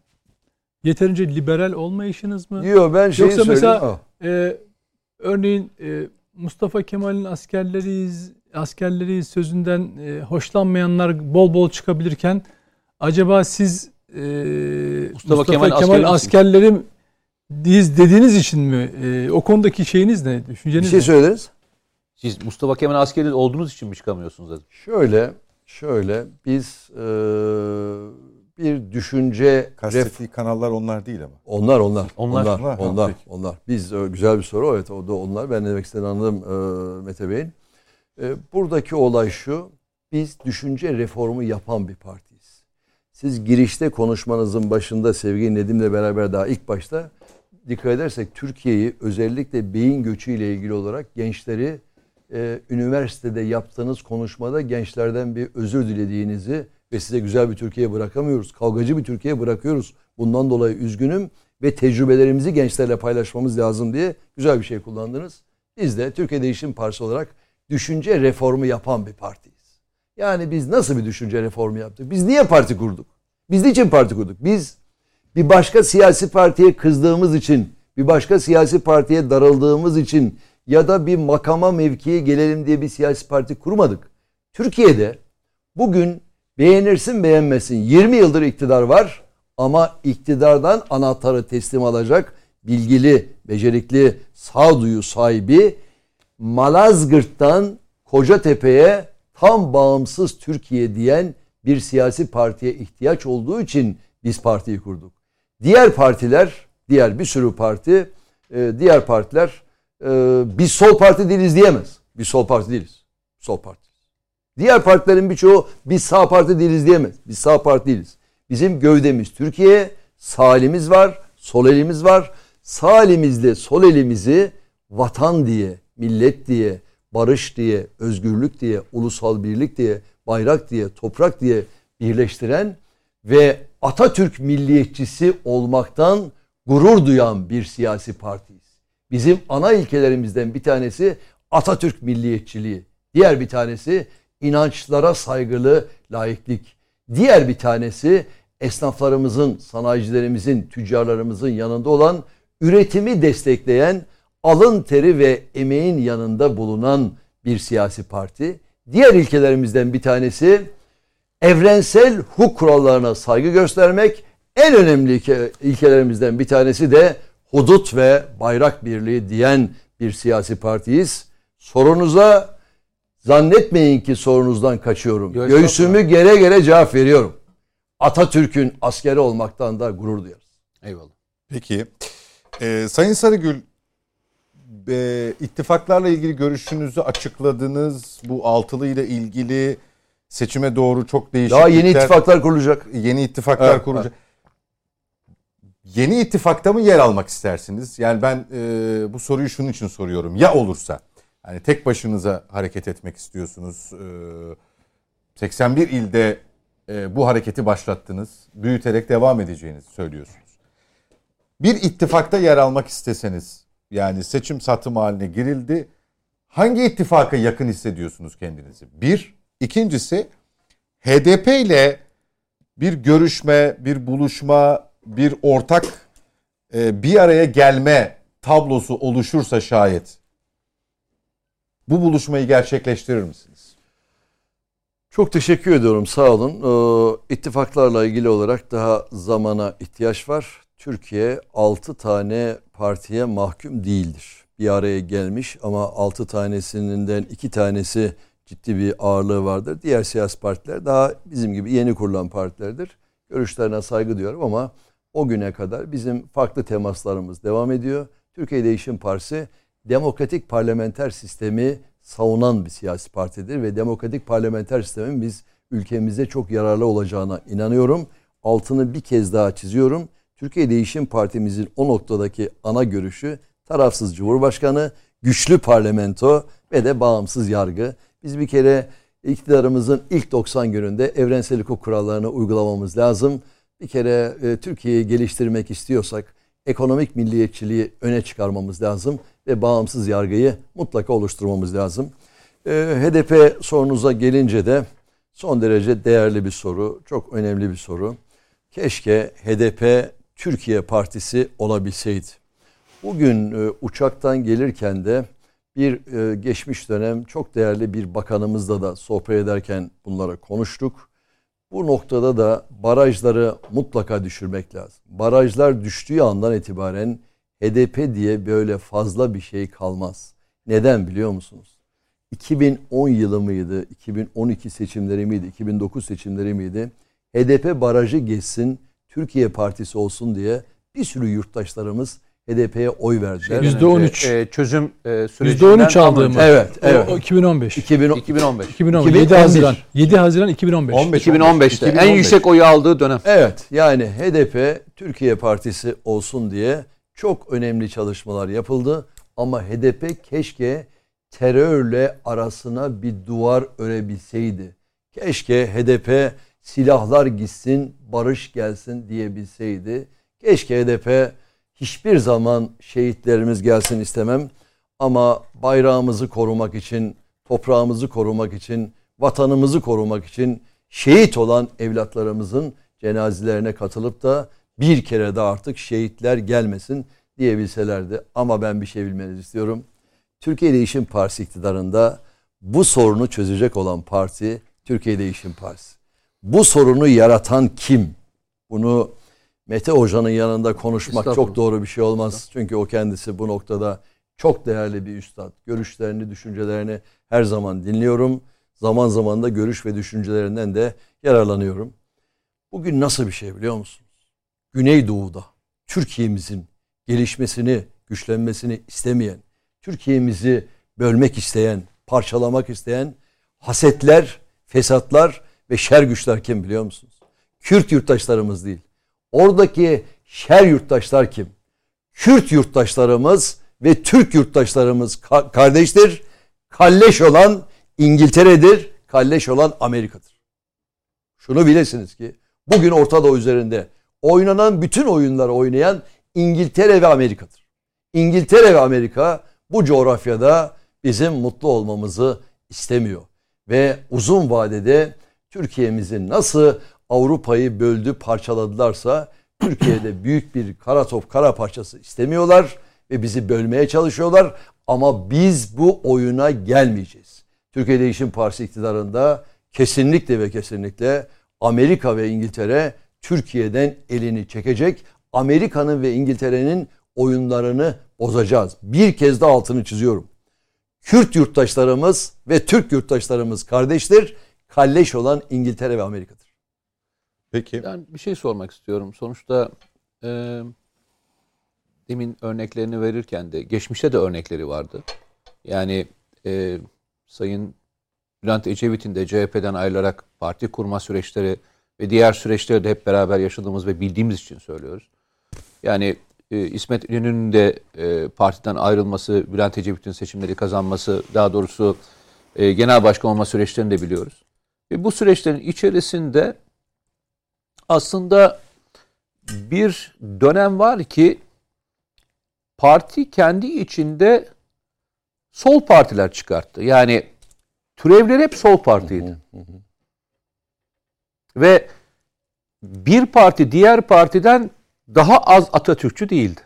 yeterince liberal olmayışınız mı? Diyor ben şeyi Yoksa söyleyeyim. mesela Ah. e, örneğin e, Mustafa Kemal'in askerleriyiz askerleriyiz sözünden e, hoşlanmayanlar bol bol çıkabilirken acaba siz e, Mustafa, Kemal Kemal, askeri misiniz? askerlerim diz dediğiniz için mi? E, o konudaki şeyiniz ne? bir Düşünceniz şey ne? söyleriz. Siz Mustafa Kemal askeri olduğunuz için mi çıkamıyorsunuz dedim. Şöyle, şöyle biz e, bir düşünce ref, Kastettiği kanallar onlar değil ama. onlar onlar Onlar. onlar Ha, onlar peki. onlar. Biz e, güzel bir soru evet o da onlar. Ben ne demek istediğini anladım e, Mete Bey'in. E, buradaki olay şu. Biz düşünce reformu yapan bir partiyiz. Siz girişte konuşmanızın başında sevgili Nedim'le beraber daha ilk başta dikkat edersek Türkiye'yi özellikle beyin göçüyle ilgili olarak gençleri e, üniversitede yaptığınız konuşmada gençlerden bir özür dilediğinizi ve size güzel bir Türkiye bırakamıyoruz. Kavgacı bir Türkiye bırakıyoruz. Bundan dolayı üzgünüm ve tecrübelerimizi gençlerle paylaşmamız lazım diye güzel bir şey kullandınız. Biz de Türkiye Değişim Partisi olarak düşünce reformu yapan bir partiyiz. Yani biz nasıl bir düşünce reformu yaptık? Biz niye parti kurduk? Biz niçin parti kurduk? Biz bir başka siyasi partiye kızdığımız için, bir başka siyasi partiye darıldığımız için ya da bir makama mevkiye gelelim diye bir siyasi parti kurmadık. Türkiye'de bugün beğenirsin beğenmesin 20 yıldır iktidar var ama iktidardan anahtarı teslim alacak bilgili, becerikli, sağduyu sahibi Malazgırt'tan Kocatepe'ye tam bağımsız Türkiye diyen bir siyasi partiye ihtiyaç olduğu için biz partiyi kurduk. Diğer partiler, diğer bir sürü parti, e, diğer partiler e, biz sol parti değiliz diyemez. Biz sol parti değiliz. Sol parti. Diğer partilerin birçoğu biz sağ parti değiliz diyemez. Biz sağ parti değiliz. Bizim gövdemiz Türkiye, sağ elimiz var, sol elimiz var. Sağ elimizle sol elimizi vatan diye, millet diye, barış diye, özgürlük diye, ulusal birlik diye, bayrak diye, toprak diye birleştiren ve Atatürk milliyetçisi olmaktan gurur duyan bir siyasi partiyiz. Bizim ana ilkelerimizden bir tanesi Atatürk milliyetçiliği. Diğer bir tanesi inançlara saygılı laiklik. Diğer bir tanesi esnaflarımızın, sanayicilerimizin, tüccarlarımızın yanında olan üretimi destekleyen alın teri ve emeğin yanında bulunan bir siyasi parti. Diğer ilkelerimizden bir tanesi evrensel hukuk kurallarına saygı göstermek. En önemli ilke, ilkelerimizden bir tanesi de hudut ve bayrak birliği diyen bir siyasi partiyiz. Sorunuza zannetmeyin ki sorunuzdan kaçıyorum. Yok, Göğsümü gere gere cevap veriyorum. Atatürk'ün askeri olmaktan da gurur duyarız. Eyvallah. Peki. Ee, Sayın Sarıgül, e, ittifaklarla ilgili görüşünüzü açıkladınız. Bu altılı ile ilgili seçime doğru çok değişiklikler. Daha yeni ittifaklar kurulacak. Yeni ittifaklar Evet, kurulacak. Yeni ittifakta mı yer almak istersiniz? Yani ben e, bu soruyu şunun için soruyorum. Ya olursa? Yani tek başınıza hareket etmek istiyorsunuz. E, 81 ilde e, bu hareketi başlattınız. Büyüterek devam edeceğinizi söylüyorsunuz. Bir ittifakta yer almak isteseniz yani seçim satım haline girildi. Hangi ittifaka yakın hissediyorsunuz kendinizi? Bir. İkincisi HDP ile bir görüşme, bir buluşma, bir ortak e, bir araya gelme tablosu oluşursa şayet bu buluşmayı gerçekleştirir misiniz? Çok teşekkür ediyorum. Sağ olun. Ee, ittifaklarla ilgili olarak daha zamana ihtiyaç var. Türkiye 6 tane partiye mahkum değildir. Bir araya gelmiş ama 6 tanesinden 2 tanesi ciddi bir ağırlığı vardır. Diğer siyasi partiler daha bizim gibi yeni kurulan partilerdir. Görüşlerine saygı duyuyorum ama o güne kadar bizim farklı temaslarımız devam ediyor. Türkiye Değişim Partisi demokratik parlamenter sistemi savunan bir siyasi partidir ve demokratik parlamenter sistemin biz ülkemize çok yararlı olacağına inanıyorum. Altını bir kez daha çiziyorum. Türkiye Değişim Partimizin o noktadaki ana görüşü tarafsız cumhurbaşkanı, güçlü parlamento ve de bağımsız yargı. Biz bir kere iktidarımızın ilk 90 gününde evrensel hukuk kurallarını uygulamamız lazım. Bir kere e, Türkiye'yi geliştirmek istiyorsak ekonomik milliyetçiliği öne çıkarmamız lazım ve bağımsız yargıyı mutlaka oluşturmamız lazım. E, HDP sorunuza gelince de son derece değerli bir soru, çok önemli bir soru. Keşke HDP Türkiye Partisi olabilseydi. Bugün e, uçaktan gelirken de bir e, geçmiş dönem çok değerli bir bakanımızla da sohbet ederken bunları konuştuk. Bu noktada da barajları mutlaka düşürmek lazım. Barajlar düştüğü andan itibaren HDP diye böyle fazla bir şey kalmaz. Neden biliyor musunuz? 2010 yılı mıydı, 2012 seçimleri miydi, 2009 seçimleri miydi? HDP barajı geçsin, Türkiye Partisi olsun diye bir sürü yurttaşlarımız HDP'ye oy verdiler. Yüzde on üç. E, çözüm e, sürecinden Yüzde on üç tam aldığımız. önce. Evet, evet. O, o 2015. 2010, 2015. 2015. 2011. 7 Haziran. 7 Haziran 2015. 15. 2015'te en 2015. yüksek oyu aldığı dönem. Evet yani HDP Türkiye Partisi olsun diye çok önemli çalışmalar yapıldı. Ama HDP keşke terörle arasına bir duvar örebilseydi. Keşke HDP silahlar gitsin, barış gelsin diyebilseydi. Keşke HDP hiçbir zaman şehitlerimiz gelsin istemem. Ama bayrağımızı korumak için, toprağımızı korumak için, vatanımızı korumak için şehit olan evlatlarımızın cenazelerine katılıp da bir kere de artık şehitler gelmesin diyebilselerdi. Ama ben bir şey bilmenizi istiyorum. Türkiye Değişim Partisi iktidarında bu sorunu çözecek olan parti Türkiye Değişim Partisi. Bu sorunu yaratan kim? Bunu Mete Hoca'nın yanında konuşmak çok doğru bir şey olmaz. Çünkü o kendisi bu noktada çok değerli bir üstad. Görüşlerini, düşüncelerini her zaman dinliyorum. Zaman zaman da görüş ve düşüncelerinden de yararlanıyorum. Bugün nasıl bir şey biliyor musunuz? Güneydoğu'da Türkiye'mizin gelişmesini, güçlenmesini istemeyen, Türkiye'mizi bölmek isteyen, parçalamak isteyen hasetler, fesatlar ve şer güçler kim biliyor musunuz? Kürt yurttaşlarımız değil. Oradaki şer yurttaşlar kim? Kürt yurttaşlarımız ve Türk yurttaşlarımız ka- kardeştir. Kalleş olan İngiltere'dir, kalleş olan Amerika'dır. Şunu bilesiniz ki bugün Orta Doğu üzerinde oynanan bütün oyunları oynayan İngiltere ve Amerika'dır. İngiltere ve Amerika bu coğrafyada bizim mutlu olmamızı istemiyor. Ve uzun vadede Türkiye'mizi nasıl Avrupa'yı böldü parçaladılarsa Türkiye'de büyük bir kara top kara parçası istemiyorlar ve bizi bölmeye çalışıyorlar ama biz bu oyuna gelmeyeceğiz. Türkiye Değişim Partisi iktidarında kesinlikle ve kesinlikle Amerika ve İngiltere Türkiye'den elini çekecek. Amerika'nın ve İngiltere'nin oyunlarını bozacağız. Bir kez daha altını çiziyorum. Kürt yurttaşlarımız ve Türk yurttaşlarımız kardeştir. Kalleş olan İngiltere ve Amerika'dır. Peki. Ben bir şey sormak istiyorum. Sonuçta e, demin örneklerini verirken de geçmişte de örnekleri vardı. Yani e, Sayın Bülent Ecevit'in de CHP'den ayrılarak parti kurma süreçleri ve diğer süreçleri de hep beraber yaşadığımız ve bildiğimiz için söylüyoruz. Yani e, İsmet İnönü'nün de e, partiden ayrılması, Bülent Ecevit'in seçimleri kazanması, daha doğrusu e, genel başkan olma süreçlerini de biliyoruz. Ve bu süreçlerin içerisinde aslında bir dönem var ki parti kendi içinde sol partiler çıkarttı. Yani türevleri hep sol partiydi. Ve bir parti diğer partiden daha az Atatürkçü değildi.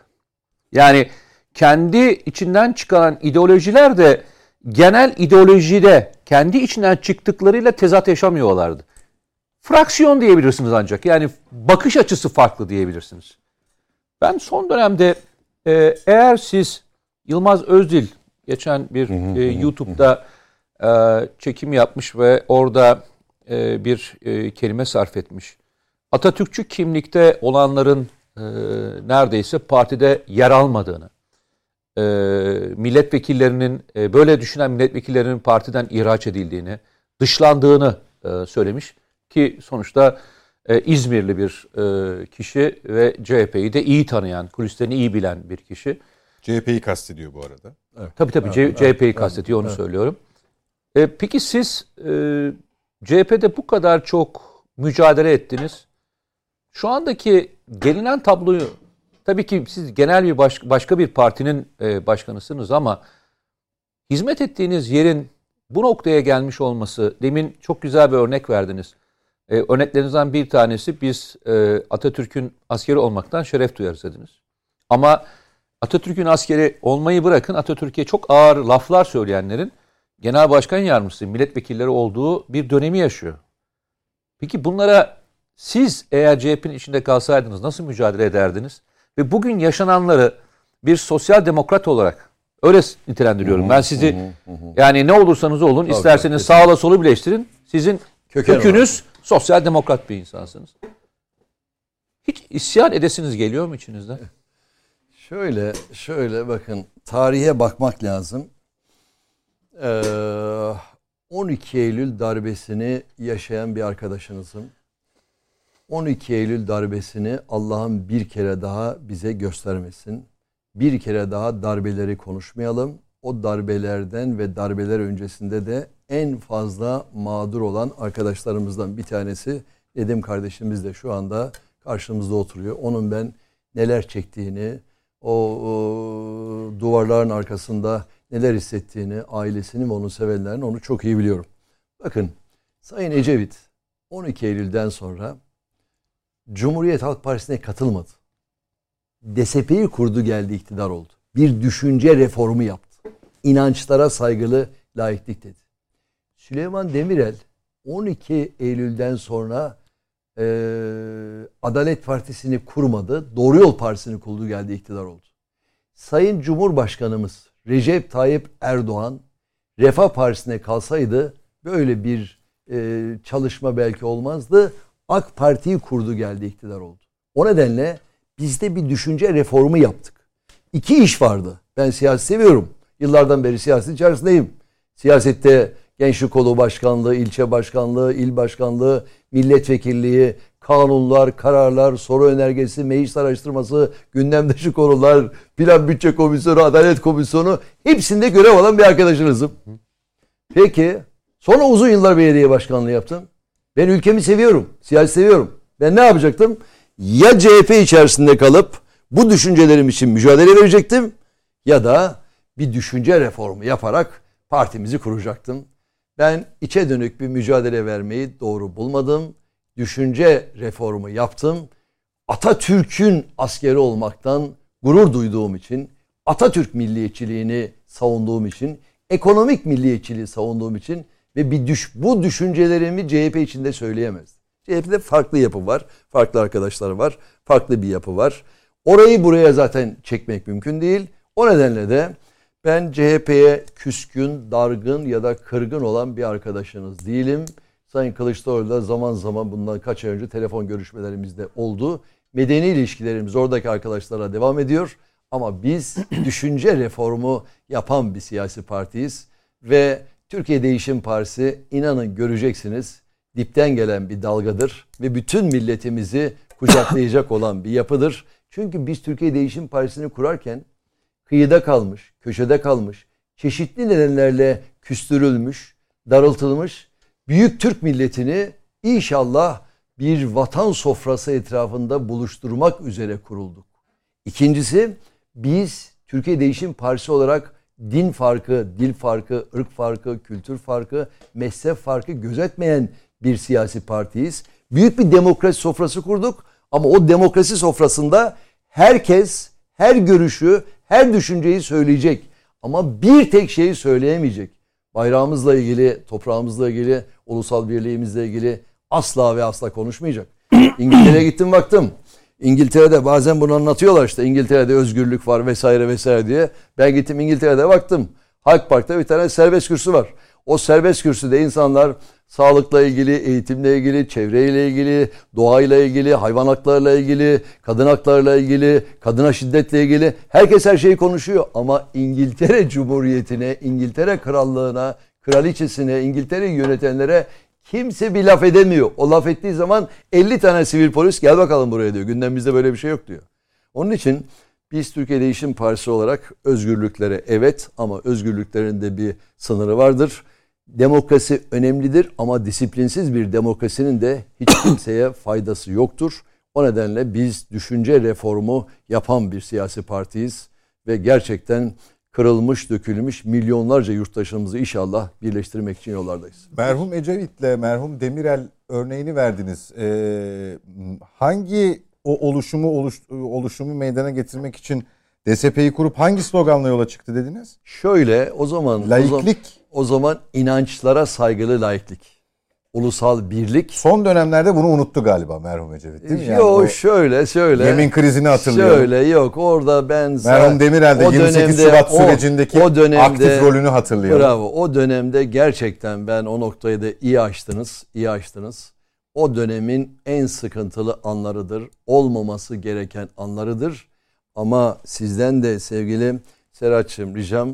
Yani kendi içinden çıkan ideolojiler de genel ideolojide kendi içinden çıktıklarıyla tezat yaşamıyorlardı. Fraksiyon diyebilirsiniz ancak. Yani bakış açısı farklı diyebilirsiniz. Ben son dönemde e, eğer siz Yılmaz Özdil geçen bir e, YouTube'da e, çekim yapmış ve orada e, bir e, kelime sarf etmiş. Atatürkçü kimlikte olanların e, neredeyse partide yer almadığını, e, milletvekillerinin e, böyle düşünen milletvekillerinin partiden ihraç edildiğini, dışlandığını e, söylemiş ki sonuçta e, İzmirli bir e, kişi ve CHP'yi de iyi tanıyan, kulislerini iyi bilen bir kişi. CHP'yi kastediyor bu arada. Tabii tabii C- CHP'yi kastediyor onu söylüyorum. E, peki siz e, CHP'de bu kadar çok mücadele ettiniz. Şu andaki gelinen tabloyu tabii ki siz genel bir baş- başka bir partinin e, başkanısınız ama hizmet ettiğiniz yerin bu noktaya gelmiş olması demin çok güzel bir örnek verdiniz. E, örneklerinizden bir tanesi biz e, Atatürk'ün askeri olmaktan şeref duyarız dediniz. Ama Atatürk'ün askeri olmayı bırakın Atatürk'e çok ağır laflar söyleyenlerin genel başkan yardımcısı, milletvekilleri olduğu bir dönemi yaşıyor. Peki bunlara siz eğer CHP'nin içinde kalsaydınız nasıl mücadele ederdiniz? Ve bugün yaşananları bir sosyal demokrat olarak öyle nitelendiriyorum. Ben sizi yani ne olursanız olun isterseniz sağla solu birleştirin. Sizin Köken kökünüz sosyal demokrat bir insansınız. Hiç isyan edesiniz geliyor mu içinizden? Şöyle, şöyle bakın tarihe bakmak lazım. Ee, 12 Eylül darbesini yaşayan bir arkadaşınızım. 12 Eylül darbesini Allah'ın bir kere daha bize göstermesin. Bir kere daha darbeleri konuşmayalım. O darbelerden ve darbeler öncesinde de en fazla mağdur olan arkadaşlarımızdan bir tanesi Nedim kardeşimiz de şu anda karşımızda oturuyor. Onun ben neler çektiğini, o, o duvarların arkasında neler hissettiğini, ailesini ve onu sevenlerin onu çok iyi biliyorum. Bakın Sayın Ecevit 12 Eylül'den sonra Cumhuriyet Halk Partisi'ne katılmadı. DSP'yi kurdu geldi iktidar oldu. Bir düşünce reformu yaptı. İnançlara saygılı laiklik dedi. Süleyman Demirel 12 Eylül'den sonra e, Adalet Partisi'ni kurmadı. Doğru Yol Partisi'ni kurdu geldi iktidar oldu. Sayın Cumhurbaşkanımız Recep Tayyip Erdoğan Refah Partisi'ne kalsaydı böyle bir e, çalışma belki olmazdı. AK Parti'yi kurdu geldi iktidar oldu. O nedenle biz de bir düşünce reformu yaptık. İki iş vardı. Ben siyaset seviyorum. Yıllardan beri siyaset içerisindeyim. Siyasette gençlik kolu başkanlığı, ilçe başkanlığı, il başkanlığı, milletvekilliği, kanunlar, kararlar, soru önergesi, meclis araştırması, gündem dışı konular, plan bütçe komisyonu, adalet komisyonu hepsinde görev alan bir arkadaşınızım. Peki sonra uzun yıllar belediye başkanlığı yaptım. Ben ülkemi seviyorum, siyaset seviyorum. Ben ne yapacaktım? Ya CHP içerisinde kalıp bu düşüncelerim için mücadele verecektim ya da bir düşünce reformu yaparak partimizi kuracaktım. Ben içe dönük bir mücadele vermeyi doğru bulmadım. Düşünce reformu yaptım. Atatürk'ün askeri olmaktan gurur duyduğum için, Atatürk milliyetçiliğini savunduğum için, ekonomik milliyetçiliği savunduğum için ve bir düş bu düşüncelerimi CHP içinde söyleyemez. CHP'de farklı yapı var, farklı arkadaşlar var, farklı bir yapı var. Orayı buraya zaten çekmek mümkün değil. O nedenle de ben CHP'ye küskün, dargın ya da kırgın olan bir arkadaşınız değilim. Sayın Kılıçdaroğlu da zaman zaman bundan kaç ay önce telefon görüşmelerimizde oldu. Medeni ilişkilerimiz oradaki arkadaşlara devam ediyor. Ama biz düşünce reformu yapan bir siyasi partiyiz. Ve Türkiye Değişim Partisi inanın göreceksiniz dipten gelen bir dalgadır. Ve bütün milletimizi kucaklayacak olan bir yapıdır. Çünkü biz Türkiye Değişim Partisi'ni kurarken kıyıda kalmış, köşede kalmış, çeşitli nedenlerle küstürülmüş, darıltılmış büyük Türk milletini inşallah bir vatan sofrası etrafında buluşturmak üzere kurulduk. İkincisi biz Türkiye Değişim Partisi olarak din farkı, dil farkı, ırk farkı, kültür farkı, mezhep farkı gözetmeyen bir siyasi partiyiz. Büyük bir demokrasi sofrası kurduk ama o demokrasi sofrasında herkes her görüşü, her düşünceyi söyleyecek. Ama bir tek şeyi söyleyemeyecek. Bayrağımızla ilgili, toprağımızla ilgili, ulusal birliğimizle ilgili asla ve asla konuşmayacak. İngiltere'ye gittim baktım. İngiltere'de bazen bunu anlatıyorlar işte İngiltere'de özgürlük var vesaire vesaire diye. Ben gittim İngiltere'de baktım. Halk Park'ta bir tane serbest kürsü var. O serbest kürsüde insanlar sağlıkla ilgili, eğitimle ilgili, çevreyle ilgili, doğayla ilgili, hayvan haklarıyla ilgili, kadın haklarıyla ilgili, kadına şiddetle ilgili herkes her şeyi konuşuyor. Ama İngiltere Cumhuriyeti'ne, İngiltere Krallığı'na, kraliçesine, İngiltere'yi yönetenlere kimse bir laf edemiyor. O laf ettiği zaman 50 tane sivil polis gel bakalım buraya diyor. Gündemimizde böyle bir şey yok diyor. Onun için biz Türkiye Değişim Partisi olarak özgürlüklere evet ama özgürlüklerin de bir sınırı vardır. Demokrasi önemlidir ama disiplinsiz bir demokrasinin de hiç kimseye faydası yoktur. O nedenle biz düşünce reformu yapan bir siyasi partiyiz ve gerçekten kırılmış, dökülmüş milyonlarca yurttaşımızı inşallah birleştirmek için yollardayız. Merhum Ecevit'le merhum Demirel örneğini verdiniz. Ee, hangi o oluşumu oluş, oluşumu meydana getirmek için DSP'yi kurup hangi sloganla yola çıktı dediniz? Şöyle o zaman o zaman, Laiklik. O zaman inançlara saygılı laiklik. Ulusal birlik. Son dönemlerde bunu unuttu galiba merhum Ecevit değil mi? Yani Yok o şöyle şöyle. yemin krizini hatırlıyorum. Şöyle yok orada ben Merhum Demirel de o 28 dönemde- Şubat o- sürecindeki o dönemde- aktif rolünü hatırlıyorum. Bravo. O dönemde gerçekten ben o noktayı da iyi açtınız, iyi açtınız. O dönemin en sıkıntılı anlarıdır. Olmaması gereken anlarıdır. Ama sizden de sevgili Serhat'cığım ricam,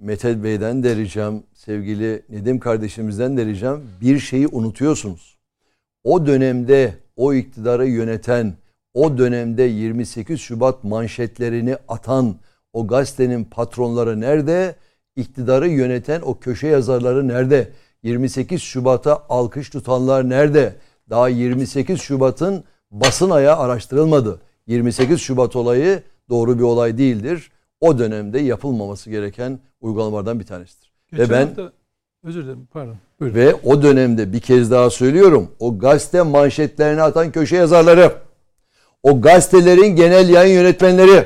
Mete Bey'den de ricam, sevgili Nedim kardeşimizden de ricam bir şeyi unutuyorsunuz. O dönemde o iktidarı yöneten, o dönemde 28 Şubat manşetlerini atan o gazetenin patronları nerede? İktidarı yöneten o köşe yazarları nerede? 28 Şubat'a alkış tutanlar nerede? Daha 28 Şubat'ın basın ayağı araştırılmadı. 28 Şubat olayı doğru bir olay değildir. O dönemde yapılmaması gereken uygulamalardan bir tanesidir. Geçen Ve ben hafta, özür dilerim pardon. Buyurun. ve o dönemde bir kez daha söylüyorum. O gazete manşetlerini atan köşe yazarları, o gazetelerin genel yayın yönetmenleri,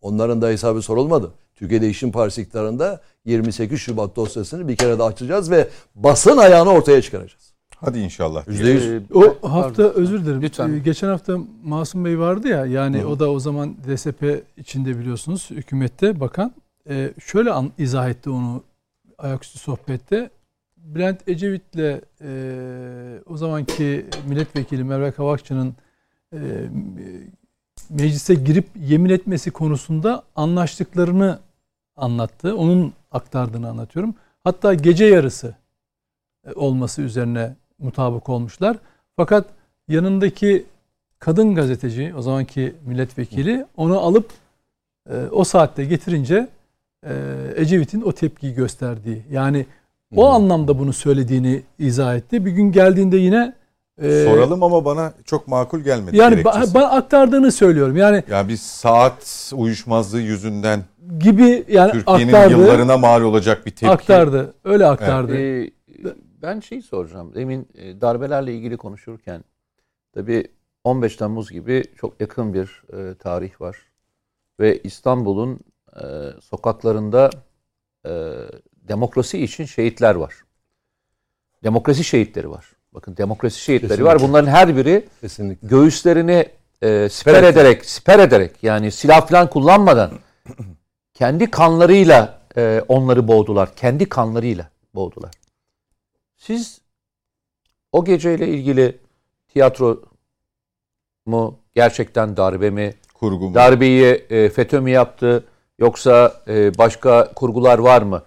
onların da hesabı sorulmadı. Türkiye Değişim Partisi iktidarında 28 Şubat dosyasını bir kere daha açacağız ve basın ayağını ortaya çıkaracağız. Hadi inşallah. Yüzde yüz. Ee, O pardon. hafta özür dilerim. Lütfen. Ee, Geçen hafta Masum Bey vardı ya yani o da o zaman DSP içinde biliyorsunuz hükümette bakan. Ee, şöyle an, izah etti onu ayaküstü sohbette. Bülent Ecevit'le e, o zamanki milletvekili Merve Kavakçı'nın e, meclise girip yemin etmesi konusunda anlaştıklarını anlattı. Onun aktardığını anlatıyorum. Hatta gece yarısı e, olması üzerine mutabık olmuşlar. Fakat yanındaki kadın gazeteci, o zamanki milletvekili onu alıp e, o saatte getirince e, Ecevit'in o tepkiyi gösterdiği. Yani o anlamda bunu söylediğini izah etti. Bir gün geldiğinde yine e, Soralım ama bana çok makul gelmedi. Yani bana aktardığını söylüyorum. Yani ya bir saat uyuşmazlığı yüzünden gibi yani Türkiye'nin aktardı. yıllarına mal olacak bir tepki. Aktardı. Öyle aktardı. Ee, ben şey soracağım. Demin e, darbelerle ilgili konuşurken tabii 15 Temmuz gibi çok yakın bir e, tarih var. Ve İstanbul'un e, sokaklarında e, demokrasi için şehitler var. Demokrasi şehitleri var. Bakın demokrasi şehitleri Kesinlikle. var. Bunların her biri Kesinlikle. göğüslerini e, siper Evet. ederek, siper ederek yani silah falan kullanmadan kendi kanlarıyla e, onları boğdular. Kendi kanlarıyla boğdular. Siz o geceyle ilgili tiyatro mu gerçekten darbe mi? Kurgu mu? Darbeyi e, FETÖ mü yaptı yoksa e, başka kurgular var mı?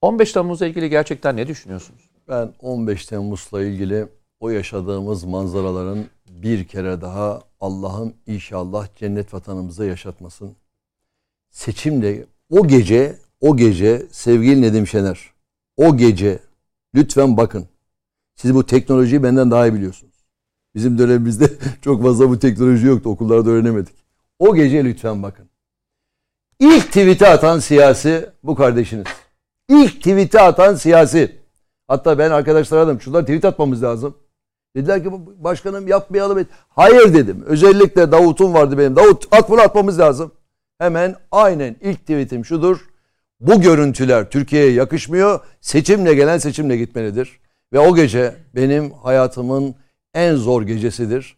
15 Temmuz'la ilgili gerçekten ne düşünüyorsunuz? Ben 15 Temmuz'la ilgili o yaşadığımız manzaraların bir kere daha Allah'ım inşallah cennet vatanımıza yaşatmasın. Seçimle o gece o gece sevgili Nedim Şener o gece lütfen bakın. Siz bu teknolojiyi benden daha iyi biliyorsunuz. Bizim dönemimizde çok fazla bu teknoloji yoktu. Okullarda öğrenemedik. O gece lütfen bakın. İlk tweet'i atan siyasi bu kardeşiniz. İlk tweet'i atan siyasi. Hatta ben arkadaşlara dedim şunları tweet atmamız lazım. Dediler ki başkanım yapmayalım. Hayır dedim. Özellikle Davut'un vardı benim. Davut at bunu atmamız lazım. Hemen aynen ilk tweetim şudur. Bu görüntüler Türkiye'ye yakışmıyor. Seçimle gelen seçimle gitmelidir. Ve o gece benim hayatımın en zor gecesidir.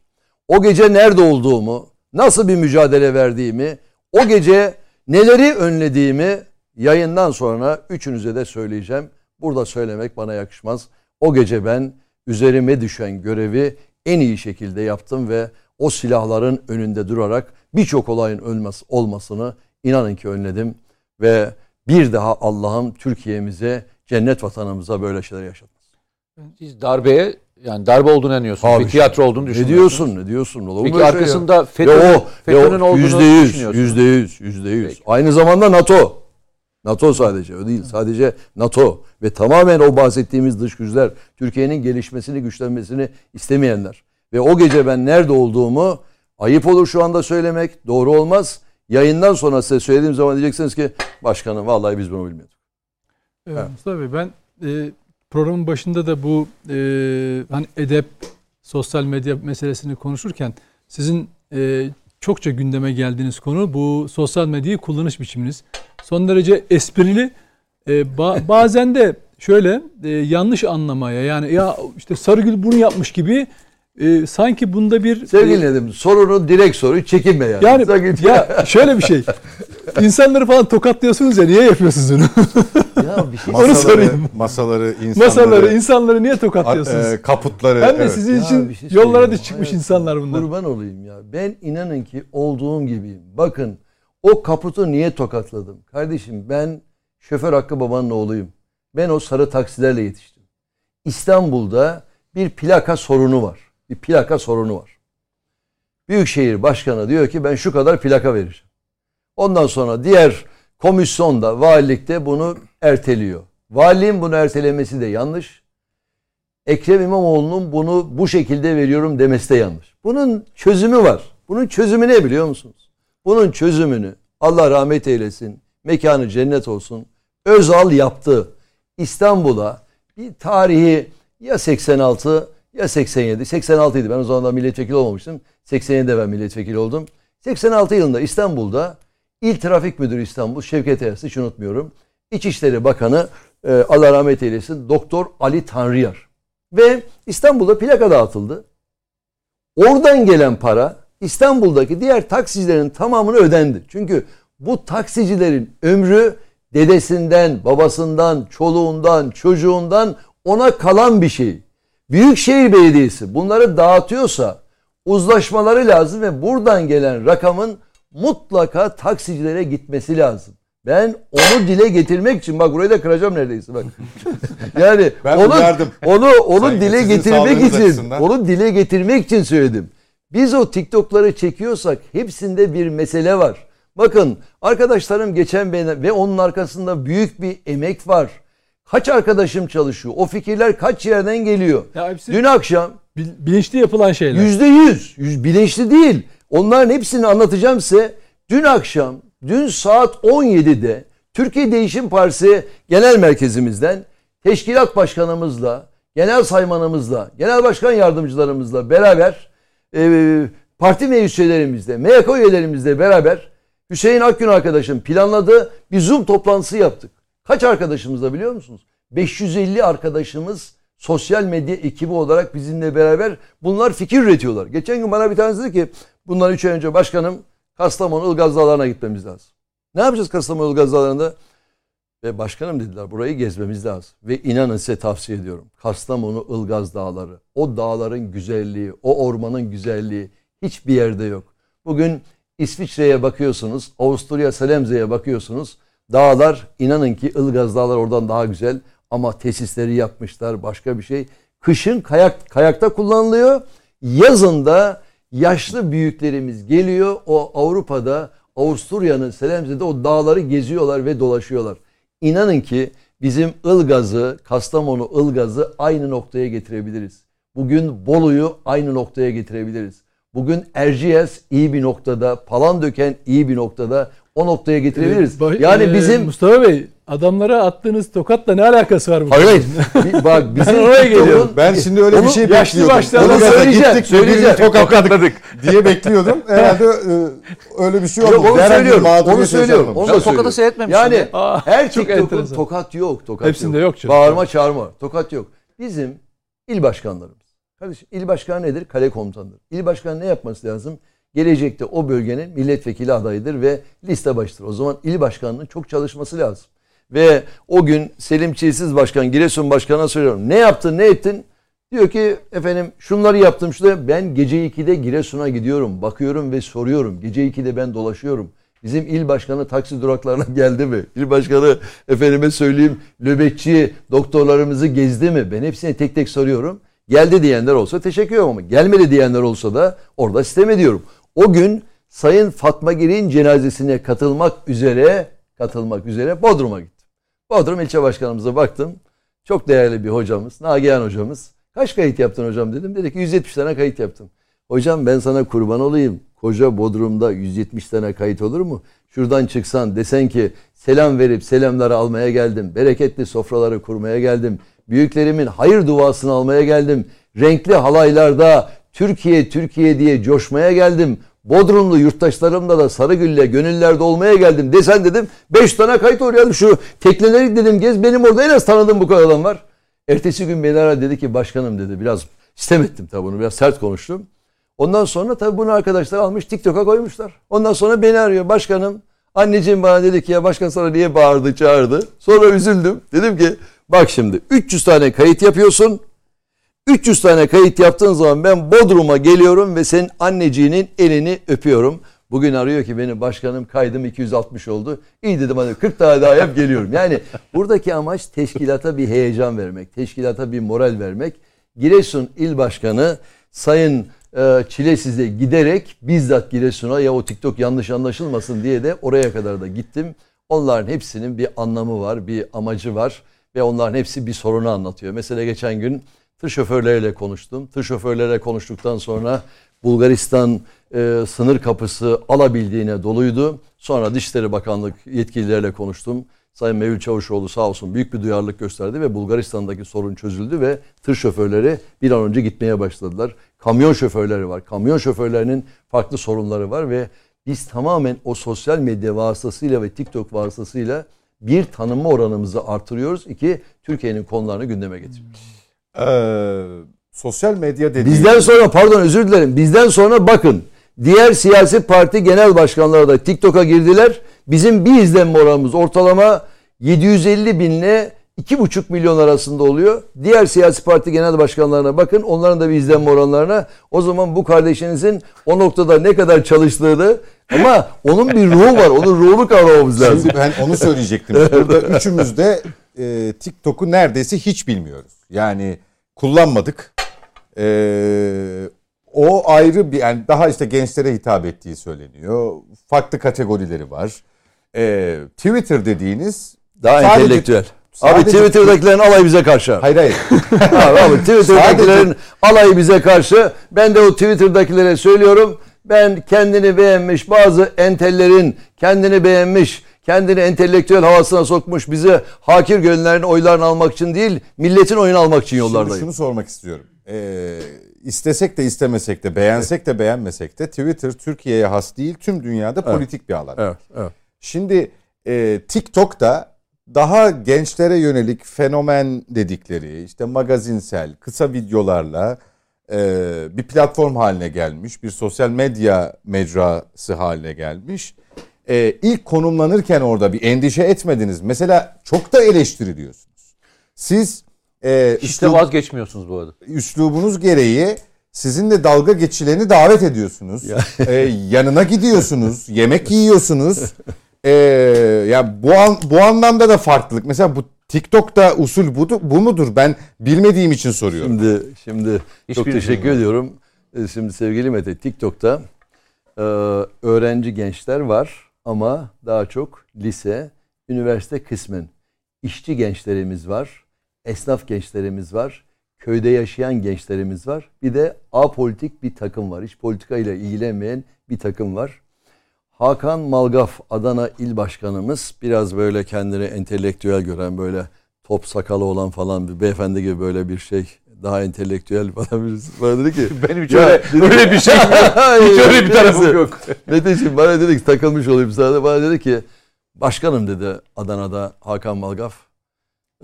O gece nerede olduğumu, nasıl bir mücadele verdiğimi, o gece neleri önlediğimi yayından sonra üçünüze de söyleyeceğim. Burada söylemek bana yakışmaz. O gece ben üzerime düşen görevi en iyi şekilde yaptım ve o silahların önünde durarak birçok olayın ölmez, olmasını inanın ki önledim. Ve bir daha Allah'ım Türkiye'mize, cennet vatanımıza böyle şeyler yaşatmasın. Siz darbeye yani darbe olduğunu inanıyorsunuz. Abi bir tiyatro olduğunu Ne düşünüyorsunuz. diyorsun, ne diyorsun? Olur Peki şey arkasında Ve FETÖ'nün, o olduğunu yüzde yüz, düşünüyorsunuz. yüzde yüz, yüzde yüz. Peki. Aynı zamanda NATO. NATO sadece, o değil. Sadece NATO ve tamamen o bahsettiğimiz dış güçler, Türkiye'nin gelişmesini, güçlenmesini istemeyenler. Ve o gece ben nerede olduğumu ayıp olur şu anda söylemek, doğru olmaz. Yayından sonra size söylediğim zaman diyeceksiniz ki başkanım vallahi biz bunu bilmiyorduk. Evet, Mustafa Bey ben e, programın başında da bu e, hani edep, sosyal medya meselesini konuşurken sizin e, çokça gündeme geldiğiniz konu bu sosyal medyayı kullanış biçiminiz. Son derece esprili. E, ba- bazen de şöyle e, yanlış anlamaya yani ya işte Sarıgül bunu yapmış gibi e, sanki bunda bir Sevgili e, Nedim sorunu direkt soruyu çekinme yani. yani Sakın- ya şöyle bir şey. İnsanları falan tokatlıyorsunuz ya niye yapıyorsunuz onu? ya bir şey Onu Masaları, sorayım. masaları, insanları, Masaları, insanları niye tokatlıyorsunuz? e, kaputları. Hem de evet. sizin Ya için şey yollara da çıkmış Hayır, insanlar bunlar. Kurban olayım ya. Ben inanın ki olduğum gibiyim. Bakın o kaputu niye tokatladım? Kardeşim ben şoför Hakkı babanın oğluyum. Ben o sarı taksilerle yetiştim. İstanbul'da bir plaka sorunu var. Bir plaka sorunu var. Büyükşehir Başkanı diyor ki ben şu kadar plaka vereceğim. Ondan sonra diğer komisyonda, valilikte bunu erteliyor. Valiliğin bunu ertelemesi de yanlış. Ekrem İmamoğlu'nun bunu bu şekilde veriyorum demesi de yanlış. Bunun çözümü var. Bunun çözümü ne biliyor musunuz? Bunun çözümünü Allah rahmet eylesin, mekanı cennet olsun. Özal yaptı. İstanbul'a bir tarihi ya 86 ya 87. 86 idi. Ben o zaman da milletvekili olmamıştım. 87'de ben milletvekili oldum. 86 yılında İstanbul'da İl Trafik Müdürü İstanbul Şevket Ersi hiç unutmuyorum. İçişleri Bakanı e, Allah rahmet eylesin Doktor Ali Tanrıyar. Ve İstanbul'da plaka dağıtıldı. Oradan gelen para İstanbul'daki diğer taksicilerin tamamını ödendi. Çünkü bu taksicilerin ömrü dedesinden, babasından, çoluğundan, çocuğundan ona kalan bir şey. Büyükşehir Belediyesi bunları dağıtıyorsa uzlaşmaları lazım ve buradan gelen rakamın mutlaka taksicilere gitmesi lazım. Ben onu dile getirmek için bak burayı da kıracağım neredeyse bak. yani Ben onu uyardım. onu onu Sayın- dile getirmek için açısından. onu dile getirmek için söyledim. Biz o TikTok'ları çekiyorsak hepsinde bir mesele var. Bakın arkadaşlarım geçen beni ve onun arkasında büyük bir emek var. Kaç arkadaşım çalışıyor? O fikirler kaç yerden geliyor? Ya hepsi Dün akşam bil- bilinçli yapılan şeyler. Yüzde yüz. Bilinçli değil. Onların hepsini anlatacağım size. Dün akşam, dün saat 17'de Türkiye Değişim Partisi Genel Merkezimizden teşkilat başkanımızla, genel saymanımızla, genel başkan yardımcılarımızla beraber e, parti meclis üyelerimizle, MYK üyelerimizle beraber Hüseyin Akgün arkadaşım planladığı bir Zoom toplantısı yaptık. Kaç arkadaşımızla biliyor musunuz? 550 arkadaşımız sosyal medya ekibi olarak bizimle beraber bunlar fikir üretiyorlar. Geçen gün bana bir tanesi dedi ki bundan 3 ay önce başkanım Kastamonu Ilgaz Dağları'na gitmemiz lazım. Ne yapacağız Kastamonu Ilgaz Dağları'nda? Ve başkanım dediler burayı gezmemiz lazım. Ve inanın size tavsiye ediyorum. Kastamonu Ilgaz Dağları. O dağların güzelliği, o ormanın güzelliği hiçbir yerde yok. Bugün İsviçre'ye bakıyorsunuz, Avusturya Selemze'ye bakıyorsunuz. Dağlar inanın ki Ilgaz Dağlar oradan daha güzel ama tesisleri yapmışlar başka bir şey. Kışın kayak kayakta kullanılıyor. Yazın da yaşlı büyüklerimiz geliyor. O Avrupa'da Avusturya'nın Selemze'de o dağları geziyorlar ve dolaşıyorlar. İnanın ki bizim Ilgaz'ı, Kastamonu Ilgaz'ı aynı noktaya getirebiliriz. Bugün Bolu'yu aynı noktaya getirebiliriz. Bugün Erciyes iyi bir noktada, Palandöken iyi bir noktada o noktaya getirebiliriz. Bah- Yani e, bizim Mustafa Bey adamlara attığınız tokatla ne alakası var bu? Hayır hayır. Bak bizim oraya TikTok'un- geliyorum. Ben şimdi öyle bir şey bekliyordum. başlarına Onu söyleyeceğim, gittik, söyleyeceğim. tokatladık diye bekliyordum. Herhalde e, öyle bir şey Yok, onu söylüyorum. Onu söylüyorum. yaşanmamış. Onu Ben da tokatı söylüyorum. seyretmemiştim Yani ya. Aa, her çok TikTok'un tokat yok. Tokat Hepsinde yok canım. Bağırma çağırma. Tokat yok. Bizim il başkanlarımız. Kardeşim il başkanı nedir? Kale komutanıdır. İl başkanı ne yapması lazım? Gelecekte o bölgenin milletvekili adayıdır ve liste başıdır. O zaman il başkanının çok çalışması lazım. Ve o gün Selim Çilsiz Başkan, Giresun Başkanı'na soruyorum. Ne yaptın, ne ettin? Diyor ki efendim şunları yaptım şurada. Ben gece 2'de Giresun'a gidiyorum. Bakıyorum ve soruyorum. Gece 2'de ben dolaşıyorum. Bizim il başkanı taksi duraklarına geldi mi? İl başkanı efendime söyleyeyim nöbetçi doktorlarımızı gezdi mi? Ben hepsine tek tek soruyorum. Geldi diyenler olsa teşekkür ederim ama gelmedi diyenler olsa da orada sistem ediyorum. O gün Sayın Fatma Girik'in cenazesine katılmak üzere katılmak üzere Bodrum'a gittim. Bodrum ilçe başkanımıza baktım. Çok değerli bir hocamız, Nagihan hocamız. Kaç kayıt yaptın hocam dedim. Dedi ki 170 tane kayıt yaptım. Hocam ben sana kurban olayım. koca Bodrum'da 170 tane kayıt olur mu? Şuradan çıksan desen ki selam verip selamları almaya geldim. Bereketli sofraları kurmaya geldim. Büyüklerimin hayır duasını almaya geldim. Renkli halaylarda Türkiye Türkiye diye coşmaya geldim. Bodrumlu yurttaşlarımla da Sarıgül'le gönüllerde olmaya geldim desen dedim. Beş tane kayıt oraya şu tekneleri dedim gez benim orada en az tanıdığım bu kadar adam var. Ertesi gün beni aradı dedi ki başkanım dedi biraz istem ettim tabi bunu biraz sert konuştum. Ondan sonra tabi bunu arkadaşlar almış TikTok'a koymuşlar. Ondan sonra beni arıyor başkanım. Anneciğim bana dedi ki ya başkan sana niye bağırdı çağırdı. Sonra üzüldüm. Dedim ki bak şimdi 300 tane kayıt yapıyorsun. 300 tane kayıt yaptığın zaman ben Bodrum'a geliyorum ve senin anneciğinin elini öpüyorum. Bugün arıyor ki benim başkanım kaydım 260 oldu. İyi dedim hadi 40 tane daha yap geliyorum. Yani buradaki amaç teşkilata bir heyecan vermek. Teşkilata bir moral vermek. Giresun İl Başkanı Sayın e, Çilesiz'e giderek bizzat Giresun'a ya o TikTok yanlış anlaşılmasın diye de oraya kadar da gittim. Onların hepsinin bir anlamı var, bir amacı var ve onların hepsi bir sorunu anlatıyor. Mesela geçen gün tır şoförleriyle konuştum. Tır şoförleriyle konuştuktan sonra Bulgaristan e, sınır kapısı alabildiğine doluydu. Sonra Dışişleri Bakanlık yetkilileriyle konuştum. Sayın Mevlüt Çavuşoğlu sağ olsun büyük bir duyarlılık gösterdi ve Bulgaristan'daki sorun çözüldü ve tır şoförleri bir an önce gitmeye başladılar. Kamyon şoförleri var. Kamyon şoförlerinin farklı sorunları var ve biz tamamen o sosyal medya vasıtasıyla ve TikTok vasıtasıyla bir tanınma oranımızı artırıyoruz. İki, Türkiye'nin konularını gündeme getiriyoruz. Ee, sosyal medya dediği... Bizden sonra pardon özür dilerim. Bizden sonra bakın diğer siyasi parti genel başkanları da TikTok'a girdiler. Bizim bir izlenme oranımız ortalama 750 binle 2,5 milyon arasında oluyor. Diğer siyasi parti genel başkanlarına bakın. Onların da bir izlenme oranlarına. O zaman bu kardeşinizin o noktada ne kadar çalıştığını ama onun bir ruhu var. Onun ruhunu kavramamız lazım. Şimdi ben onu söyleyecektim. Burada üçümüz de e, TikTok'u neredeyse hiç bilmiyoruz. Yani kullanmadık. E, o ayrı bir yani daha işte gençlere hitap ettiği söyleniyor. Farklı kategorileri var. E, Twitter dediğiniz Daha sadece- entelektüel. sadece- Abi Twitter'dakilerin alayı bize karşı. Hayır hayır. abi, abi Twitter'dakilerin Sadece- alayı bize karşı. Ben de o Twitter'dakilere söylüyorum. Ben kendini beğenmiş bazı entellerin kendini beğenmiş, kendini entelektüel havasına sokmuş bizi hakir gönüllerin oylarını almak için değil, milletin oyunu almak için Şimdi yollardayım. şunu sormak istiyorum. Ee, istesek de istemesek de beğensek de beğenmesek de Twitter Türkiye'ye has değil tüm dünyada politik bir alan. Evet, evet. Şimdi e, TikTok'ta daha gençlere yönelik fenomen dedikleri işte magazinsel kısa videolarla e, bir platform haline gelmiş bir sosyal medya mecrası haline gelmiş. E, ilk konumlanırken orada bir endişe etmediniz. Mesela çok da eleştiriliyorsunuz. Siz e, Hiç de üslub- vazgeçmiyorsunuz bu arada. üslubunuz gereği sizinle dalga geçileni davet ediyorsunuz. Ee, yanına gidiyorsunuz, yemek yiyorsunuz. Ee, ya bu an, bu anlamda da farklılık. Mesela bu TikTok'ta usul bu, bu mudur? Ben bilmediğim için soruyorum. Şimdi şimdi çok Hiçbir teşekkür bilmiyorum. ediyorum. Ee, Şimdi sevgili Mete TikTok'ta e, öğrenci gençler var ama daha çok lise, üniversite kısmen işçi gençlerimiz var, esnaf gençlerimiz var, köyde yaşayan gençlerimiz var. Bir de apolitik bir takım var. Hiç politikayla ilgilenmeyen bir takım var. Hakan Malgaf Adana İl Başkanımız biraz böyle kendini entelektüel gören böyle top sakalı olan falan bir beyefendi gibi böyle bir şey daha entelektüel falan birisi. Bana dedi ki Benim hiç öyle, dedim- öyle bir şey yok. Hiç öyle bir tarafım yok. Meteciğim bana dedi ki takılmış olayım sana. Bana dedi ki başkanım dedi Adana'da Hakan Malgaf.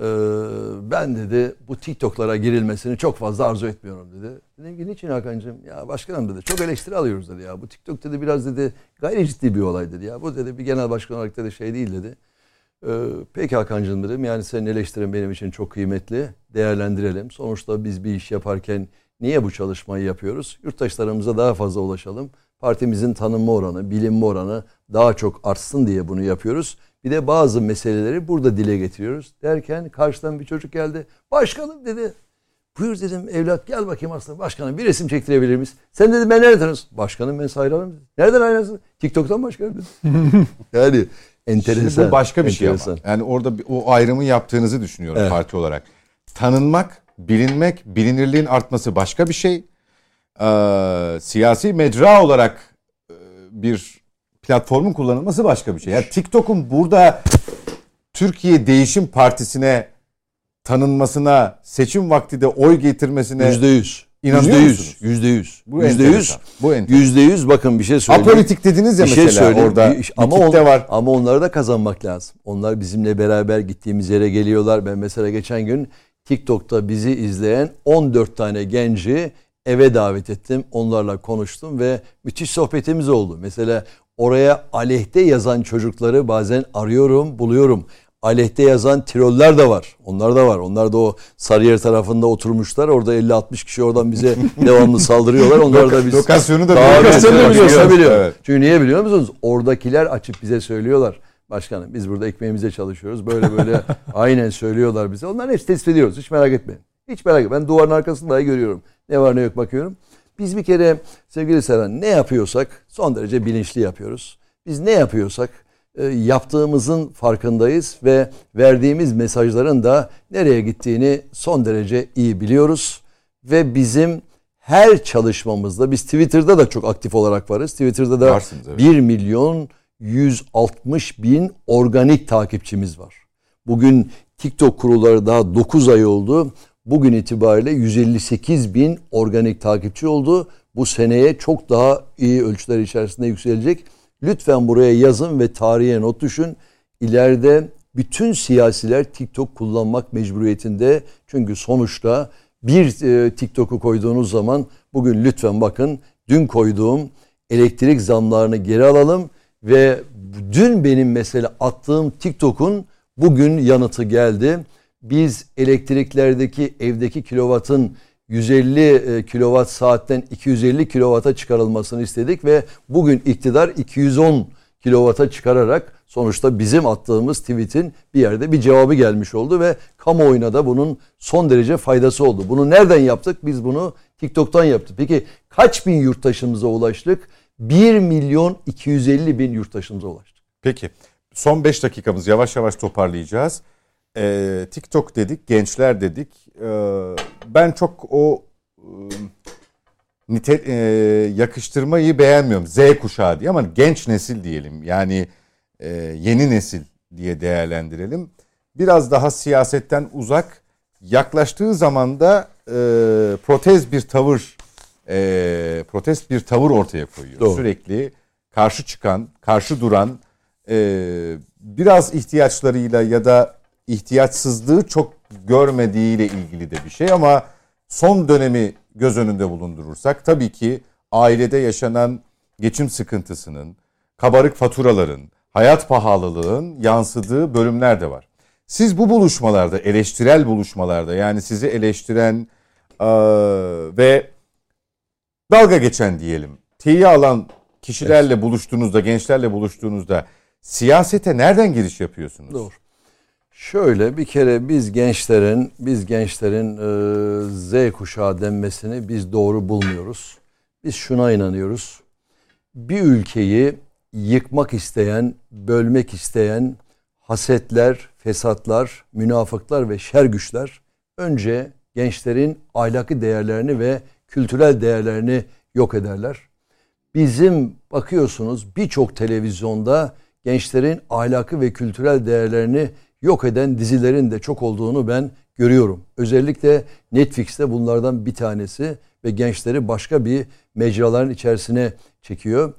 "Ee, ben dedi bu TikTok'lara girilmesini çok fazla arzu etmiyorum dedi. Dedim ki niçin Hakan'cığım? Ya başkanım dedi çok eleştiri alıyoruz dedi ya. Bu TikTok dedi biraz dedi gayri ciddi bir olay dedi ya. Bu dedi bir genel başkan olarak dedi şey değil dedi. Ee, peki Hakan'cığım dedim yani senin eleştirin benim için çok kıymetli. Değerlendirelim. Sonuçta biz bir iş yaparken niye bu çalışmayı yapıyoruz? Yurttaşlarımıza daha fazla ulaşalım. Partimizin tanınma oranı, bilinme oranı daha çok artsın diye bunu yapıyoruz. Bir de bazı meseleleri burada dile getiriyoruz. Derken karşıdan bir çocuk geldi. Başkanım dedi. Buyur dedim evlat gel bakayım aslında. Başkanım bir resim çektirebilir miyiz? Sen dedi ben nereden tanıyorsun? Başkanım ben sayılalım dedi. Nereden aynasın? TikTok'tan başkanım dedi. yani enteresan. Şimdi bu başka bir şey enteresan. ama. Yani orada o ayrımı yaptığınızı düşünüyorum Evet. parti olarak. Tanınmak, bilinmek, bilinirliğin artması başka bir şey. Ee, siyasi mecra olarak e, bir platformun kullanılması başka bir şey. Yani TikTok'un burada Türkiye Değişim Partisi'ne tanınmasına, seçim vakti de oy getirmesine Yüzde yüz. İnanıyor Yüzde yüz. musunuz? Yüzde yüz. Bu Yüzde yüz. enteresan. Bu enteresan. Yüzde yüz bakın bir şey söyleyeyim. apolitik dediniz ya bir şey mesela söyleyeyim. orada. Bir- ama on- var. Ama onları da kazanmak lazım. Onlar bizimle beraber gittiğimiz yere geliyorlar. Ben mesela geçen gün TikTok'ta bizi izleyen 14 tane genci eve davet ettim. Onlarla konuştum ve müthiş sohbetimiz oldu. Mesela oraya aleyhte yazan çocukları bazen arıyorum, buluyorum. Aleyhte yazan troller de var. Onlar da var. Onlar da o Sarıyer tarafında oturmuşlar. Orada 50-60 kişi oradan bize devamlı saldırıyorlar. Onlar da biz Lokasyonu da Daha biliyoruz. Biliyoruz, biliyor. evet. Çünkü niye biliyor musunuz? Oradakiler açıp bize söylüyorlar. Başkanım biz burada ekmeğimize çalışıyoruz. Böyle böyle aynen söylüyorlar bize. Onların hepsi tespit ediyoruz. Hiç merak etmeyin. Hiç merak etmeyin. Ben duvarın arkasında dahi görüyorum. Ne var ne yok bakıyorum. Biz bir kere sevgili Serhan ne yapıyorsak son derece bilinçli yapıyoruz. Biz ne yapıyorsak yaptığımızın farkındayız ve verdiğimiz mesajların da nereye gittiğini son derece iyi biliyoruz. Ve bizim her çalışmamızda biz Twitter'da da çok aktif olarak varız. Twitter'da da Varsınız, evet. 1 milyon 160 bin organik takipçimiz var. Bugün TikTok kurulları daha 9 ay oldu. Bugün itibariyle 158 bin organik takipçi oldu. Bu seneye çok daha iyi ölçüler içerisinde yükselecek. Lütfen buraya yazın ve tarihe not düşün. İleride bütün siyasiler TikTok kullanmak mecburiyetinde. Çünkü sonuçta bir e, TikTok'u koyduğunuz zaman bugün lütfen bakın dün koyduğum elektrik zamlarını geri alalım ve dün benim mesela attığım TikTok'un bugün yanıtı geldi. Biz elektriklerdeki evdeki kilovatın 150 e, kilowatt saatten 250 kilowata çıkarılmasını istedik ve bugün iktidar 210 kilowata çıkararak sonuçta bizim attığımız tweet'in bir yerde bir cevabı gelmiş oldu ve kamuoyuna da bunun son derece faydası oldu. Bunu nereden yaptık? Biz bunu TikTok'tan yaptık. Peki kaç bin yurttaşımıza ulaştık? 1 milyon 250 bin yurttaşımıza ulaştık. Peki. Son 5 dakikamız yavaş yavaş toparlayacağız. Ee, TikTok dedik, gençler dedik. Ee, ben çok o e, nite, e, yakıştırmayı beğenmiyorum. Z kuşağı diye ama genç nesil diyelim. Yani e, yeni nesil diye değerlendirelim. Biraz daha siyasetten uzak yaklaştığı zaman da e, protez bir tavır e, protest bir tavır ortaya koyuyor. Doğru. Sürekli karşı çıkan, karşı duran e, biraz ihtiyaçlarıyla ya da ihtiyaçsızlığı çok görmediğiyle ilgili de bir şey ama son dönemi göz önünde bulundurursak tabii ki ailede yaşanan geçim sıkıntısının, kabarık faturaların, hayat pahalılığın yansıdığı bölümler de var. Siz bu buluşmalarda, eleştirel buluşmalarda yani sizi eleştiren eee, ve dalga geçen diyelim, tiye alan kişilerle buluştuğunuzda, gençlerle buluştuğunuzda siyasete nereden giriş yapıyorsunuz? Doğru. Şöyle bir kere biz gençlerin biz gençlerin e, Z kuşağı denmesini biz doğru bulmuyoruz. Biz şuna inanıyoruz. Bir ülkeyi yıkmak isteyen, bölmek isteyen hasetler, fesatlar, münafıklar ve şer güçler önce gençlerin ahlaki değerlerini ve kültürel değerlerini yok ederler. Bizim bakıyorsunuz birçok televizyonda gençlerin ahlakı ve kültürel değerlerini yok eden dizilerin de çok olduğunu ben görüyorum. Özellikle Netflix'te bunlardan bir tanesi ve gençleri başka bir mecraların içerisine çekiyor.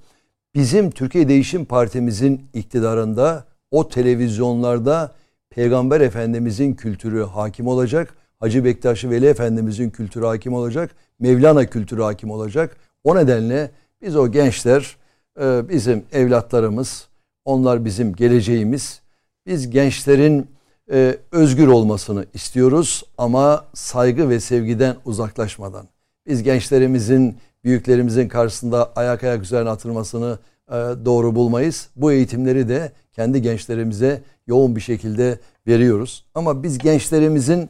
Bizim Türkiye Değişim Partimizin iktidarında o televizyonlarda Peygamber Efendimizin kültürü hakim olacak. Hacı Bektaş Veli Efendimizin kültürü hakim olacak. Mevlana kültürü hakim olacak. O nedenle biz o gençler e, bizim evlatlarımız, onlar bizim geleceğimiz. Biz gençlerin e, özgür olmasını istiyoruz ama saygı ve sevgiden uzaklaşmadan. Biz gençlerimizin, büyüklerimizin karşısında ayak ayak üzerine atılmasını e, doğru bulmayız. Bu eğitimleri de kendi gençlerimize yoğun bir şekilde veriyoruz. Ama biz gençlerimizin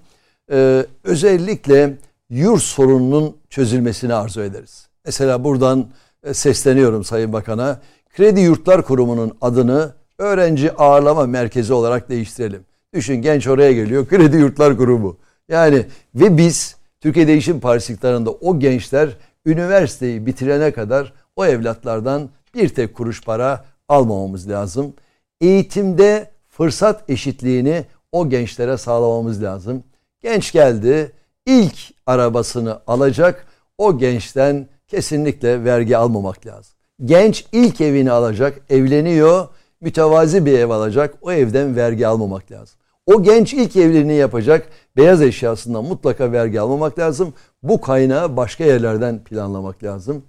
e, özellikle yurt sorununun çözülmesini arzu ederiz. Mesela buradan e, sesleniyorum Sayın Bakan'a. Kredi Yurtlar Kurumu'nun adını öğrenci ağırlama merkezi olarak değiştirelim. Düşün genç oraya geliyor Kredi Yurtlar Kurumu. Yani ve biz Türkiye Değişim Partisi iktidarında o gençler üniversiteyi bitirene kadar o evlatlardan bir tek kuruş para almamamız lazım. Eğitimde fırsat eşitliğini o gençlere sağlamamız lazım. Genç geldi, ilk arabasını alacak. O gençten kesinlikle vergi almamak lazım. Genç ilk evini alacak, evleniyor, mütevazi bir ev alacak. O evden vergi almamak lazım. O genç ilk evliliğini yapacak, beyaz eşyasından mutlaka vergi almamak lazım. Bu kaynağı başka yerlerden planlamak lazım.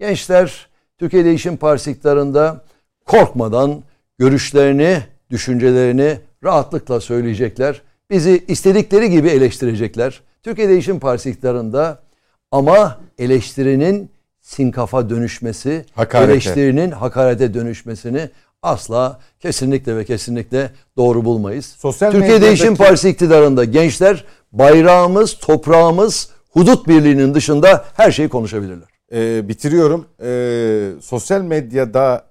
Gençler Türkiye Değişim Partisi iktidarında korkmadan görüşlerini, düşüncelerini rahatlıkla söyleyecekler. Bizi istedikleri gibi eleştirecekler. Türkiye Değişim Partisi iktidarında ama eleştirinin sinkafa dönüşmesi, Hakarete. eleştirinin hakarete dönüşmesini asla kesinlikle ve kesinlikle doğru bulmayız. Sosyal Türkiye Değişim medyadaki- Partisi iktidarında gençler bayrağımız, toprağımız, hudut birliğinin dışında her şeyi konuşabilirler. Ee, bitiriyorum. Ee, sosyal medyada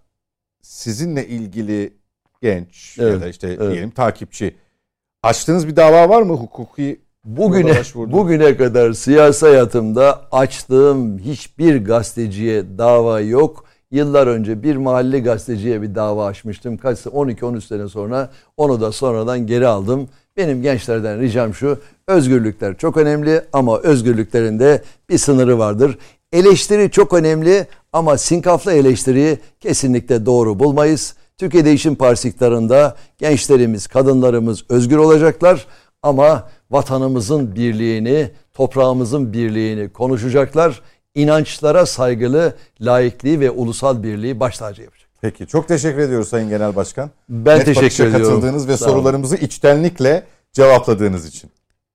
sizinle ilgili genç ya Evet, da işte evet. diyelim takipçi açtığınız bir dava var mı hukuki? Bugüne bugüne kadar siyasi hayatımda açtığım hiçbir gazeteciye dava yok. Yıllar önce bir mahalle gazeteciye bir dava açmıştım. Kaç 12-13 sene sonra onu da sonradan geri aldım. Benim gençlerden ricam şu. Özgürlükler çok önemli ama özgürlüklerin de bir sınırı vardır. Eleştiri çok önemli ama sinkaflı eleştiriyi kesinlikle doğru bulmayız. Türkiye Değişim Partisi iktidarında gençlerimiz, kadınlarımız özgür olacaklar ama vatanımızın birliğini, toprağımızın birliğini konuşacaklar. İnançlara saygılı, laikliği ve ulusal birliği baş tacı yapacak. Peki çok teşekkür ediyoruz Sayın Genel Başkan. Ben Net teşekkür ediyorum. katıldığınız ve Sağ olun. sorularımızı içtenlikle cevapladığınız için.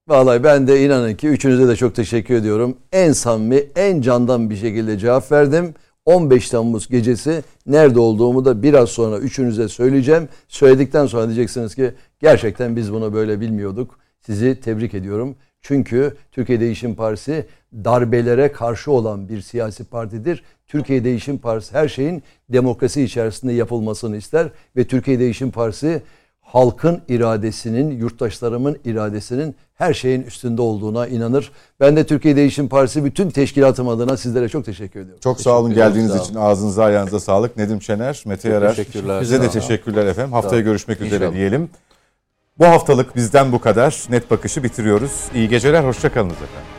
Vallahi ben de inanın ki üçünüze de çok teşekkür ediyorum. En samimi, en candan bir şekilde cevap verdim. 15 Temmuz gecesi nerede olduğumu da biraz sonra üçünüze söyleyeceğim. Söyledikten sonra diyeceksiniz ki gerçekten biz bunu böyle bilmiyorduk. Sizi tebrik ediyorum. Çünkü Türkiye Değişim Partisi darbelere karşı olan bir siyasi partidir. Türkiye Değişim Partisi her şeyin demokrasi içerisinde yapılmasını ister ve Türkiye Değişim Partisi halkın iradesinin, yurttaşlarımın iradesinin her şeyin üstünde olduğuna inanır. Ben de Türkiye Değişim Partisi bütün teşkilatım adına sizlere çok teşekkür ediyorum. Çok sağ olun Teşekkür geldiğiniz sağ için. Ağzınıza ayağınıza sağlık. Nedim Şener, Mete Yarar. teşekkürler. Size de olun. teşekkürler efendim. Haftaya olun. görüşmek üzere İnşallah. diyelim. Bu haftalık bizden bu kadar. Net bakışı bitiriyoruz. İyi geceler, hoşça kalınız efendim.